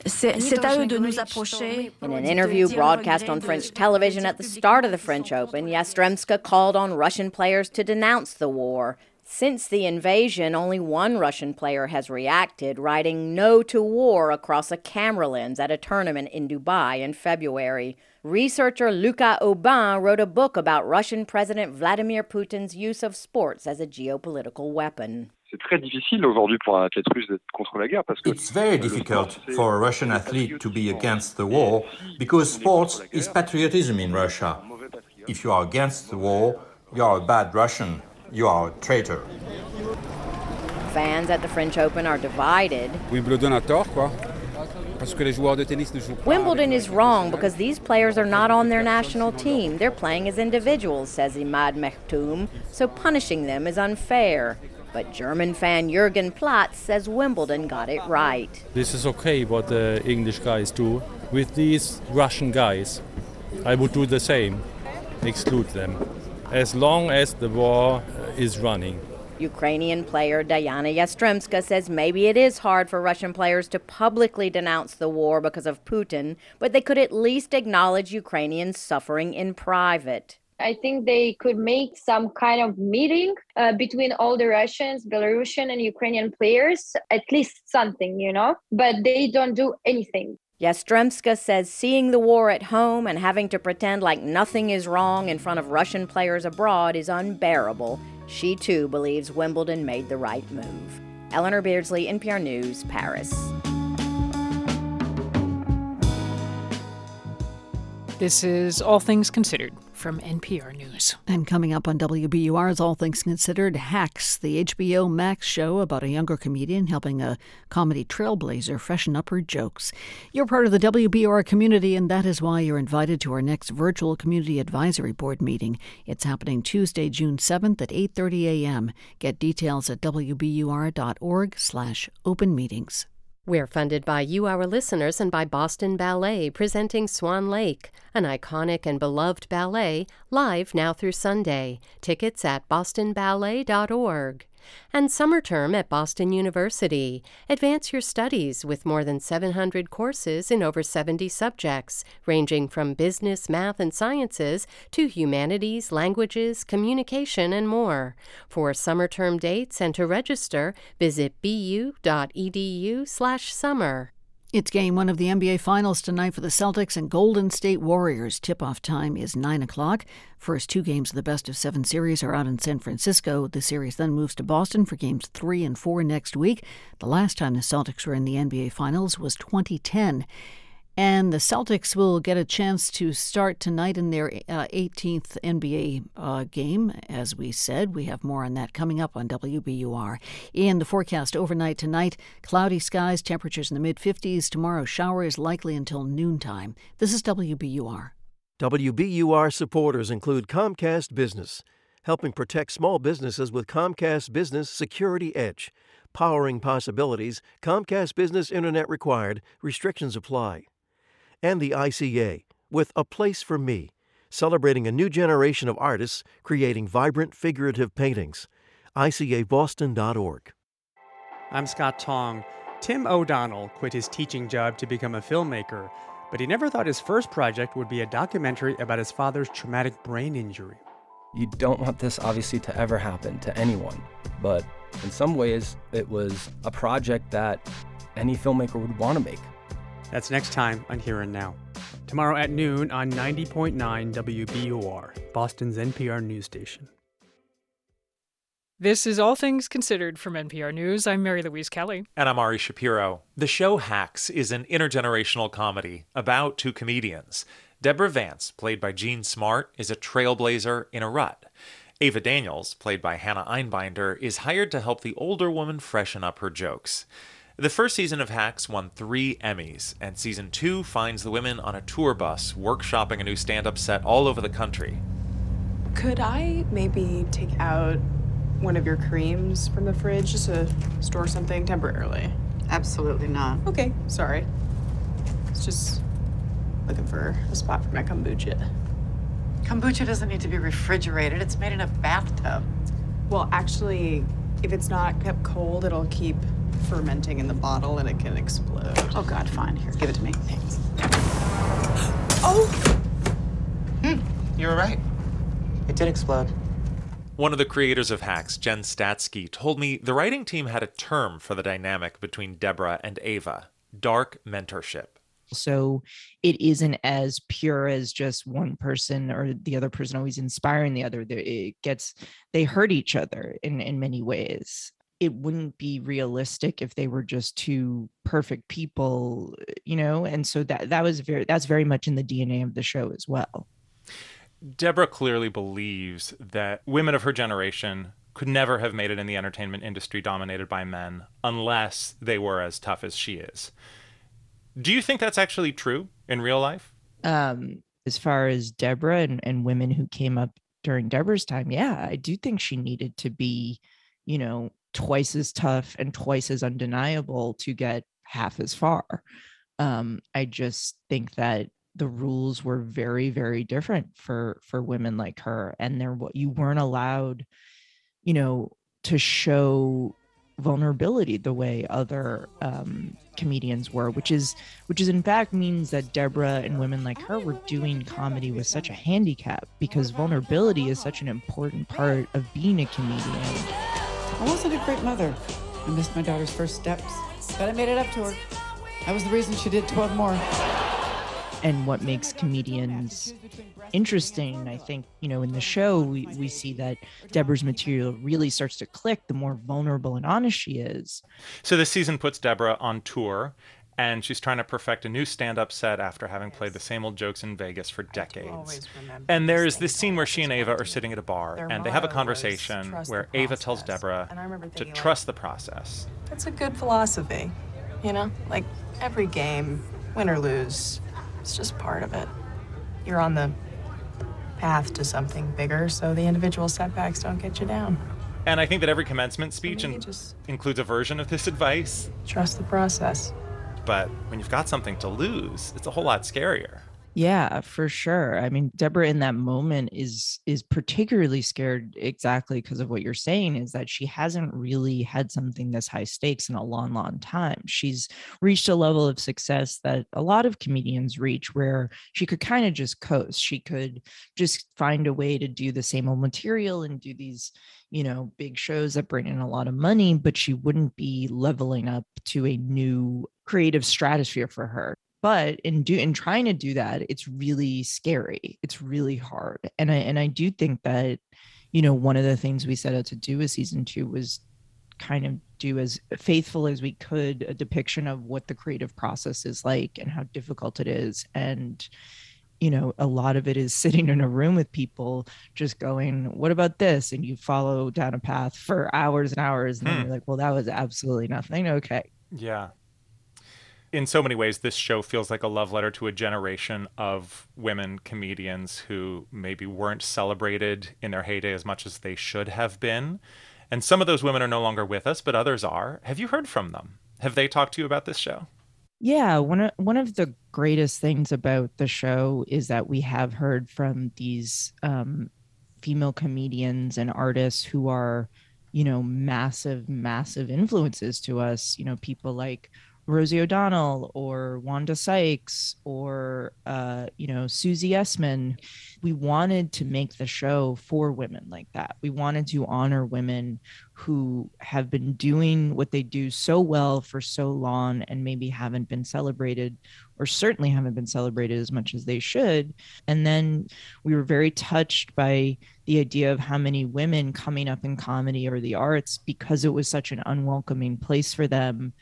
C'est à eux de nous approcher. In an interview broadcast on French television at the start of the French Open, Yastremska called on Russian players to denounce the war. Since the invasion, only one Russian player has reacted, writing no to war across a camera lens at a tournament in Dubai in February. Researcher Luca Aubin wrote a book about Russian President Vladimir Putin's use of sports as a geopolitical weapon. It's very difficult for a Russian athlete to be against the war because sports is patriotism in Russia. If you are against the war, you are a bad Russian you are a traitor. Fans at the French Open are divided. Wimbledon a tort, quoi. Wimbledon is wrong because these players are not on their national team. They're playing as individuals, says Imad Mechtoum, so punishing them is unfair. But German fan Jurgen Platz says Wimbledon got it right. This is okay what the English guys do. With these Russian guys, I would do the same, exclude them as long as the war is running. Ukrainian player Diana Yastremska says maybe it is hard for Russian players to publicly denounce the war because of Putin, but they could at least acknowledge Ukrainians suffering in private. I think they could make some kind of meeting uh, between all the Russians, Belarusian, and Ukrainian players, at least something, you know, but they don't do anything. Yastremska says seeing the war at home and having to pretend like nothing is wrong in front of Russian players abroad is unbearable. She too believes Wimbledon made the right move. Eleanor Beardsley, NPR News, Paris. This is All Things Considered from NPR News. And coming up on WBUR's All Things Considered, Hacks, the HBO Max show about a younger comedian helping a comedy trailblazer freshen up her jokes. You're part of the WBUR community, and that is why you're invited to our next virtual community advisory board meeting. It's happening Tuesday, June 7th at 8:30 a.m. Get details at wbur.org/open meetings. We're funded by you, our listeners, and by Boston Ballet, presenting Swan Lake, an iconic and beloved ballet, live now through Sunday. Tickets at bostonballet.org. And summer term at Boston University. Advance your studies with more than 700 courses in over 70 subjects, ranging from business, math, and sciences to humanities, languages, communication, and more. For summer term dates and to register, visit bu.edu/summer. It's game one of the NBA Finals tonight for the Celtics and Golden State Warriors. Tip off time is 9 o'clock. First two games of the best of seven series are out in San Francisco. The series then moves to Boston for games three and four next week. The last time the Celtics were in the NBA Finals was 2010. And the Celtics will get a chance to start tonight in their uh, 18th NBA uh, game. As we said, we have more on that coming up on WBUR. In the forecast overnight tonight, cloudy skies, temperatures in the mid 50s. Tomorrow, showers likely until noontime. This is WBUR. WBUR supporters include Comcast Business, helping protect small businesses with Comcast Business Security Edge. Powering possibilities, Comcast Business Internet required, restrictions apply and the ICA with A Place for Me, celebrating a new generation of artists creating vibrant figurative paintings. ICABoston.org. I'm Scott Tong. Tim O'Donnell quit his teaching job to become a filmmaker, but he never thought his first project would be a documentary about his father's traumatic brain injury. You don't want this obviously to ever happen to anyone, but in some ways, it was a project that any filmmaker would want to make. That's next time on Here and Now. Tomorrow at noon on 90.9 WBUR, Boston's NPR news station. This is All Things Considered from NPR News. I'm Mary Louise Kelly. And I'm Ari Shapiro. The show Hacks is an intergenerational comedy about two comedians. Deborah Vance, played by Jean Smart, is a trailblazer in a rut. Ava Daniels, played by Hannah Einbinder, is hired to help the older woman freshen up her jokes. The first season of Hacks won three Emmys, and season two finds the women on a tour bus workshopping a new stand up set all over the country. Could I maybe take out one of your creams from the fridge just to store something temporarily? Absolutely not. Okay, sorry. It's just looking for a spot for my kombucha. Kombucha doesn't need to be refrigerated, it's made in a bathtub. Well, actually, if it's not kept cold, it'll keep fermenting in the bottle and it can explode. Oh, God, fine. Here, give it to me. Thanks. Oh! Hmm, you were right. It did explode. One of the creators of Hacks, Jen Statsky, told me the writing team had a term for the dynamic between Deborah and Ava dark mentorship. So it isn't as pure as just one person or the other person always inspiring the other. It gets, they hurt each other in, in many ways it wouldn't be realistic if they were just two perfect people you know and so that that was very that's very much in the dna of the show as well. Deborah clearly believes that women of her generation could never have made it in the entertainment industry dominated by men unless they were as tough as she is. Do you think that's actually true in real life? Um as far as deborah and, and women who came up during deborah's time yeah i do think she needed to be you know twice as tough and twice as undeniable to get half as far. Um, I just think that the rules were very, very different for for women like her, and there what you weren't allowed, you know, to show vulnerability the way other um, comedians were, which is which is in fact means that Deborah and women like her were doing comedy with such a handicap because vulnerability is such an important part of being a comedian. I wasn't a great mother. I missed my daughter's first steps, but I made it up to her. That was the reason she did 12 more. And what makes comedians interesting, I think, you know, in the show, we, we see that Deborah's material really starts to click the more vulnerable and honest she is. So this season puts Deborah on tour and she's trying to perfect a new stand-up set after having played the same old jokes in Vegas for decades. And there's this scene where she and Ava are sitting at a bar and they have a conversation where Ava tells Deborah to trust the process. That's a good philosophy. You know, like every game, win or lose, it's just part of it. You're on the path to something bigger, so the individual setbacks don't get you down. And I think that every commencement speech in- includes a version of this *laughs* advice. trust the process. But when you've got something to lose, it's a whole lot scarier. Yeah, for sure. I mean, Deborah in that moment is is particularly scared exactly because of what you're saying is that she hasn't really had something this high stakes in a long long time. She's reached a level of success that a lot of comedians reach where she could kind of just coast. She could just find a way to do the same old material and do these, you know, big shows that bring in a lot of money, but she wouldn't be leveling up to a new creative stratosphere for her but in do in trying to do that it's really scary. It's really hard. And i and i do think that you know one of the things we set out to do with season two was kind of do as faithful as we could a depiction of what the creative process is like and how difficult it is. And you know a lot of it is *laughs* sitting in a room with people just going what about this? And you follow down a path for hours and hours and then Hmm. you're like well that was absolutely nothing. Okay. Yeah. In so many ways, this show feels like a love letter to a generation of women comedians who maybe weren't celebrated in their heyday as much as they should have been. And some of those women are no longer with us, but others are. Have you heard from them? Have they talked to you about this show? Yeah, one of one of the greatest things about the show is that we have heard from these um, female comedians and artists who are, you know, massive, massive influences to us. You know, people like Rosie O'Donnell or Wanda Sykes or uh, you know Susie Essman. We wanted to make the show for women like that. We wanted to honor women who have been doing what they do so well for so long and maybe haven't been celebrated or certainly haven't been celebrated as much as they should. And then we were very touched by the idea of how many women coming up in comedy or the arts because it was such an unwelcoming place for them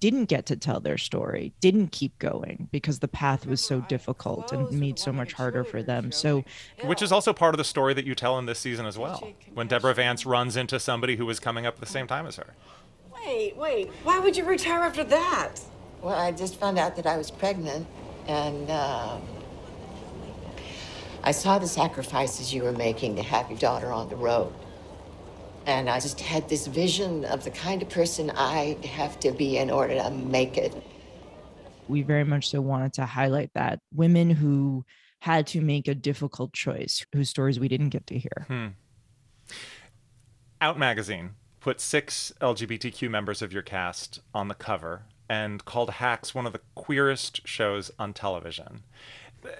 didn't get to tell their story, didn't keep going because the path was so difficult and made so much harder for them. So, Which is also part of the story that you tell in this season as well. When Deborah Vance runs into somebody who was coming up at the same time as her. Wait, wait. Why would you retire after that? Well, I just found out that I was pregnant, and uh, I saw the sacrifices you were making to have your daughter on the road. And I just had this vision of the kind of person I have to be in order to make it. we very much so wanted to highlight that women who had to make a difficult choice, whose stories we didn't get to hear. Hmm. Out magazine put six LGBTQ members of your cast on the cover and called Hacks one of the queerest shows on television.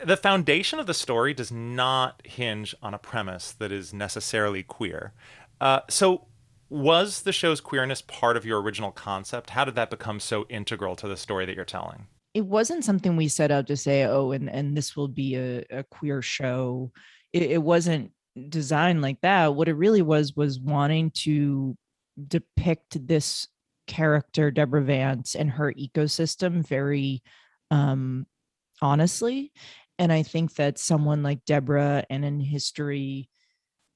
The foundation of the story does not hinge on a premise that is necessarily queer. Uh, so, was the show's queerness part of your original concept? How did that become so integral to the story that you're telling? It wasn't something we set out to say, oh, and, and this will be a, a queer show. It, it wasn't designed like that. What it really was was wanting to depict this character, Deborah Vance, and her ecosystem very um, honestly. And I think that someone like Deborah and in history,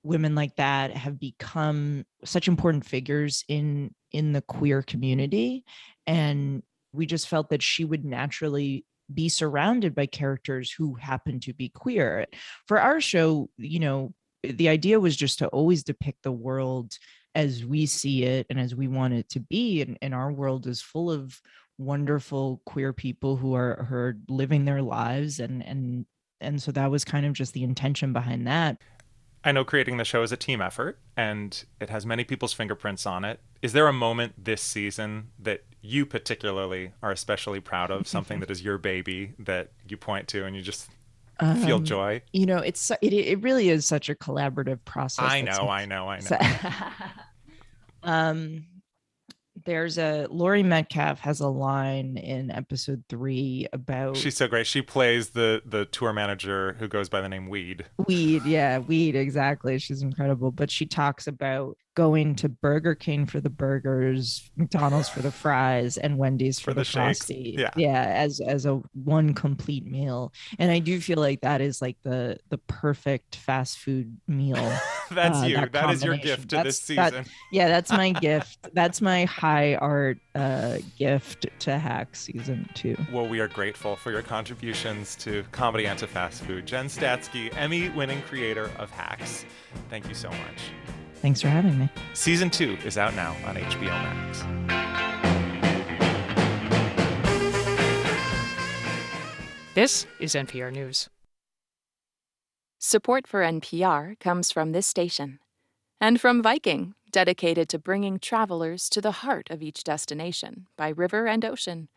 women like that have become such important figures in in the queer community. And we just felt that she would naturally be surrounded by characters who happen to be queer. For our show, you know, the idea was just to always depict the world as we see it and as we want it to be. And, and our world is full of wonderful queer people who are, who are living their lives and and and so that was kind of just the intention behind that. I know creating the show is a team effort and it has many people's fingerprints on it. Is there a moment this season that you particularly are especially proud of, something that is your baby that you point to and you just feel Um, joy? You know, it's it it really is such a collaborative process. I know, I know, I *laughs* know. *laughs* um there's a Laurie Metcalf has a line in episode three about She's so great. She plays the the tour manager who goes by the name Weed. weed. Yeah, weed, exactly. She's incredible. But she talks about going to Burger King for the burgers, McDonald's for the fries, and Wendy's for, For the, the frosty. Yeah. Yeah, as as a one complete meal. And I do feel like that is like the the perfect fast food meal. *laughs* That's uh, you. that That is your gift to this That's- that- season. yeah, that's my *laughs* gift. That's my high art uh, gift to Hack season two. Well, we are grateful for your contributions to comedy and to fast food. Jen Statsky, Emmy winning creator of Hacks. Thank you so much. Thanks for having me. Season 2 is out now on HBO Max. This is NPR News. Support for NPR comes from this station and from Viking, dedicated to bringing travelers to the heart of each destination by river and ocean,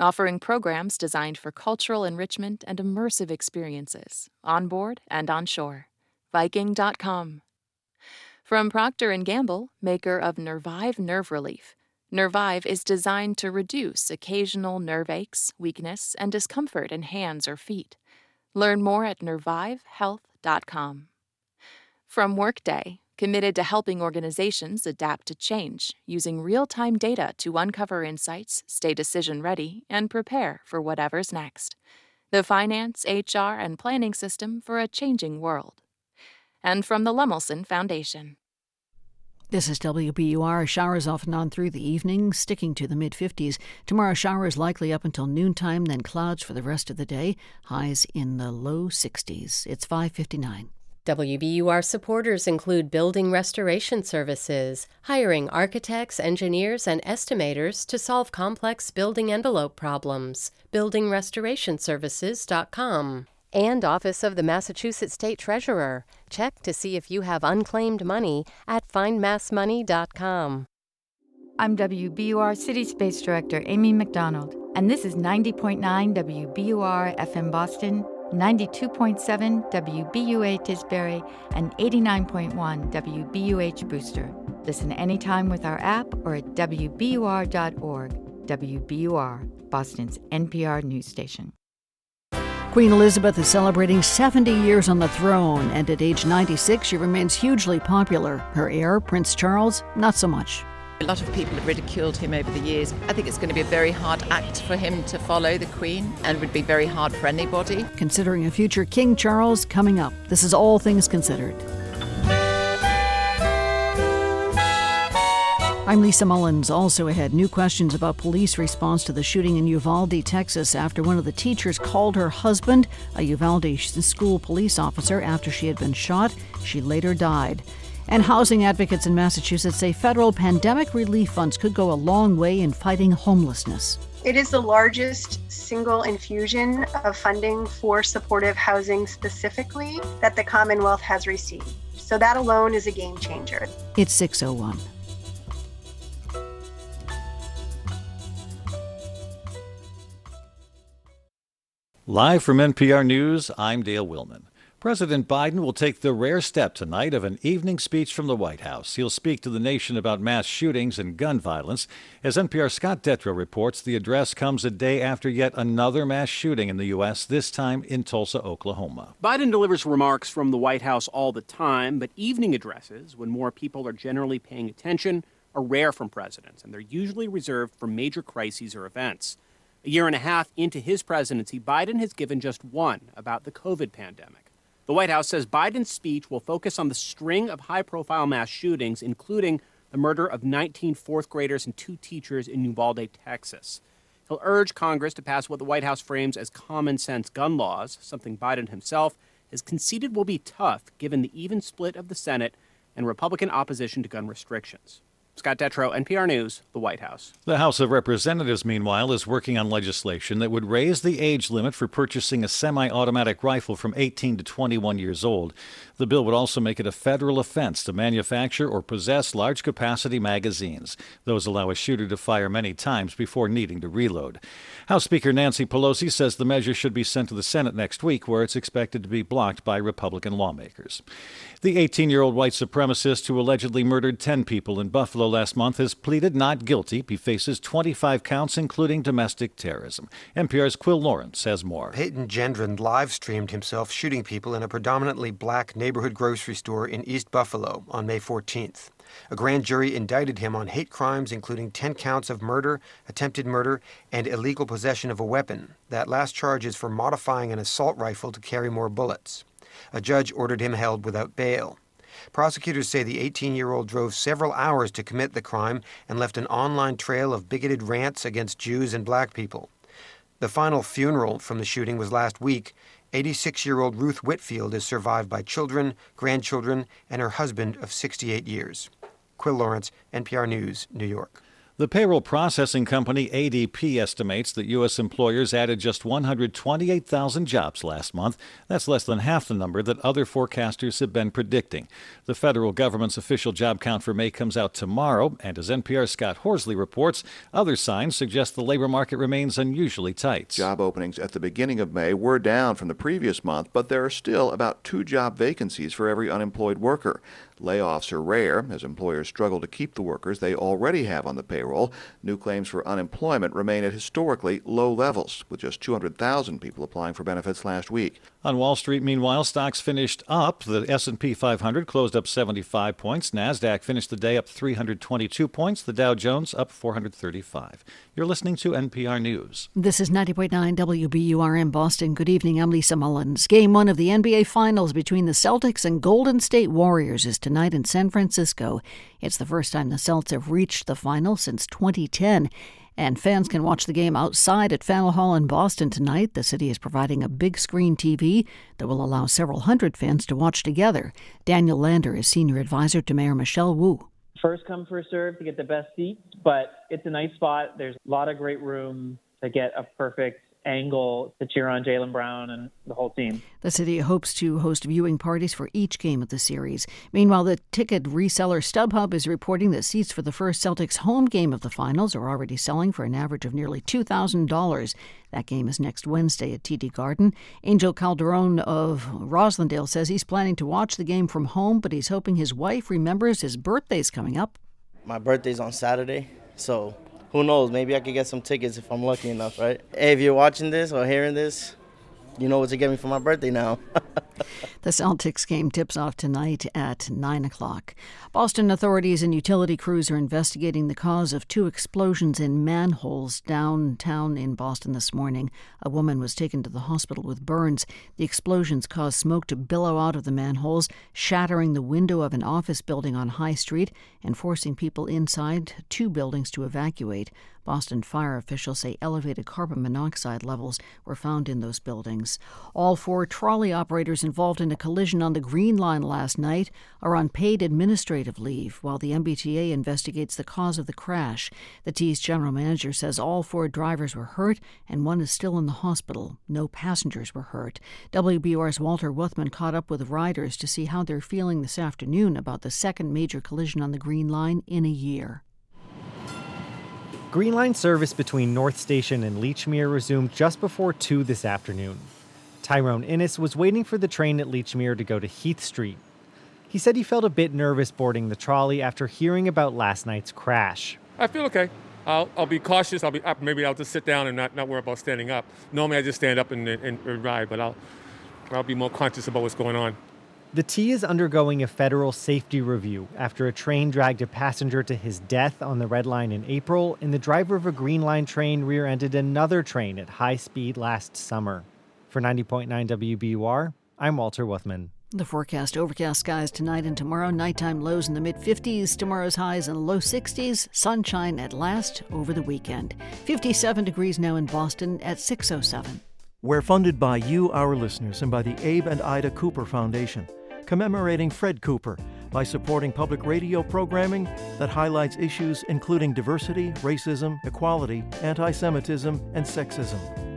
offering programs designed for cultural enrichment and immersive experiences on board and on shore. Viking.com. From Procter & Gamble, maker of Nervive Nerve Relief, Nervive is designed to reduce occasional nerve aches, weakness, and discomfort in hands or feet. Learn more at nervivehealth.com. From Workday, committed to helping organizations adapt to change using real time data to uncover insights, stay decision ready, and prepare for whatever's next. The finance, HR, and planning system for a changing world. And from the Lemelson Foundation. This is WBUR. Showers off and on through the evening, sticking to the mid 50s. Tomorrow, showers likely up until noontime, then clouds for the rest of the day. Highs in the low 60s. It's 559. WBUR supporters include building restoration services, hiring architects, engineers, and estimators to solve complex building envelope problems. BuildingRestorationServices.com and Office of the Massachusetts State Treasurer. Check to see if you have unclaimed money at findmassmoney.com. I'm WBUR City Space Director Amy McDonald, and this is 90.9 WBUR FM Boston, 92.7 WBUA Tisbury, and 89.1 WBUH Brewster. Listen anytime with our app or at WBUR.org. WBUR, Boston's NPR news station. Queen Elizabeth is celebrating 70 years on the throne, and at age 96, she remains hugely popular. Her heir, Prince Charles, not so much. A lot of people have ridiculed him over the years. I think it's going to be a very hard act for him to follow the Queen and would be very hard for anybody. Considering a future King Charles coming up. This is All Things Considered. I'm Lisa Mullins. Also ahead, new questions about police response to the shooting in Uvalde, Texas, after one of the teachers called her husband, a Uvalde school police officer, after she had been shot. She later died. And housing advocates in Massachusetts say federal pandemic relief funds could go a long way in fighting homelessness. It is the largest single infusion of funding for supportive housing specifically that the Commonwealth has received. So that alone is a game changer. It's 601. Live from NPR News, I'm Dale Willman. President Biden will take the rare step tonight of an evening speech from the White House. He'll speak to the nation about mass shootings and gun violence. As NPR's Scott Detrow reports, the address comes a day after yet another mass shooting in the U.S., this time in Tulsa, Oklahoma. Biden delivers remarks from the White House all the time, but evening addresses, when more people are generally paying attention, are rare from presidents, and they're usually reserved for major crises or events. A year and a half into his presidency, Biden has given just one about the COVID pandemic. The White House says Biden's speech will focus on the string of high profile mass shootings, including the murder of 19 fourth graders and two teachers in Uvalde, Texas. He'll urge Congress to pass what the White House frames as common sense gun laws, something Biden himself has conceded will be tough given the even split of the Senate and Republican opposition to gun restrictions. Scott Detrow, NPR News, the White House. The House of Representatives, meanwhile, is working on legislation that would raise the age limit for purchasing a semi automatic rifle from 18 to 21 years old. The bill would also make it a federal offense to manufacture or possess large capacity magazines. Those allow a shooter to fire many times before needing to reload. House Speaker Nancy Pelosi says the measure should be sent to the Senate next week, where it's expected to be blocked by Republican lawmakers. The 18 year old white supremacist who allegedly murdered 10 people in Buffalo last month has pleaded not guilty. He faces 25 counts, including domestic terrorism. NPR's Quil Lawrence has more. Peyton Gendron live streamed himself shooting people in a predominantly black neighborhood grocery store in East Buffalo on May 14th. A grand jury indicted him on hate crimes, including 10 counts of murder, attempted murder, and illegal possession of a weapon. That last charge is for modifying an assault rifle to carry more bullets. A judge ordered him held without bail. Prosecutors say the 18 year old drove several hours to commit the crime and left an online trail of bigoted rants against Jews and black people. The final funeral from the shooting was last week, 86 year old Ruth Whitfield is survived by children, grandchildren, and her husband of 68 years. Quil Lawrence, NPR News, New York. The payroll processing company ADP estimates that U.S. employers added just 128,000 jobs last month. That's less than half the number that other forecasters have been predicting. The federal government's official job count for May comes out tomorrow, and as NPR's Scott Horsley reports, other signs suggest the labor market remains unusually tight. Job openings at the beginning of May were down from the previous month, but there are still about two job vacancies for every unemployed worker. Layoffs are rare as employers struggle to keep the workers they already have on the payroll. New claims for unemployment remain at historically low levels, with just 200,000 people applying for benefits last week. On Wall Street, meanwhile, stocks finished up. The S&P 500 closed up 75 points. Nasdaq finished the day up 322 points. The Dow Jones up 435. You're listening to NPR News. This is 90.9 WBUR in Boston. Good evening. I'm Lisa Mullins. Game 1 of the NBA Finals between the Celtics and Golden State Warriors is tonight in San Francisco. It's the first time the Celtics have reached the final since 2010. And fans can watch the game outside at Faneuil Hall in Boston tonight. The city is providing a big screen TV that will allow several hundred fans to watch together. Daniel Lander is senior advisor to Mayor Michelle Wu. First come, first serve to get the best seats, but it's a nice spot. There's a lot of great room to get a perfect angle to cheer on Jaylen Brown and the whole team. The city hopes to host viewing parties for each game of the series. Meanwhile, the ticket reseller StubHub is reporting that seats for the first Celtics home game of the finals are already selling for an average of nearly $2,000. That game is next Wednesday at TD Garden. Angel Calderon of Roslindale says he's planning to watch the game from home, but he's hoping his wife remembers his birthday's coming up. My birthday's on Saturday, so who knows? Maybe I could get some tickets if I'm lucky enough, right? Hey, if you're watching this or hearing this, you know what to get me for my birthday now. *laughs* the Celtics game tips off tonight at 9 o'clock. Boston authorities and utility crews are investigating the cause of two explosions in manholes downtown in Boston this morning. A woman was taken to the hospital with burns. The explosions caused smoke to billow out of the manholes, shattering the window of an office building on High Street and forcing people inside two buildings to evacuate. Boston fire officials say elevated carbon monoxide levels were found in those buildings. All four trolley operators involved in a collision on the Green Line last night are on paid administrative leave while the MBTA investigates the cause of the crash. The T's general manager says all four drivers were hurt and one is still in the hospital. No passengers were hurt. WBUR's Walter Wuthmann caught up with riders to see how they're feeling this afternoon about the second major collision on the Green Line in a year. Green Line service between North Station and Lechmere resumed just before 2 this afternoon. Tyrone Innes was waiting for the train at Lechmere to go to Heath Street. He said he felt a bit nervous boarding the trolley after hearing about last night's crash. I feel okay. I'll, I'll be cautious. I'll be up. Maybe I'll just sit down and not, not worry about standing up. Normally I just stand up and, and, and ride, but I'll, I'll be more conscious about what's going on. The T is undergoing a federal safety review after a train dragged a passenger to his death on the Red Line in April, and the driver of a Green Line train rear ended another train at high speed last summer. For 90.9 WBUR, I'm Walter Wuthmann. The forecast overcast skies tonight and tomorrow. Nighttime lows in the mid 50s, tomorrow's highs in the low 60s. Sunshine at last over the weekend. 57 degrees now in Boston at 607. We're funded by you, our listeners, and by the Abe and Ida Cooper Foundation commemorating Fred Cooper by supporting public radio programming that highlights issues including diversity, racism, equality, anti Semitism, and sexism.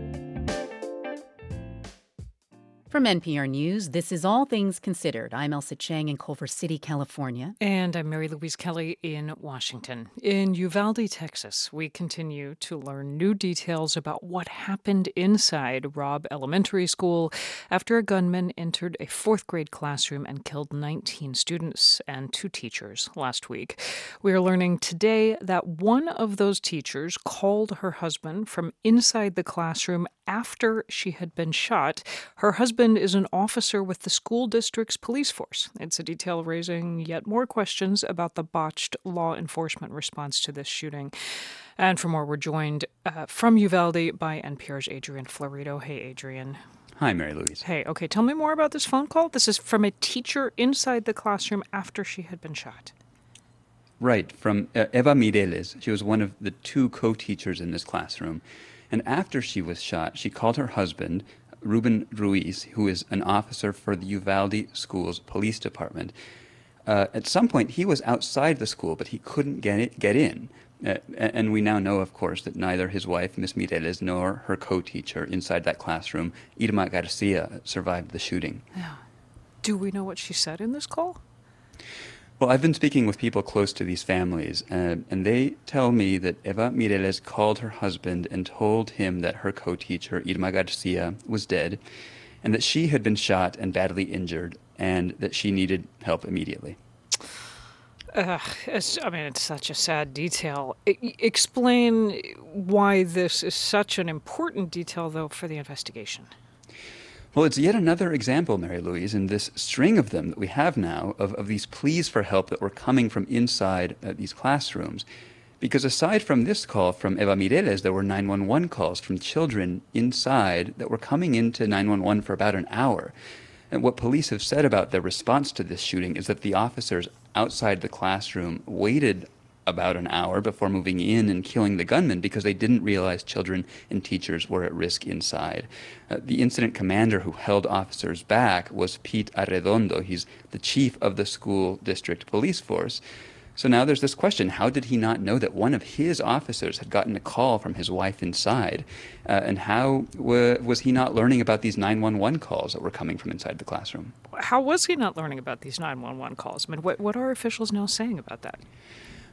From NPR News, this is All Things Considered. I'm Ailsa Chang in Culver City, California. And I'm Mary Louise Kelly in Washington. In Uvalde, Texas, we continue to learn new details about what happened inside Robb Elementary School after a gunman entered a fourth grade classroom and killed 19 students and two teachers last week. We are learning today that one of those teachers called her husband from inside the classroom after she had been shot. Her husband is an officer with the school district's police force. It's a detail raising yet more questions about the botched law enforcement response to this shooting. And for more, we're joined uh, from Uvalde by NPR's Adrian Florido. Hey, Adrian. Hi, Mary Louise. Hey, okay, tell me more about this phone call. This is from a teacher inside the classroom after she had been shot. Right, from uh, Eva Mireles. She was one of the two co teachers in this classroom. And after she was shot, she called her husband, Ruben Ruiz, who is an officer for the Uvalde Schools Police Department. Uh, at some point, he was outside the school, but he couldn't get, it, get in. Uh, and we now know, of course, that neither his wife, Miss Mireles, nor her co teacher inside that classroom, Irma Garcia, survived the shooting. Yeah. Do we know what she said in this call? Well, I've been speaking with people close to these families, uh, and they tell me that Eva Mireles called her husband and told him that her co teacher, Irma Garcia, was dead, and that she had been shot and badly injured, and that she needed help immediately. Uh, I mean, it's such a sad detail. I, explain why this is such an important detail, though, for the investigation. Well, it's yet another example, Mary Louise, in this string of them that we have now of, of these pleas for help that were coming from inside uh, these classrooms. Because aside from this call from Eva Mireles, there were 911 calls from children inside that were coming into 911 for about an hour. And what police have said about their response to this shooting is that the officers outside the classroom waited about an hour before moving in and killing the gunman because they didn't realize children and teachers were at risk inside. Uh, the incident commander who held officers back was Pete Arredondo. He's the chief of the school district police force. So now there's this question how did he not know that one of his officers had gotten a call from his wife inside? Uh, and how w- was he not learning about these 911 calls that were coming from inside the classroom? How was he not learning about these 911 calls? I mean, what, what are officials now saying about that?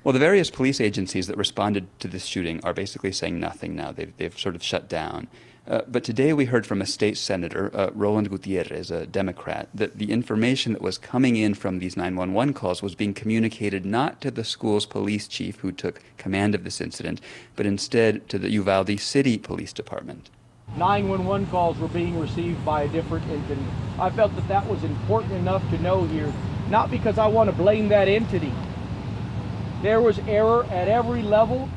Well, the various police agencies that responded to this shooting are basically saying nothing now. They've, they've sort of shut down. Uh, but today we heard from a state senator, uh, Roland Gutierrez, a Democrat, that the information that was coming in from these 911 calls was being communicated not to the school's police chief who took command of this incident, but instead to the Uvalde City Police Department. 911 calls were being received by a different entity. I felt that that was important enough to know here, not because I want to blame that entity, there was error at every level.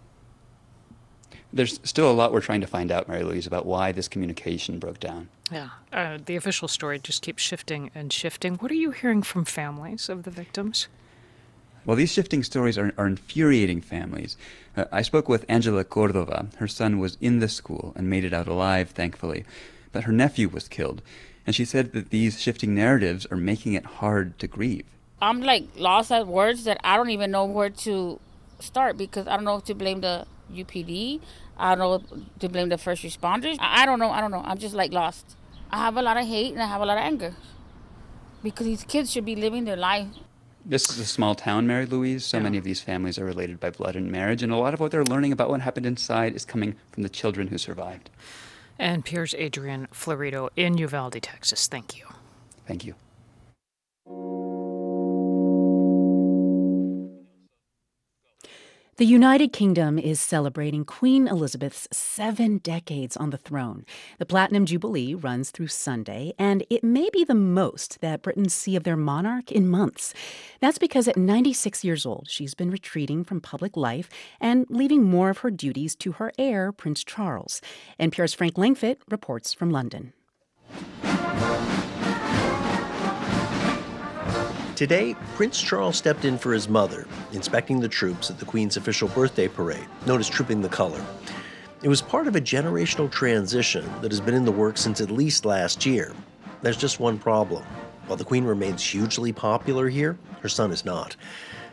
There's still a lot we're trying to find out, Mary Louise, about why this communication broke down. Yeah, uh, the official story just keeps shifting and shifting. What are you hearing from families of the victims? Well, these shifting stories are, are infuriating families. Uh, I spoke with Angela Cordova. Her son was in the school and made it out alive, thankfully. But her nephew was killed. And she said that these shifting narratives are making it hard to grieve. I'm like lost at words that I don't even know where to start because I don't know if to blame the UPD. I don't know to blame the first responders. I don't know. I don't know. I'm just like lost. I have a lot of hate and I have a lot of anger because these kids should be living their life. This is a small town, Mary Louise. So yeah. many of these families are related by blood and marriage, and a lot of what they're learning about what happened inside is coming from the children who survived. NPR's Adrian Florido in Uvalde, Texas. Thank you. Thank you. The United Kingdom is celebrating Queen Elizabeth's seven decades on the throne. The Platinum Jubilee runs through Sunday, and it may be the most that Britons see of their monarch in months. That's because at 96 years old, she's been retreating from public life and leaving more of her duties to her heir, Prince Charles. NPR's Frank Langfitt reports from London. Today, Prince Charles stepped in for his mother, inspecting the troops at the Queen's official birthday parade, known as Trooping the Color. It was part of a generational transition that has been in the works since at least last year. There's just one problem. While the Queen remains hugely popular here, her son is not.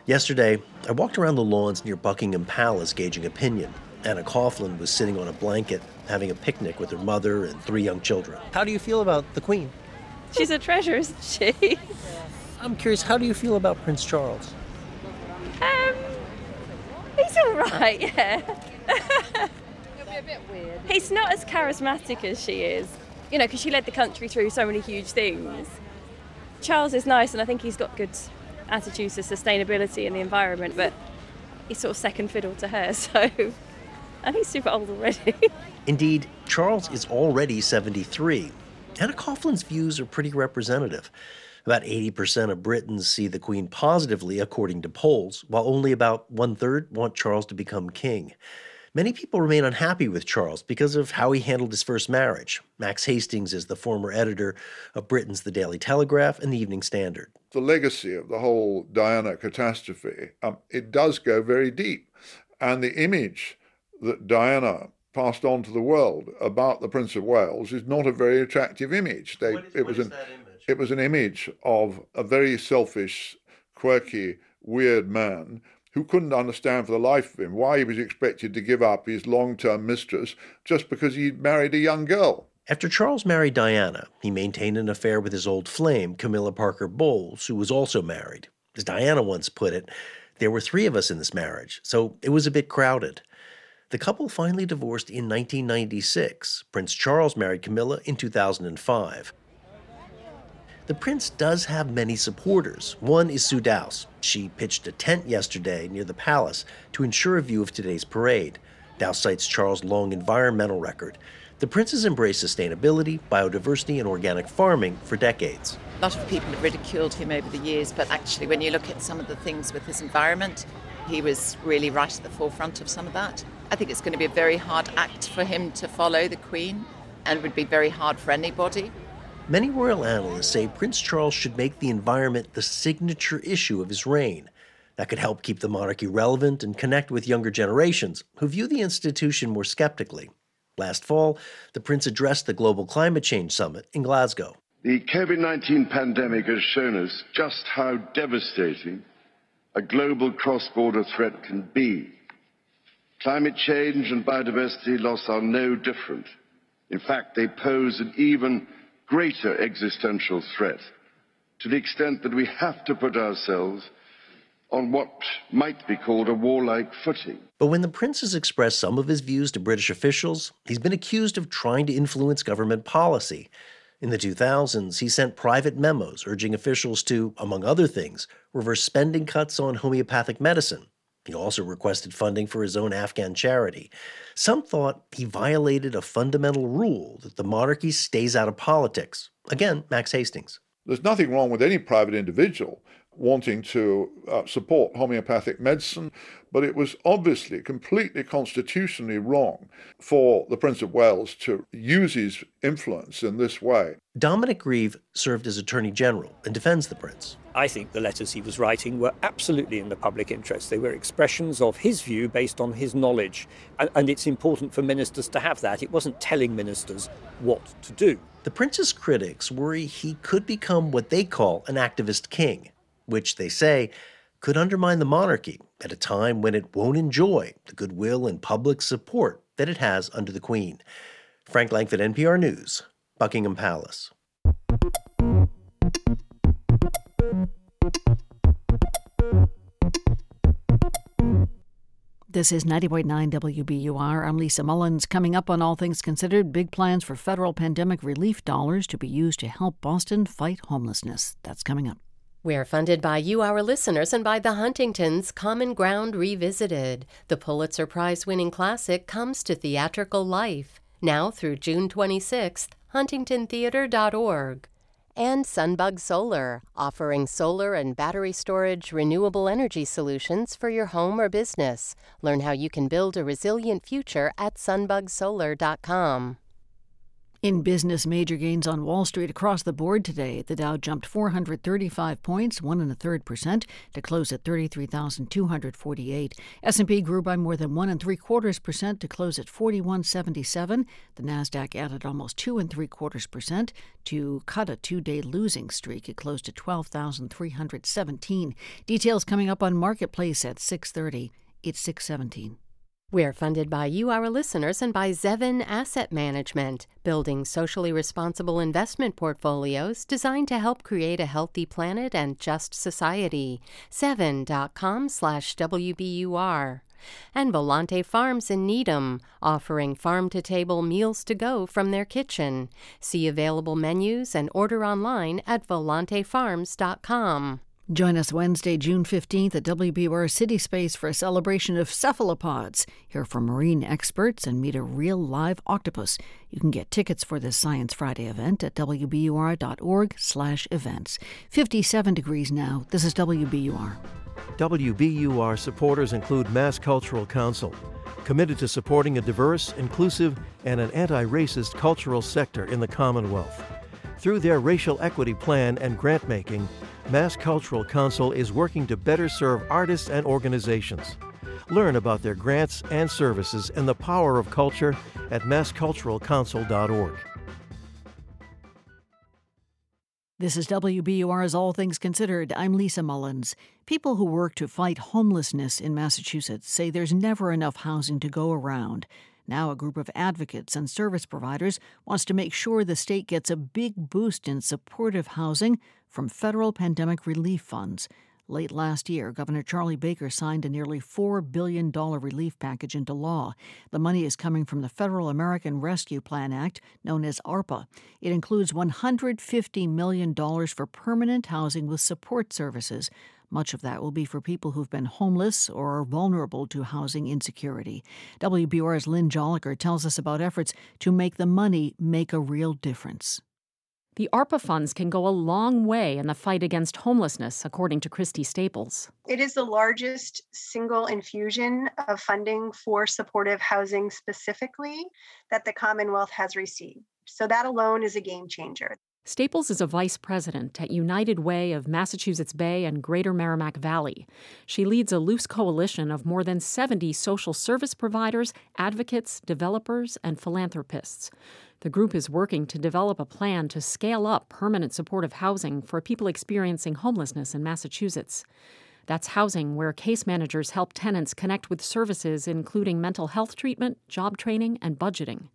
Yesterday, I walked around the lawns near Buckingham Palace gauging opinion. Anna Coughlin was sitting on a blanket having a picnic with her mother and three young children. How do you feel about the Queen? She's a treasure, *laughs* isn't she? I'm curious, how do you feel about Prince Charles? Um, he's all right, *laughs* yeah. He's not as charismatic as she is, you know, because she led the country through so many huge things. Charles is nice, and I think he's got good attitudes to sustainability and the environment, but he's sort of second fiddle to her, *laughs* so I think he's super old already. *laughs* Indeed, Charles is already 73. Anna Coughlin's views are pretty representative. About 80% of Britons see the Queen positively, according to polls, while only about one third want Charles to become king. Many people remain unhappy with Charles because of how he handled his first marriage. Max Hastings is the former editor of Britain's The Daily Telegraph and the Evening Standard. The legacy of the whole Diana catastrophe, um, it does go very deep. And the image that Diana passed on to the world about the Prince of Wales is not a very attractive image. They, What is- it what was is an that it was an image of a very selfish, quirky, weird man who couldn't understand for the life of him why he was expected to give up his long-term mistress just because he'd married a young girl. After Charles married Diana, he maintained an affair with his old flame, Camilla Parker Bowles, who was also married. As Diana once put it, there were three of us in this marriage, so it was a bit crowded. The couple finally divorced in 1996. Prince Charles married Camilla in 2005. The prince does have many supporters. One is Sue Dowse. She pitched a tent yesterday near the palace to ensure a view of today's parade. Dowse cites Charles' long environmental record. The prince has embraced sustainability, biodiversity, and organic farming for decades. A lot of people have ridiculed him over the years, but actually, when you look at some of the things with his environment, he was really right at the forefront of some of that. I think it's going to be a very hard act for him to follow the Queen and would be very hard for anybody. Many royal analysts say Prince Charles should make the environment the signature issue of his reign. That could help keep the monarchy relevant and connect with younger generations who view the institution more skeptically. Last fall, the prince addressed the Global Climate Change Summit in Glasgow. The COVID 19 pandemic has shown us just how devastating a global cross border threat can be. Climate change and biodiversity loss are no different. In fact, they pose an even greater existential threat to the extent that we have to put ourselves on what might be called a warlike footing. But when the prince has expressed some of his views to British officials, he's been accused of trying to influence government policy. In the 2000s, he sent private memos urging officials to, among other things, reverse spending cuts on homeopathic medicine. He also requested funding for his own Afghan charity. Some thought he violated a fundamental rule that the monarchy stays out of politics. Again, Max Hastings. There's nothing wrong with any private individual wanting to uh, support homeopathic medicine, but it was obviously completely constitutionally wrong for the Prince of Wales to use his influence in this way. Dominic Grieve served as Attorney General and defends the prince. I think the letters he was writing were absolutely in the public interest. They were expressions of his view based on his knowledge. And, and, it's important for ministers to have that. It wasn't telling ministers what to do. The prince's critics worry he could become what they call an activist king, which they say could undermine the monarchy at a time when it won't enjoy the goodwill and public support that it has under the Queen. Frank Langfitt, NPR News, Buckingham Palace. This is 90.9 WBUR. I'm Lisa Mullins. Coming up on All Things Considered, big plans for federal pandemic relief dollars to be used to help Boston fight homelessness. That's coming up. We're funded by you, our listeners, and by the Huntingtons Common Ground Revisited. The Pulitzer Prize winning classic comes to theatrical life. Now through June 26th, huntingtontheater.org. And Sunbug Solar, offering solar and battery storage renewable energy solutions for your home or business. Learn how you can build a resilient future at sunbugsolar.com. In business, major gains on Wall Street across the board today. The Dow jumped 435 points, one and a third percent, to close at 33,248. S&P grew by more than one and three quarters percent to close at 4177. The Nasdaq added almost two and three quarters percent to cut a two-day losing streak. It closed at 12,317. Details coming up on Marketplace at 6:30. It's 617. We're funded by you, our listeners, and by Zevin Asset Management, building socially responsible investment portfolios designed to help create a healthy planet and just society. Zevin.com slash WBUR. And Volante Farms in Needham, offering farm-to-table meals to go from their kitchen. See available menus and order online at volantefarms.com. Join us Wednesday, June 15th at WBUR City Space for a celebration of cephalopods. Hear from marine experts and meet a real live octopus. You can get tickets for this Science Friday event at wbur.org/events. 57 degrees now. This is WBUR. WBUR supporters include Mass Cultural Council, committed to supporting a diverse, inclusive, and an anti-racist cultural sector in the Commonwealth. Through their racial equity plan and grant making, Mass Cultural Council is working to better serve artists and organizations. Learn about their grants and services and the power of culture at massculturalcouncil.org. This is WBUR's All Things Considered. I'm Lisa Mullins. People who work to fight homelessness in Massachusetts say there's never enough housing to go around. Now, a group of advocates and service providers wants to make sure the state gets a big boost in supportive housing from federal pandemic relief funds. Late last year, Governor Charlie Baker signed a nearly $4 billion relief package into law. The money is coming from the Federal American Rescue Plan Act, known as ARPA. It includes $150 million for permanent housing with support services. Much of that will be for people who've been homeless or are vulnerable to housing insecurity. WBUR's Lynn Jolicoeur tells us about efforts to make the money make a real difference. The ARPA funds can go a long way in the fight against homelessness, according to Christy Staples. It is the largest single infusion of funding for supportive housing specifically that the Commonwealth has received. So that alone is a game changer. Staples is a vice president at United Way of Massachusetts Bay and Greater Merrimack Valley. She leads a loose coalition of more than 70 social service providers, advocates, developers, and philanthropists. The group is working to develop a plan to scale up permanent supportive housing for people experiencing homelessness in Massachusetts. That's housing where case managers help tenants connect with services including mental health treatment, job training, and budgeting.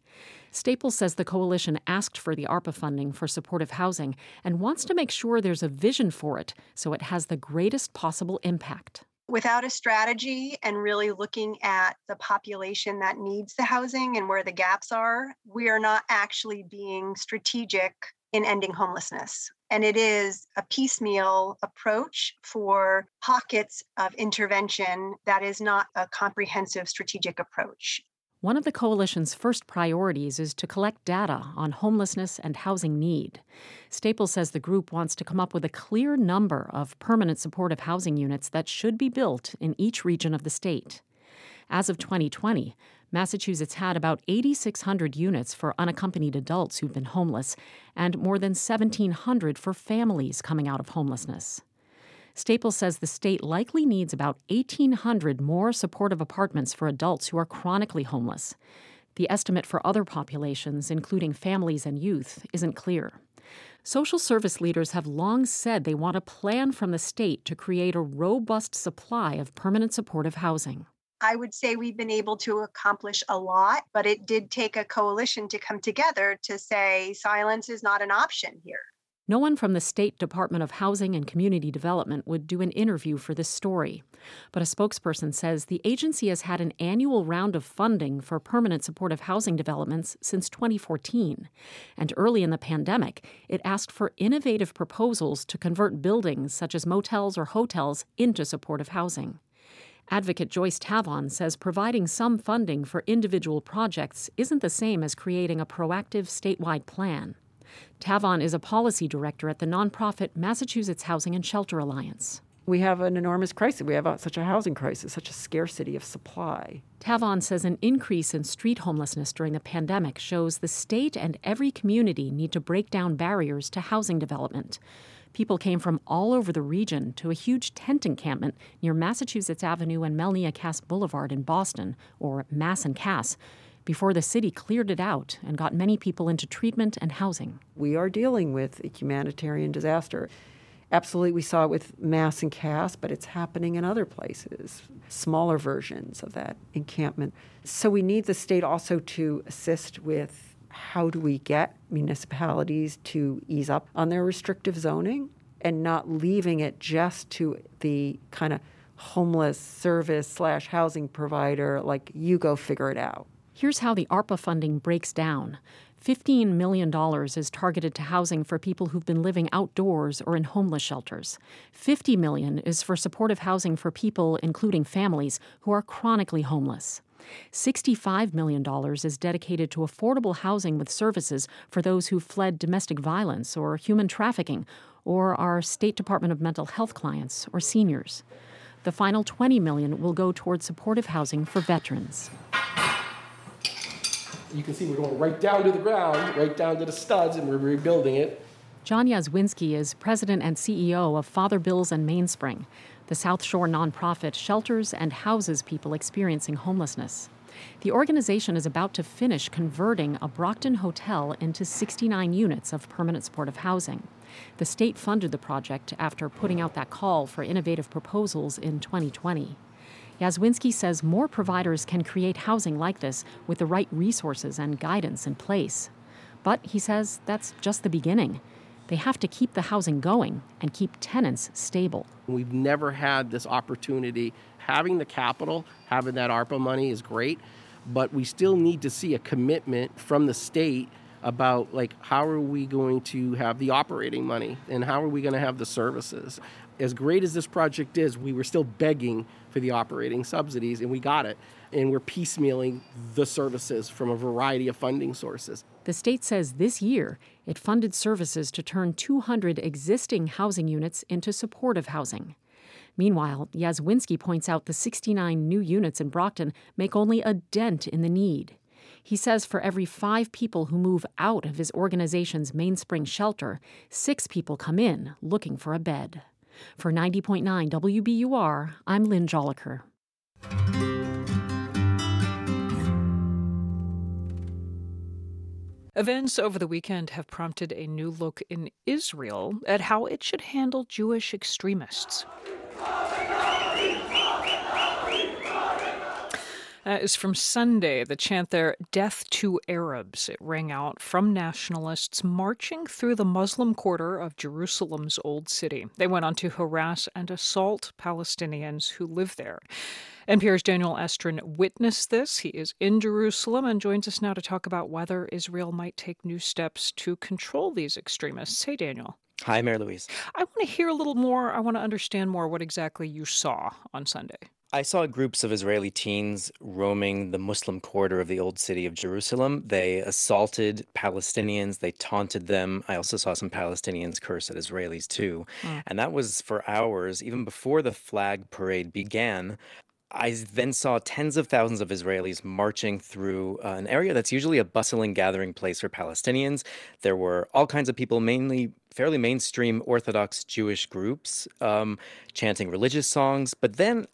Staples says the coalition asked for the ARPA funding for supportive housing and wants to make sure there's a vision for it so it has the greatest possible impact without a strategy and really looking at the population that needs the housing and where the gaps are, we are not actually being strategic in ending homelessness. And it is a piecemeal approach for pockets of intervention that is not a comprehensive strategic approach. One of the coalition's first priorities is to collect data on homelessness and housing need. Staples says the group wants to come up with a clear number of permanent supportive housing units that should be built in each region of the state. As of 2020, Massachusetts had about 8,600 units for unaccompanied adults who've been homeless and more than 1,700 for families coming out of homelessness. Staples says the state likely needs about 1,800 more supportive apartments for adults who are chronically homeless. The estimate for other populations, including families and youth, isn't clear. Social service leaders have long said they want a plan from the state to create a robust supply of permanent supportive housing. I would say we've been able to accomplish a lot, but it did take a coalition to come together to say silence is not an option here. No one from the State Department of Housing and Community Development would do an interview for this story. But a spokesperson says the agency has had an annual round of funding for permanent supportive housing developments since 2014. And early in the pandemic, it asked for innovative proposals to convert buildings such as motels or hotels into supportive housing. Advocate Joyce Tavon says providing some funding for individual projects isn't the same as creating a proactive statewide plan. Tavon is a policy director at the nonprofit Massachusetts Housing and Shelter Alliance. We have an enormous crisis. We have a, such a housing crisis, such a scarcity of supply. Tavon says an increase in street homelessness during the pandemic shows the state and every community need to break down barriers to housing development. People came from all over the region to a huge tent encampment near Massachusetts Avenue and Melnia Cass Boulevard in Boston, or Mass and Cass, before the city cleared it out and got many people into treatment and housing. We are dealing with a humanitarian disaster. Absolutely, we saw it with Mass and Cass, but it's happening in other places, smaller versions of that encampment. So we need the state also to assist with how do we get municipalities to ease up on their restrictive zoning and not leaving it just to the kind of homeless service slash housing provider, like you go figure it out. Here's how the ARPA funding breaks down. $15 million is targeted to housing for people who've been living outdoors or in homeless shelters. 50 million is for supportive housing for people, including families, who are chronically homeless. $65 million is dedicated to affordable housing with services for those who fled domestic violence or human trafficking or are State Department of Mental Health clients or seniors. The final 20 million will go towards supportive housing for veterans you can see we're going right down to the ground, right down to the studs, and we're rebuilding it. John Yazwinski is president and CEO of Father Bill's and Mainspring. The South Shore nonprofit shelters and houses people experiencing homelessness. The organization is about to finish converting a Brockton hotel into 69 units of permanent supportive housing. The state funded the project after putting out that call for innovative proposals in 2020. Yazwinski says more providers can create housing like this with the right resources and guidance in place. But he says that's just the beginning. They have to keep the housing going and keep tenants stable. We've never had this opportunity. Having the capital, having that ARPA money is great, but we still need to see a commitment from the state about like how are we going to have the operating money and how are we going to have the services as great as this project is we were still begging for the operating subsidies and we got it and we're piecemealing the services from a variety of funding sources the state says this year it funded services to turn 200 existing housing units into supportive housing Meanwhile, Yazwinski points out the 69 new units in Brockton make only a dent in the need. He says for every five people who move out of his organization's mainspring shelter, six people come in looking for a bed. For 90.9 WBUR, I'm Lynn Jolicoeur. Events over the weekend have prompted a new look in Israel at how it should handle Jewish extremists. That is from Sunday, the chant there, Death to Arabs. It rang out from nationalists marching through the Muslim quarter of Jerusalem's Old City. They went on to harass and assault Palestinians who live there. NPR's Daniel Estrin witnessed this. He is in Jerusalem and joins us now to talk about whether Israel might take new steps to control these extremists. Hey, Daniel. Hi, Mary Louise. I want to hear a little more. I want to understand more what exactly you saw on Sunday. I saw groups of Israeli teens roaming the Muslim quarter of the old city of Jerusalem. They assaulted Palestinians, they taunted them. I also saw some Palestinians curse at Israelis too. Mm. And that was for hours, even before the flag parade began. I then saw tens of thousands of Israelis marching through uh, an area that's usually a bustling gathering place for Palestinians. There were all kinds of people, mainly fairly mainstream Orthodox Jewish groups, um, chanting religious songs. But then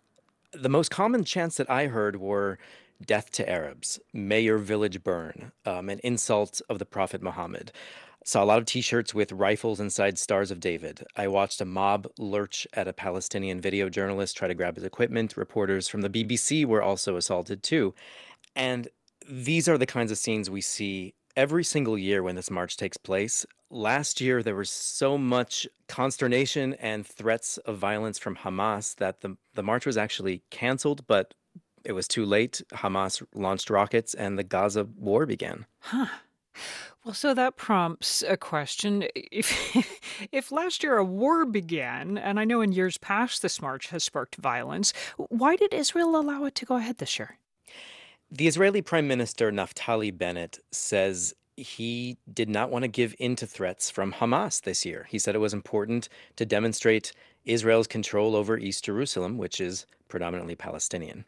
the most common chants that I heard were death to Arabs, may your village burn, um, an insult of the Prophet Muhammad. Saw a lot of t shirts with rifles inside Stars of David. I watched a mob lurch at a Palestinian video journalist try to grab his equipment. Reporters from the BBC were also assaulted too. And these are the kinds of scenes we see every single year when this march takes place. Last year, there was so much consternation and threats of violence from Hamas that the, the march was actually canceled, but it was too late. Hamas launched rockets and the Gaza war began. Huh. Well, so that prompts a question. If, *laughs* if last year a war began, and I know in years past this march has sparked violence, why did Israel allow it to go ahead this year? The Israeli Prime Minister Naftali Bennett says he did not want to give in to threats from Hamas this year. He said it was important to demonstrate Israel's control over East Jerusalem, which is predominantly Palestinian.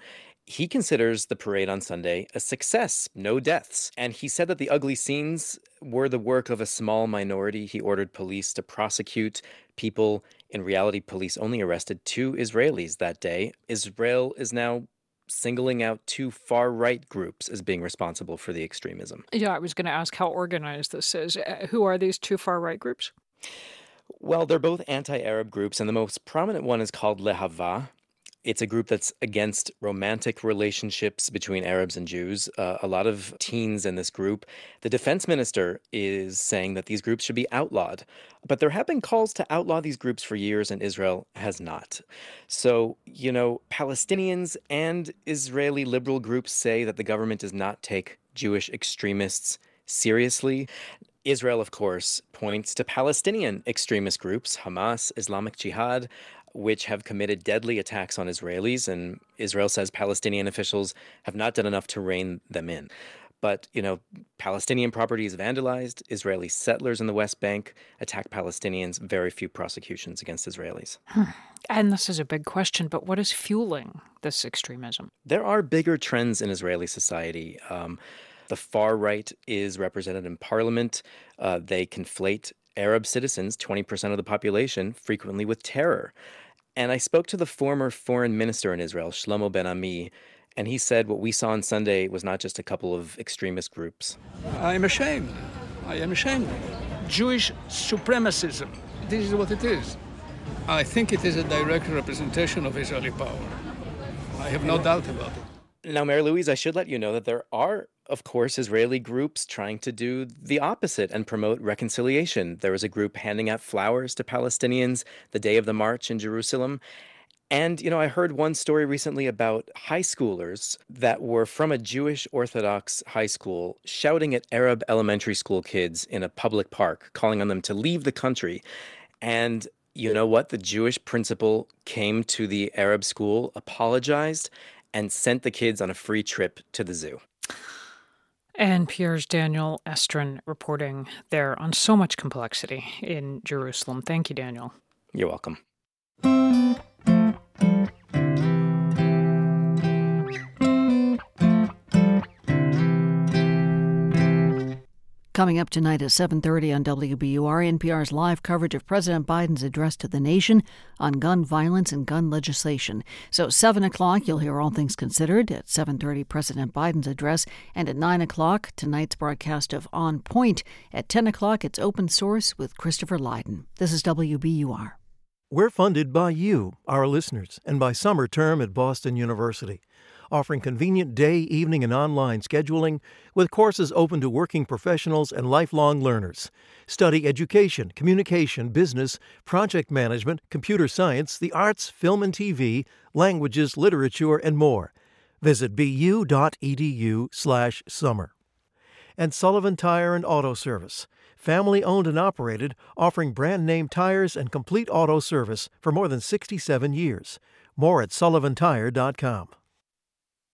He considers the parade on Sunday a success, no deaths. And he said that the ugly scenes were the work of a small minority. He ordered police to prosecute people. In reality, police only arrested two Israelis that day. Israel is now singling out two far right groups as being responsible for the extremism. Yeah, I was going to ask how organized this is. Uh, who are these two far right groups? Well, they're both anti Arab groups, and the most prominent one is called Lehava, it's a group that's against romantic relationships between Arabs and Jews. Uh, a lot of teens in this group. The defense minister is saying that these groups should be outlawed. But there have been calls to outlaw these groups for years, and Israel has not. So, you know, Palestinians and Israeli liberal groups say that the government does not take Jewish extremists seriously. Israel, of course, points to Palestinian extremist groups, Hamas, Islamic Jihad, which have committed deadly attacks on Israelis, and Israel says Palestinian officials have not done enough to rein them in. But, you know, Palestinian property is vandalized, Israeli settlers in the West Bank attack Palestinians, very few prosecutions against Israelis. And this is a big question, but what is fueling this extremism? There are bigger trends in Israeli society. Um, the far right is represented in parliament. Uh, they conflate Arab citizens, 20% of the population, frequently with terror. And I spoke to the former foreign minister in Israel, Shlomo Ben Ami, and he said what we saw on Sunday was not just a couple of extremist groups. I am ashamed. I am ashamed. Jewish supremacism. This is what it is. I think it is a direct representation of Israeli power. I have no doubt about it. Now, Mary Louise, I should let you know that there are, of course, Israeli groups trying to do the opposite and promote reconciliation. There was a group handing out flowers to Palestinians the day of the march in Jerusalem. And, you know, I heard one story recently about high schoolers that were from a Jewish Orthodox high school shouting at Arab elementary school kids in a public park, calling on them to leave the country. And you know what? The Jewish principal came to the Arab school, apologized, and sent the kids on a free trip to the zoo. NPR's Daniel Estrin reporting there on so much complexity in Jerusalem. Thank you, Daniel. You're welcome. Coming up tonight at 7:30 on WBUR, NPR's live coverage of President Biden's address to the nation on gun violence and gun legislation. So 7 o'clock, you'll hear all things considered. At 7:30, President Biden's address, and at 9 o'clock, tonight's broadcast of On Point. At 10 o'clock, it's Open Source with Christopher Lydon. This is WBUR. We're funded by you, our listeners, and by Summer Term at Boston University offering convenient day, evening, and online scheduling with courses open to working professionals and lifelong learners. Study education, communication, business, project management, computer science, the arts, film and TV, languages, literature, and more. Visit bu.edu/summer. And Sullivan Tire and Auto Service, family owned and operated, offering brand name tires and complete auto service for more than 67 years. More at sullivantire.com.